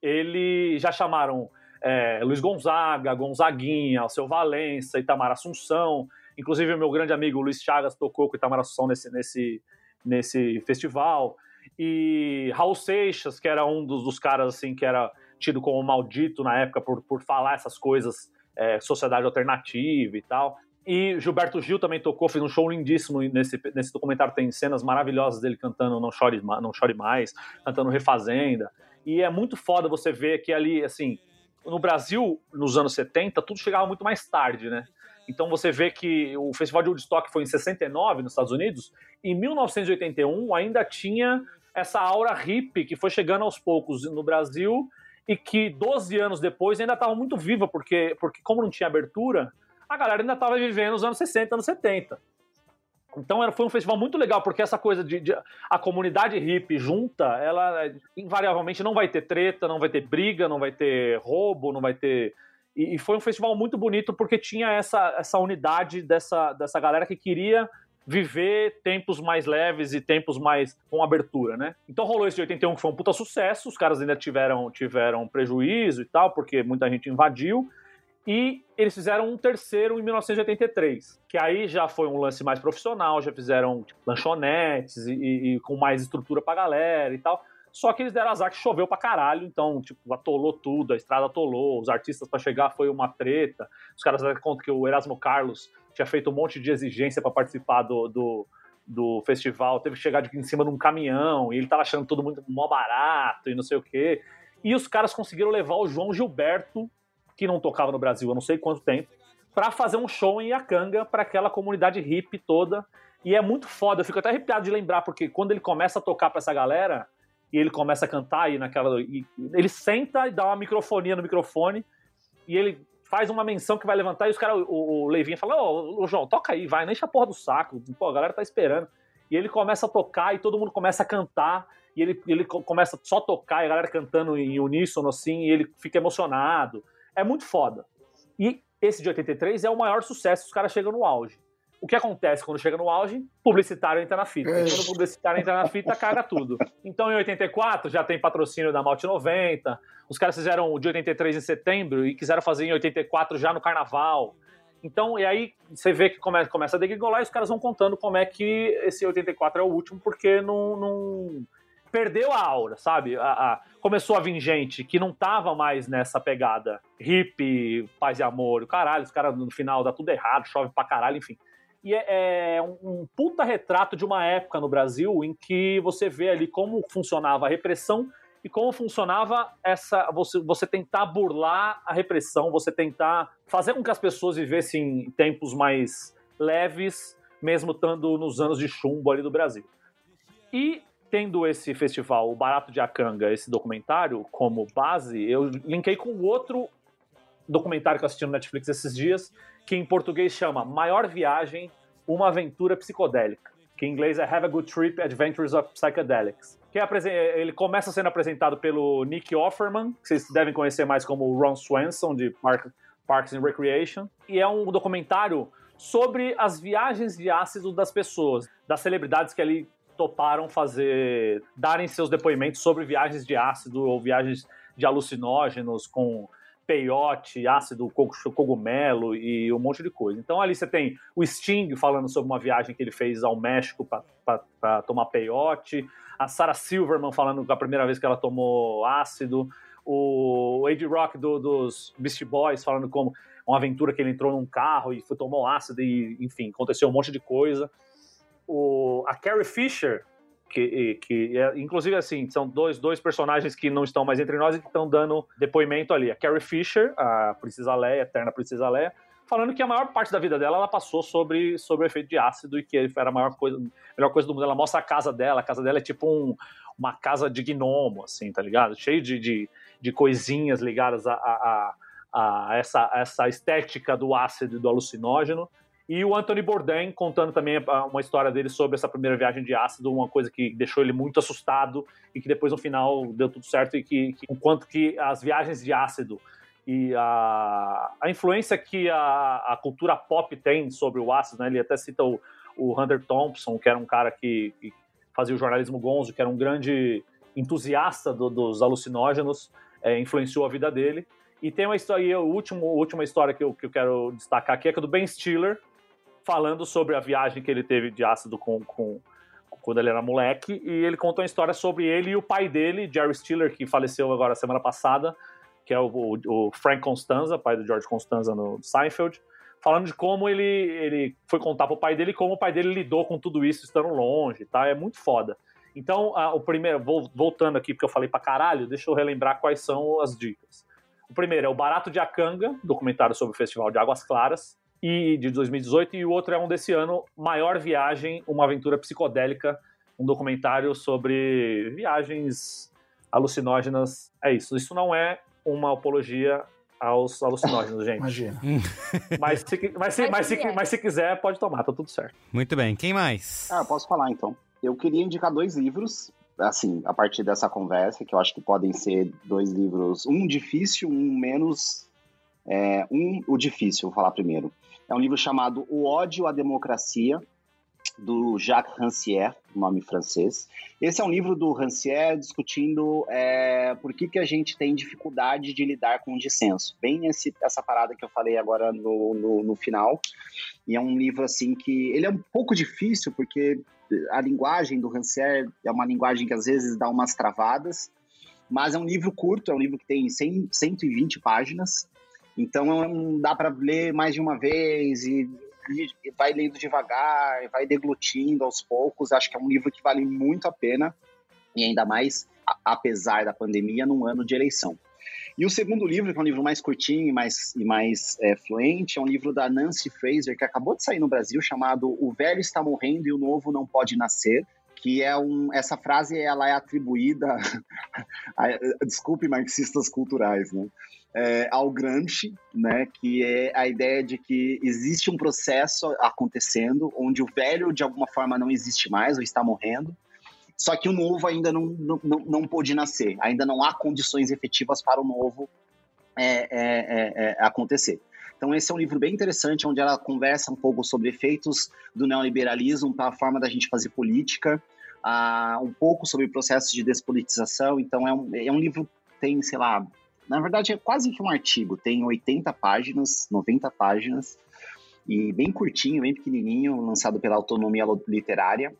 [SPEAKER 2] eles já chamaram é, Luiz Gonzaga, Gonzaguinha, Alceu Valença, Itamar Assunção. Inclusive, o meu grande amigo Luiz Chagas tocou com Itamar Assunção nesse, nesse, nesse festival. E Raul Seixas, que era um dos, dos caras assim que era tido como maldito na época por, por falar essas coisas, é, sociedade alternativa e tal. E Gilberto Gil também tocou, fez um show lindíssimo nesse, nesse documentário. Tem cenas maravilhosas dele cantando Não Chore, Não Chore Mais, cantando Refazenda. E é muito foda você ver que ali, assim, no Brasil, nos anos 70, tudo chegava muito mais tarde, né? Então você vê que o Festival de Woodstock foi em 69 nos Estados Unidos, e em 1981 ainda tinha essa aura hippie que foi chegando aos poucos no Brasil e que 12 anos depois ainda estava muito viva, porque, porque como não tinha abertura, a galera ainda estava vivendo os anos 60, anos 70. Então era, foi um festival muito legal, porque essa coisa de, de, a comunidade hippie junta, ela invariavelmente não vai ter treta, não vai ter briga, não vai ter roubo, não vai ter. E, e foi um festival muito bonito porque tinha essa, essa unidade dessa, dessa galera que queria viver tempos mais leves e tempos mais com abertura, né? Então rolou esse de 81 que foi um puta sucesso, os caras ainda tiveram, tiveram prejuízo e tal, porque muita gente invadiu, e eles fizeram um terceiro em 1983, que aí já foi um lance mais profissional, já fizeram tipo, lanchonetes e, e, e, com mais estrutura pra galera e tal. Só que eles deram azar que choveu pra caralho, então, tipo, atolou tudo, a estrada atolou, os artistas para chegar foi uma treta. Os caras deram conta que o Erasmo Carlos tinha feito um monte de exigência para participar do, do, do, festival, teve que chegar de, em cima de um caminhão, e ele tava achando todo mundo mó barato e não sei o quê. E os caras conseguiram levar o João Gilberto que não tocava no Brasil há não sei quanto tempo, para fazer um show em Iacanga para aquela comunidade hippie toda. E é muito foda, eu fico até arrepiado de lembrar, porque quando ele começa a tocar para essa galera, e ele começa a cantar aí naquela. E ele senta e dá uma microfonia no microfone, e ele faz uma menção que vai levantar, e os caras, o, o Leivinha fala: Ô, João, toca aí, vai, nem enche a porra do saco, pô, a galera tá esperando. E ele começa a tocar e todo mundo começa a cantar, e ele, ele começa só a tocar, e a galera cantando em uníssono assim, e ele fica emocionado é muito foda. E esse de 83 é o maior sucesso, os caras chegam no auge. O que acontece quando chega no auge? Publicitário entra na fita. É. Quando o publicitário entra na fita, caga tudo. Então, em 84, já tem patrocínio da Malte 90. Os caras fizeram o de 83 em setembro e quiseram fazer em 84 já no carnaval. Então, e aí você vê que começa, começa a degringolar e os caras vão contando como é que esse 84 é o último, porque não, não perdeu a aura, sabe? A, a, começou a vir gente que não tava mais nessa pegada hippie, paz e amor, caralho, os caras no final dá tudo errado, chove pra caralho, enfim. E é, é um, um, puta retrato de uma época no Brasil em que você vê ali como funcionava a repressão e como funcionava essa você, você tentar burlar a repressão, você tentar fazer com que as pessoas vivessem tempos mais leves, mesmo estando nos anos de chumbo ali do Brasil. E tendo esse festival, o Barato de Acanga, esse documentário como base, eu linkei com outro documentário que eu assisti no Netflix esses dias, que em português chama Maior Viagem, Uma Aventura Psicodélica, que em inglês é Have a Good Trip, Adventures of Psychedelics. Que é, ele começa sendo apresentado pelo Nick Offerman, que vocês devem conhecer mais como Ron Swanson, de Park, Parks and Recreation, e é um documentário sobre as viagens de ácido das pessoas, das celebridades que ali toparam fazer, darem seus depoimentos sobre viagens de ácido ou viagens de alucinógenos com peiote, ácido, cogumelo e um monte de coisa. Então ali você tem o Sting falando sobre uma viagem que ele fez ao México para tomar peiote, a Sarah Silverman falando que a primeira vez que ela tomou ácido, o Ed Rock do, dos Beast Boys falando como uma aventura que ele entrou num carro e foi, tomou ácido e, enfim, aconteceu um monte de coisa o, a Carrie Fisher, que, que é, inclusive assim, são dois, dois personagens que não estão mais entre nós e que estão dando depoimento ali. A Carrie Fisher, a Princesa Leia, a eterna Princesa Leia, falando que a maior parte da vida dela ela passou sobre, sobre o efeito de ácido e que era a maior coisa, a melhor coisa do mundo. Ela mostra a casa dela, a casa dela é tipo um, uma casa de gnomo, assim, tá ligado? Cheio de, de, de coisinhas ligadas a, a, a essa, essa estética do ácido e do alucinógeno. E o Anthony Bourdain contando também uma história dele sobre essa primeira viagem de ácido, uma coisa que deixou ele muito assustado e que depois no final deu tudo certo e que, que enquanto que as viagens de ácido e a, a influência que a, a cultura pop tem sobre o ácido, né? Ele até cita o, o Hunter Thompson, que era um cara que, que fazia o jornalismo gonzo, que era um grande entusiasta do, dos alucinógenos, é, influenciou a vida dele. E tem uma história, a última, última história que eu, que eu quero destacar aqui é, que é do Ben Stiller, falando sobre a viagem que ele teve de ácido com, com, quando ele era moleque. E ele contou uma história sobre ele e o pai dele, Jerry Stiller, que faleceu agora semana passada, que é o, o, o Frank Constanza, pai do George Constanza no Seinfeld, falando de como ele, ele foi contar pro pai dele como o pai dele lidou com tudo isso estando longe, tá? É muito foda. Então, a, o primeiro, voltando aqui, porque eu falei pra caralho, deixa eu relembrar quais são as dicas. O primeiro é o Barato de Acanga, documentário sobre o Festival de Águas Claras, e de 2018, e o outro é um desse ano, Maior Viagem, uma aventura psicodélica, um documentário sobre viagens alucinógenas. É isso. Isso não é uma apologia aos alucinógenos, gente.
[SPEAKER 4] Imagina. (laughs)
[SPEAKER 2] Mas se, mas, se, mas, se, mas se quiser, pode tomar, tá tudo certo.
[SPEAKER 1] Muito bem. Quem mais?
[SPEAKER 5] Ah, posso falar então. Eu queria indicar dois livros assim, a partir dessa conversa, que eu acho que podem ser dois livros, um difícil, um menos. É, um, o difícil, vou falar primeiro. É um livro chamado O Ódio à Democracia, do Jacques Rancière, nome francês. Esse é um livro do Rancière discutindo é, por que, que a gente tem dificuldade de lidar com o dissenso. Bem esse, essa parada que eu falei agora no, no, no final. E é um livro assim que ele é um pouco difícil porque a linguagem do Rancière é uma linguagem que às vezes dá umas travadas, mas é um livro curto, é um livro que tem 100, 120 páginas, então é dá para ler mais de uma vez e, e, vai lendo devagar, vai deglutindo aos poucos. Acho que é um livro que vale muito a pena, e ainda mais apesar da pandemia, num ano de eleição. E o segundo livro, que é um livro mais curtinho e mais, e mais é, fluente, é um livro da Nancy Fraser, que acabou de sair no Brasil, chamado O Velho Está Morrendo e o Novo Não Pode Nascer que é um essa frase ela é atribuída (laughs) a, desculpe marxistas culturais né é, ao Gramsci né que é a ideia de que existe um processo acontecendo onde o velho de alguma forma não existe mais ou está morrendo só que o novo ainda não, não, não pôde nascer, ainda não há condições efetivas para o novo é, é, é, é, acontecer. Então, esse é um livro bem interessante, onde ela conversa um pouco sobre efeitos do neoliberalismo para a forma da gente fazer política, uh, um pouco sobre processos de despolitização. Então, é um, é um livro tem, sei lá, na verdade é quase que um artigo, tem 80 páginas, 90 páginas, e bem curtinho, bem pequenininho, lançado pela Autonomia Literária.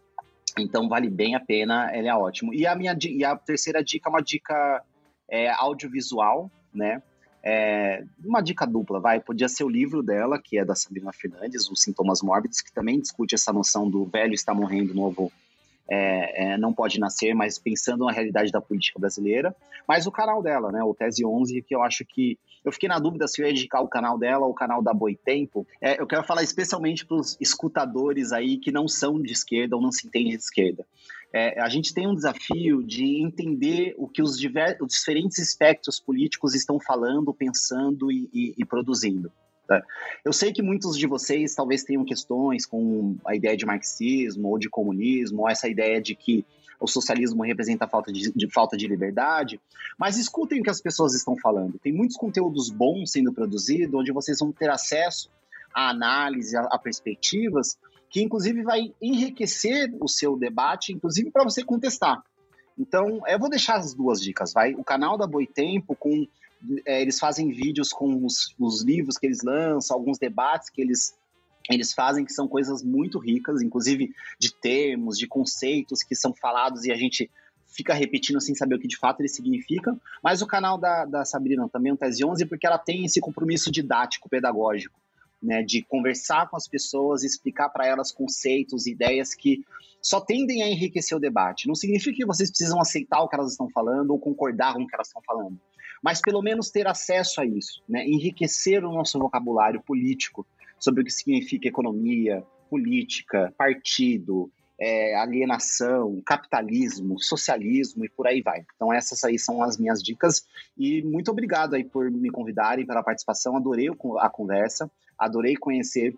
[SPEAKER 5] Então vale bem a pena, ele é ótimo. E a minha e a terceira dica é uma dica é, audiovisual, né? É, uma dica dupla, vai. Podia ser o livro dela, que é da Sabrina Fernandes, Os Sintomas Mórbidos, que também discute essa noção do velho está morrendo, novo é, é, não pode nascer, mas pensando na realidade da política brasileira. Mas o canal dela, né, o Tese 11, que eu acho que. Eu fiquei na dúvida se eu ia indicar o canal dela ou o canal da Boitempo. É, eu quero falar especialmente para os escutadores aí que não são de esquerda ou não se entendem de esquerda. É, a gente tem um desafio de entender o que os, diver, os diferentes espectros políticos estão falando, pensando e, e, e produzindo. Tá? Eu sei que muitos de vocês talvez tenham questões com a ideia de marxismo ou de comunismo, ou essa ideia de que o socialismo representa falta de, de, falta de liberdade, mas escutem o que as pessoas estão falando. Tem muitos conteúdos bons sendo produzidos, onde vocês vão ter acesso à análise, a, a perspectivas, que inclusive vai enriquecer o seu debate, inclusive para você contestar. Então, eu vou deixar as duas dicas, vai? O canal da Boitempo com é, eles fazem vídeos com os, os, livros que eles lançam, alguns debates que eles, eles fazem, que são coisas muito ricas, inclusive de termos, de conceitos que são falados e a gente fica repetindo sem saber o que de fato eles significam. Mas o canal da, da Sabrina também, o Tese 11, porque ela tem esse compromisso didático, pedagógico. Né, de conversar com as pessoas, explicar para elas conceitos, ideias que só tendem a enriquecer o debate. Não significa que vocês precisam aceitar o que elas estão falando ou concordar com o que elas estão falando mas pelo menos ter acesso a isso, né? enriquecer o nosso vocabulário político sobre o que significa economia, política, partido, é, alienação, capitalismo, socialismo e por aí vai. Então essas aí são as minhas dicas. E muito obrigado aí por me convidarem pela participação, adorei a conversa, adorei conhecer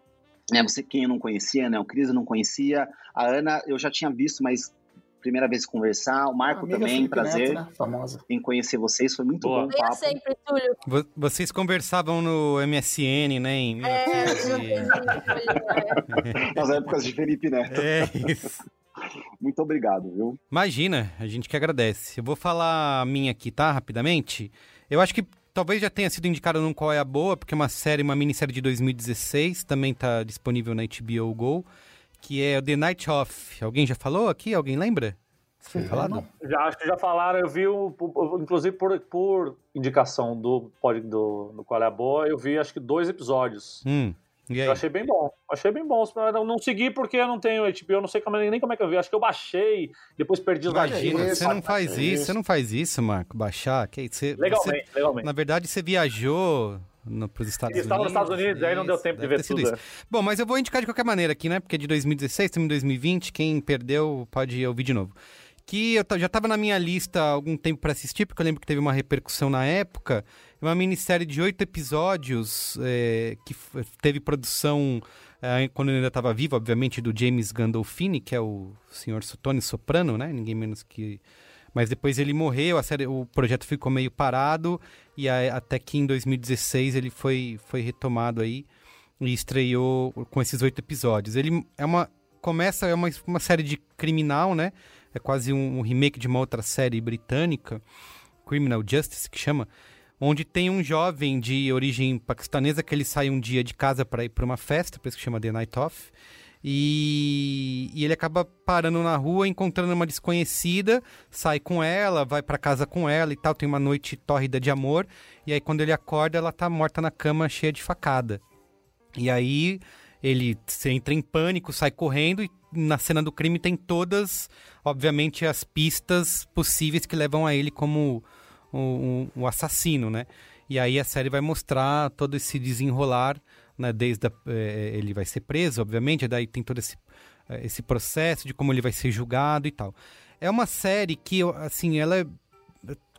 [SPEAKER 5] né, você quem eu não conhecia, né, o Cris eu não conhecia, a Ana eu já tinha visto, mas primeira vez conversar. O Marco Amiga também, Felipe prazer Neto, né? Famosa. em conhecer vocês, foi muito Boa. bom o papo.
[SPEAKER 3] sempre, Túlio.
[SPEAKER 1] Vocês conversavam no MSN, né? Em
[SPEAKER 5] é, (laughs) Nas épocas de Felipe Neto.
[SPEAKER 1] É isso. (laughs)
[SPEAKER 5] Muito obrigado, viu?
[SPEAKER 1] Imagina, a gente que agradece. Eu vou falar a minha aqui, tá? Rapidamente. Eu acho que talvez já tenha sido indicado num Qual é a Boa, porque é uma série, uma minissérie de 2016, também tá disponível na HBO Go que é o The Night Off. Alguém já falou aqui? Alguém lembra?
[SPEAKER 2] Foi falado? Já, acho que já falaram, eu vi, o, inclusive por, por indicação do, do, do Qual é a Boa, eu vi acho que dois episódios.
[SPEAKER 1] Hum,
[SPEAKER 2] eu achei bem bom, achei bem bom. Eu não segui porque eu não tenho HBO, eu não sei como, nem como é que eu vi. Acho que eu baixei, depois perdi os
[SPEAKER 1] Imagina, você não faz isso, você não faz isso, Marco, baixar. Que, você,
[SPEAKER 2] legalmente,
[SPEAKER 1] você,
[SPEAKER 2] legalmente.
[SPEAKER 1] Na verdade, você viajou para os Estados Eles Unidos. estavam
[SPEAKER 2] nos Estados Unidos, aí não deu tempo de ver tudo. Isso. É.
[SPEAKER 1] Bom, mas eu vou indicar de qualquer maneira aqui, né? Porque é de 2016, estamos em 2020. Quem perdeu pode ouvir de novo. Que eu já estava na minha lista há algum tempo para assistir, porque eu lembro que teve uma repercussão na época. É uma minissérie de oito episódios é, que teve produção é, quando ele ainda estava vivo, obviamente, do James Gandolfini, que é o senhor Tony Soprano, né? Ninguém menos que mas depois ele morreu, a série, o projeto ficou meio parado e a, até que em 2016 ele foi, foi retomado aí e estreou com esses oito episódios. Ele é uma começa é uma, uma série de criminal, né? É quase um, um remake de uma outra série britânica, Criminal Justice que chama, onde tem um jovem de origem paquistanesa que ele sai um dia de casa para ir para uma festa, por isso que chama The Night Off. E, e, ele acaba parando na rua, encontrando uma desconhecida, sai com ela, vai para casa com ela e tal, tem uma noite tórrida de amor. E aí quando ele acorda, ela tá morta na cama, cheia de facada. E aí ele entra em pânico, sai correndo e na cena do crime tem todas, obviamente, as pistas possíveis que levam a ele como o, o, o assassino, né? E aí a série vai mostrar todo esse desenrolar né, desde a, é, ele vai ser preso, obviamente, daí tem todo esse, é, esse processo de como ele vai ser julgado e tal. É uma série que, assim, ela é,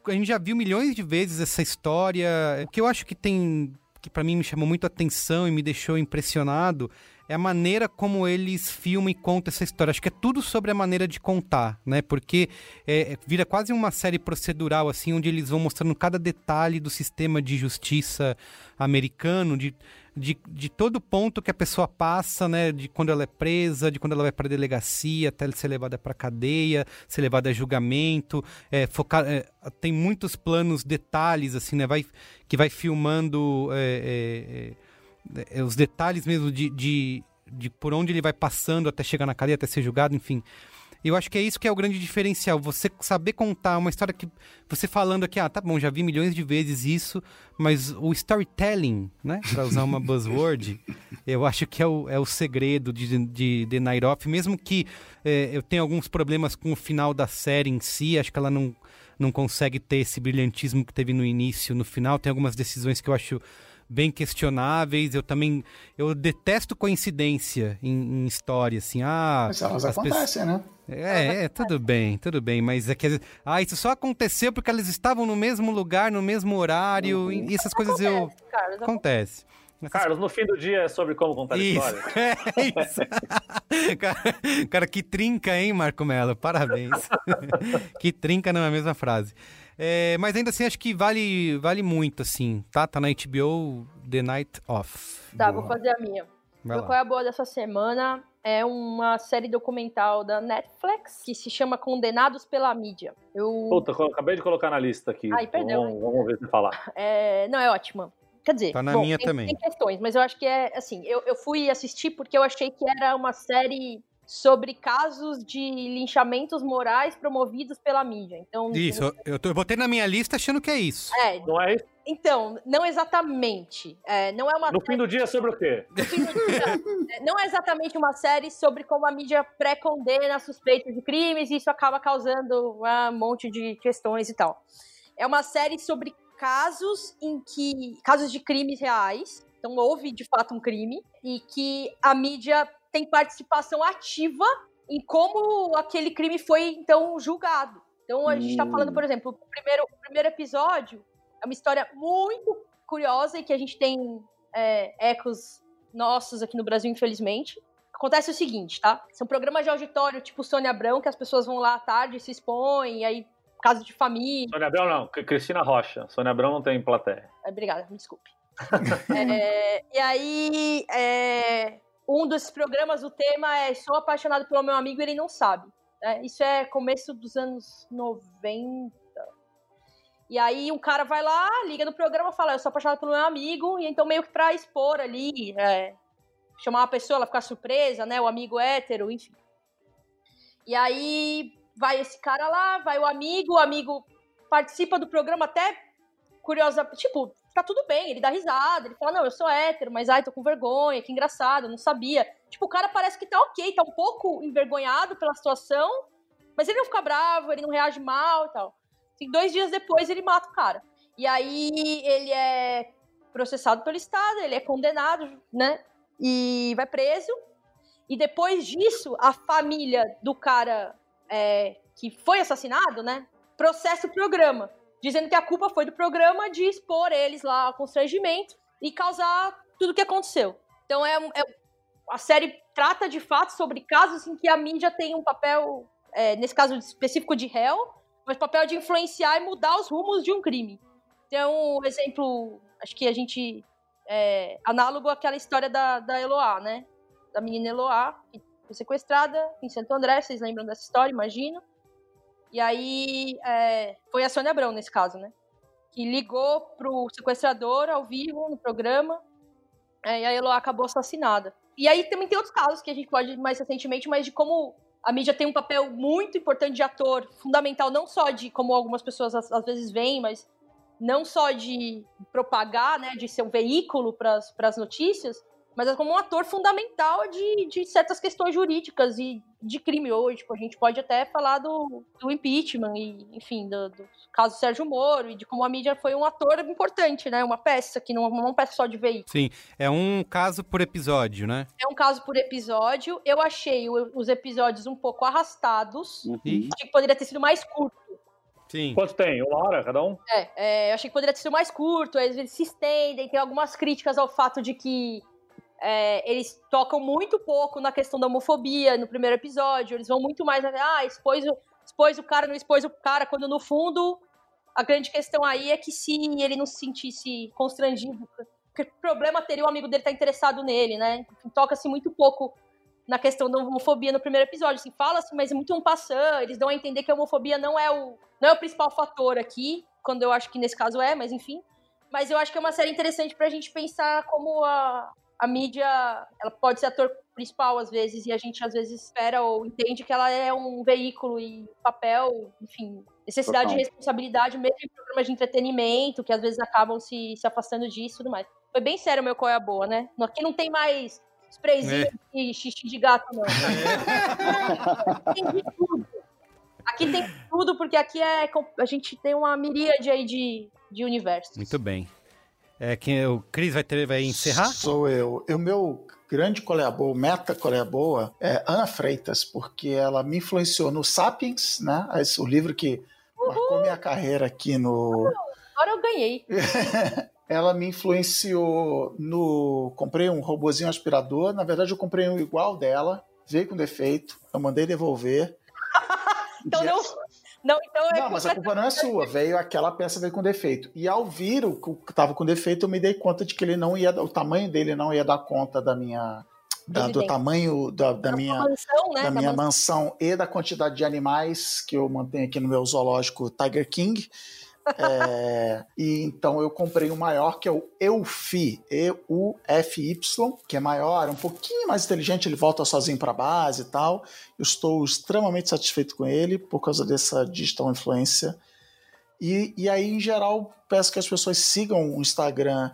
[SPEAKER 1] a gente já viu milhões de vezes essa história. O que eu acho que tem que para mim me chamou muito a atenção e me deixou impressionado é a maneira como eles filmam e contam essa história. Acho que é tudo sobre a maneira de contar, né? Porque é, vira quase uma série procedural, assim, onde eles vão mostrando cada detalhe do sistema de justiça americano, de, de, de todo ponto que a pessoa passa, né? De quando ela é presa, de quando ela vai para delegacia, até ela ser levada para cadeia, ser levada a julgamento. É, focar, é, tem muitos planos, detalhes, assim, né? Vai, que vai filmando é, os detalhes mesmo de, de, de por onde ele vai passando até chegar na cadeia, até ser julgado, enfim. Eu acho que é isso que é o grande diferencial. Você saber contar uma história que. Você falando aqui, ah, tá bom, já vi milhões de vezes isso, mas o storytelling, né? Pra usar uma (laughs) buzzword, eu acho que é o, é o segredo de, de The Night Off. Mesmo que é, eu tenha alguns problemas com o final da série em si, acho que ela não, não consegue ter esse brilhantismo que teve no início, no final. Tem algumas decisões que eu acho bem questionáveis. Eu também eu detesto coincidência em, em história, assim. Ah,
[SPEAKER 4] mas elas acontecem, pessoas... né?
[SPEAKER 1] É, é, tudo bem, tudo bem, mas é que ah, isso só aconteceu porque elas estavam no mesmo lugar, no mesmo horário, uhum. e essas coisas acontece, eu Carlos, acontece.
[SPEAKER 2] Carlos, no fim do dia é sobre como contar isso, história. (laughs)
[SPEAKER 1] É isso. (laughs) cara, cara, que trinca, hein, Marco Mello? Parabéns. (laughs) que trinca na mesma frase. É, mas ainda assim, acho que vale, vale muito, assim, tá? Tá na HBO The Night Off.
[SPEAKER 3] Tá, boa. vou fazer a minha. Vai qual é a boa dessa semana? É uma série documental da Netflix que se chama Condenados pela Mídia.
[SPEAKER 2] Eu... Puta, acabei de colocar na lista aqui.
[SPEAKER 3] Ai, perdão.
[SPEAKER 2] Vamos, vamos ver se falar. (laughs)
[SPEAKER 3] É... Não, é ótima. Quer dizer,
[SPEAKER 1] tá na
[SPEAKER 3] bom,
[SPEAKER 1] minha
[SPEAKER 3] tem,
[SPEAKER 1] também.
[SPEAKER 3] tem questões, mas eu acho que é assim. Eu, eu fui assistir porque eu achei que era uma série sobre casos de linchamentos morais promovidos pela mídia. Então,
[SPEAKER 1] isso, eu, eu, tô, eu botei na minha lista achando que é isso.
[SPEAKER 3] É,
[SPEAKER 2] não é isso?
[SPEAKER 3] Então, não exatamente. É, não é uma
[SPEAKER 2] no série... fim do dia sobre o quê?
[SPEAKER 3] No fim do dia, é, não é exatamente uma série sobre como a mídia pré-condena suspeitos de crimes e isso acaba causando um monte de questões e tal. É uma série sobre casos em que casos de crimes reais. Então houve de fato um crime e que a mídia tem participação ativa em como aquele crime foi, então, julgado. Então, a gente está
[SPEAKER 5] Hum.
[SPEAKER 3] falando, por exemplo, o primeiro, o primeiro episódio é uma história muito curiosa e que a gente tem é, ecos nossos aqui no Brasil, infelizmente. Acontece o seguinte, tá? São programas de auditório tipo Sônia Abrão, que as pessoas vão lá à tarde, se expõem, aí, caso de família.
[SPEAKER 2] Sônia Abrão não, Cristina Rocha. Sônia Abrão não tem plateia.
[SPEAKER 3] É, Obrigada, me desculpe. (laughs) É, e aí, é, um desses programas, o tema é Sou apaixonado pelo meu amigo e ele não sabe. né? Isso é começo dos anos 90. E aí um cara vai lá, liga no programa, fala, eu sou apaixonado pelo meu amigo, e então meio que pra expor ali, é, chamar uma pessoa, ela ficar surpresa, né? O amigo hétero, enfim. E aí vai esse cara lá, vai o amigo, o amigo participa do programa até curiosa, tipo, tá tudo bem, ele dá risada, ele fala, não, eu sou hétero, mas ai, tô com vergonha, que engraçado, não sabia. Tipo, o cara parece que tá ok, tá um pouco envergonhado pela situação, mas ele não fica bravo, ele não reage mal e tal. Assim, dois dias depois ele mata o cara. E aí ele é processado pelo Estado, ele é condenado, né? E vai preso. E depois disso, a família do cara é, que foi assassinado, né? Processa o programa dizendo que a culpa foi do programa de expor eles lá ao constrangimento e causar tudo o que aconteceu. Então é, é- a série trata de fato sobre casos em que a mídia tem um papel, é, nesse caso específico de réu, mas papel de influenciar e mudar os rumos de um crime. Então, um exemplo, acho que a gente é, análogo àquela história da, da Eloá, né? Da menina Eloá, que foi sequestrada em Santo André, vocês lembram dessa história, imagino. E aí é, foi a Sônia Abrão nesse caso, né? Que ligou pro sequestrador ao vivo no programa. é, e a Eloá acabou assassinada. E aí também tem outros casos que a gente pode mais recentemente, mas de como a mídia tem um papel muito importante de ator, fundamental, não só de como algumas pessoas às, às vezes veem, mas não só de propagar, né, de ser um veículo para as notícias, mas é como um ator fundamental de, de certas questões jurídicas e de crime hoje. Tipo, a gente pode até falar do, do impeachment e, enfim, do, do caso Sérgio Moro e de como a mídia foi um ator importante, né? Uma peça que não é uma peça só de veículo.
[SPEAKER 1] Sim, é um caso por episódio, né?
[SPEAKER 3] É um caso por episódio. Eu achei o- os episódios um pouco arrastados.
[SPEAKER 1] Ih,
[SPEAKER 3] Achei que poderia ter sido mais curto.
[SPEAKER 1] sim.
[SPEAKER 2] Quanto tem? Uma hora cada um?
[SPEAKER 3] É, é, eu achei que poderia ter sido mais curto, às vezes se estendem, tem algumas críticas ao fato de que é, eles tocam muito pouco na questão da homofobia no primeiro episódio, eles vão muito mais, ah, expôs o, expôs o cara, não expôs o cara, quando no fundo a grande questão aí é que se ele não se sentisse constrangido, que problema teria o amigo dele estar interessado nele, né? Toca-se muito pouco na questão da homofobia no primeiro episódio, assim, fala-se, mas é muito um passant, eles dão a entender que a homofobia não é o, não é o principal fator aqui, quando eu acho que nesse caso é, mas enfim. Mas eu acho que é uma série interessante pra gente pensar como a, a mídia, ela pode ser ator principal às vezes, e a gente às vezes espera ou entende que ela é um veículo e papel, enfim, necessidade
[SPEAKER 5] Total.
[SPEAKER 3] de responsabilidade, mesmo em programas de entretenimento, que às vezes acabam se, se afastando disso e tudo mais. Foi bem sério o meu qual é a boa, né? Aqui não tem mais sprayzinho
[SPEAKER 1] É.
[SPEAKER 3] e xixi de gato, não. tem de tudo. Aqui tem tudo, porque aqui é, com- a gente tem uma miríade aí de, de universos.
[SPEAKER 1] Muito bem. É, quem, o Cris vai, ter, vai encerrar?
[SPEAKER 4] Sou eu. O meu grande colega boa, meta colega boa, é Ana Freitas, porque ela me influenciou no Sapiens, né? Esse, o livro que marcou minha carreira aqui no.
[SPEAKER 3] Agora eu ganhei. (laughs)
[SPEAKER 4] Ela me influenciou no. Comprei um robozinho aspirador. Na verdade, eu comprei um igual dela. Veio com defeito. Eu mandei devolver. (laughs)
[SPEAKER 3] Então não. Não, então é
[SPEAKER 4] Não, mas a culpa não é sua. Veio aquela peça veio com defeito. E ao vir o que estava com defeito, eu me dei conta de que ele não ia, o tamanho dele não ia dar conta da minha, da- do tamanho da, da
[SPEAKER 3] Uma
[SPEAKER 4] minha,
[SPEAKER 3] mansão, né?
[SPEAKER 4] da
[SPEAKER 3] da
[SPEAKER 4] minha
[SPEAKER 3] mansão.
[SPEAKER 4] mansão e da quantidade de animais que eu mantenho aqui no meu zoológico Tiger King. É, e então eu comprei o maior, que é o Eufi, E-U-F-Y, que é maior, um pouquinho mais inteligente, ele volta sozinho para a base e tal. Eu estou extremamente satisfeito com ele por causa dessa digital influência. E, e aí, em geral, peço que as pessoas sigam o Instagram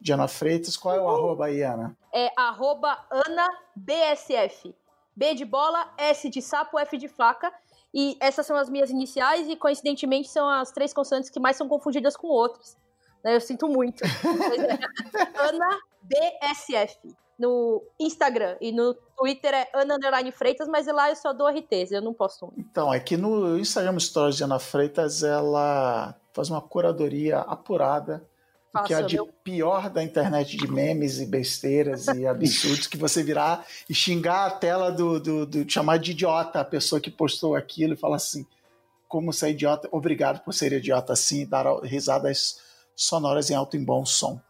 [SPEAKER 4] de Ana Freitas. Qual é o arroba aí, Ana?
[SPEAKER 3] É arroba AnaBSF. B de bola, S de sapo, F de faca. E essas são as minhas iniciais e, coincidentemente, são as três consoantes que mais são confundidas com outras. Né, Eu sinto muito. (laughs) Ana BSF no Instagram e no Twitter é Ana Underline Freitas, mas lá eu só dou RTs, eu não posto.
[SPEAKER 4] Então, é que no Instagram Stories de Ana Freitas ela faz uma curadoria apurada o que é de pior da internet de memes e besteiras e absurdos que você virar e xingar a tela do, do, do chamar de idiota a pessoa que postou aquilo e falar assim como ser idiota, obrigado por ser idiota assim, dar risadas sonoras em alto e bom som.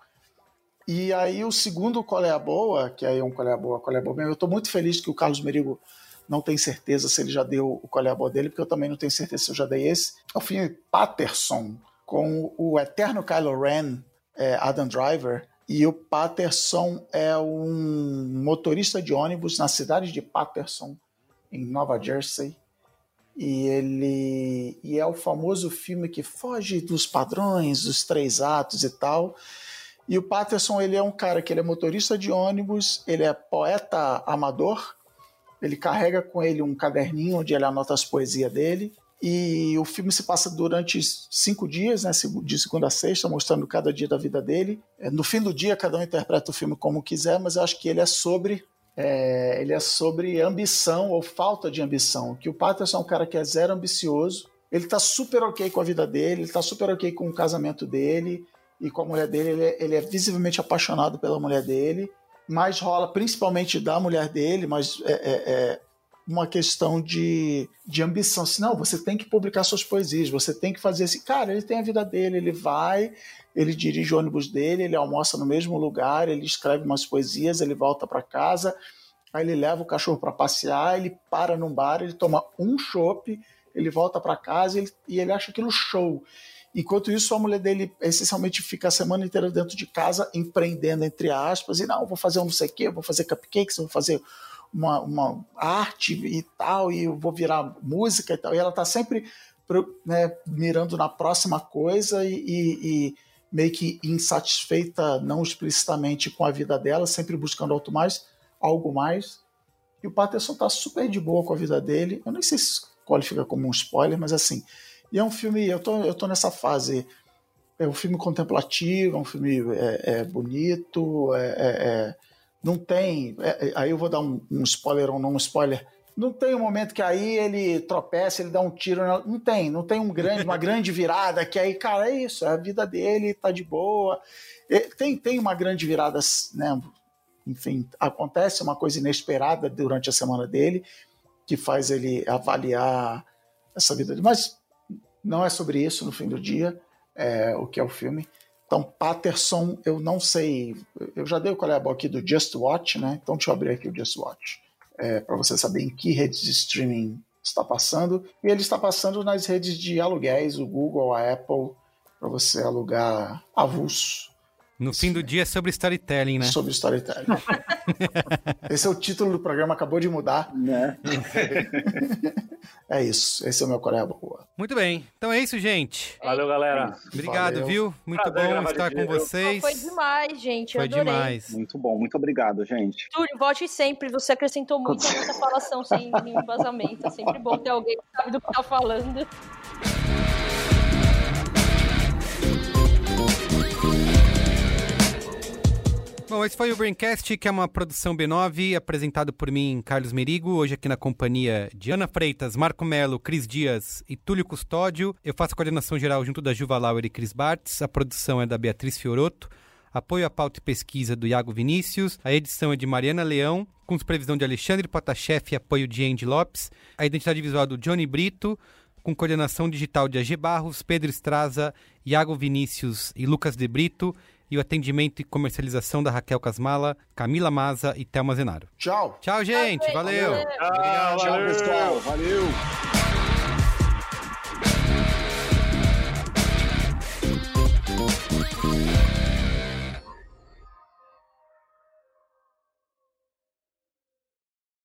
[SPEAKER 4] E aí o segundo Qual é a Boa, que aí é um Qual é a Boa, Qual é a Boa, eu estou muito feliz que o Carlos Merigo não tem certeza se ele já deu o Qual é a Boa dele, porque eu também não tenho certeza se eu já dei esse. É o filme Patterson, com o eterno Kylo Ren, é, Adam Driver, e o Patterson é um motorista de ônibus na cidade de Patterson, em Nova Jersey. E ele e é o famoso filme que foge dos padrões, dos três atos e tal. E o Patterson ele é um cara que ele é motorista de ônibus, ele é poeta amador, ele carrega com ele um caderninho onde ele anota as poesias dele. E o filme se passa durante cinco dias, né, de segunda a sexta, mostrando cada dia da vida dele. É, no fim do dia, cada um interpreta o filme como quiser, mas eu acho que ele é sobre é, ele é sobre ambição ou falta de ambição. Que o Patterson é um cara que é zero ambicioso. Ele tá super ok com a vida dele, ele tá super ok com o casamento dele e com a mulher dele. Ele é, ele é visivelmente apaixonado pela mulher dele, mas rola principalmente da mulher dele, mas é, é, é uma questão de, de ambição. Assim, não, você tem que publicar suas poesias, você tem que fazer assim. Cara, ele tem a vida dele, ele vai, ele dirige o ônibus dele, ele almoça no mesmo lugar, ele escreve umas poesias, ele volta para casa, aí ele leva o cachorro para passear, ele para num bar, ele toma um chopp, ele volta para casa ele, e ele acha aquilo show. Enquanto isso, a mulher dele essencialmente fica a semana inteira dentro de casa, empreendendo, entre aspas, e não, vou fazer um não sei o quê, vou fazer cupcakes, vou fazer uma, uma arte e tal, e eu vou virar música e tal. E ela está sempre né, mirando na próxima coisa e, e, e, meio que insatisfeita, não explicitamente com a vida dela, sempre buscando algo mais, algo mais. E o Patterson está super de boa com a vida dele. Eu nem sei se qualifica como um spoiler, mas assim. E é um filme, eu tô, eu tô nessa fase. É um filme contemplativo, é um filme é, é bonito, é, é, é não tem. É, é, aí eu vou dar um, um, spoiler ou não um spoiler. Não tem um momento que aí ele tropeça, ele dá um tiro. Não tem, não tem um grande, uma (laughs) grande virada que aí, cara, é isso, é a vida dele, tá de boa. Tem, tem uma grande virada, né? Enfim, acontece uma coisa inesperada durante a semana dele que faz ele avaliar essa vida dele. Mas não é sobre isso no fim do dia, é, o que é o filme. Então, Patterson, eu não sei. Eu já dei o qual é aqui do Just Watch, né? Então, deixa eu abrir aqui o Just Watch é, para você saber em que redes de streaming está passando. E ele está passando nas redes de aluguéis, o Google, a Apple, para você alugar avulso
[SPEAKER 1] no fim do dia é sobre storytelling, né?
[SPEAKER 4] Sobre storytelling. (laughs) Esse é o título do programa, acabou de mudar. Né? (laughs) é isso. Esse é o meu Coreia Boa.
[SPEAKER 1] Muito bem. Então é isso, gente.
[SPEAKER 2] Valeu, galera.
[SPEAKER 1] Obrigado, Valeu. viu? Muito Prazer, bom estar com vocês.
[SPEAKER 3] foi demais, gente.
[SPEAKER 1] Foi
[SPEAKER 3] adorei.
[SPEAKER 1] demais.
[SPEAKER 5] Muito bom. Muito obrigado, gente.
[SPEAKER 3] Túlio, volte sempre. Você acrescentou muito a nossa falação sem nenhum vazamento. É sempre bom ter alguém que sabe do que tá falando.
[SPEAKER 1] Bom, esse foi o Braincast, que é uma produção B9, apresentado por mim, Carlos Merigo, hoje aqui na companhia de Ana Freitas, Marco Melo, Cris Dias e Túlio Custódio. Eu faço coordenação geral junto da Juva Lauer e Cris Bartz, a produção é da Beatriz Fioroto, apoio à pauta e pesquisa do Iago Vinícius, a edição é de Mariana Leão, com supervisão de Alexandre Potachef e apoio de Andy Lopes, a identidade visual do Johnny Brito, com coordenação digital de AG Barros, Pedro Estraza, Iago Vinícius e Lucas De Brito, e o atendimento e comercialização da Raquel Casmala, Camila Maza e Thelma Zenaro.
[SPEAKER 4] Tchau.
[SPEAKER 1] Tchau, gente. Valeu.
[SPEAKER 5] Tchau, tchau pessoal. Valeu.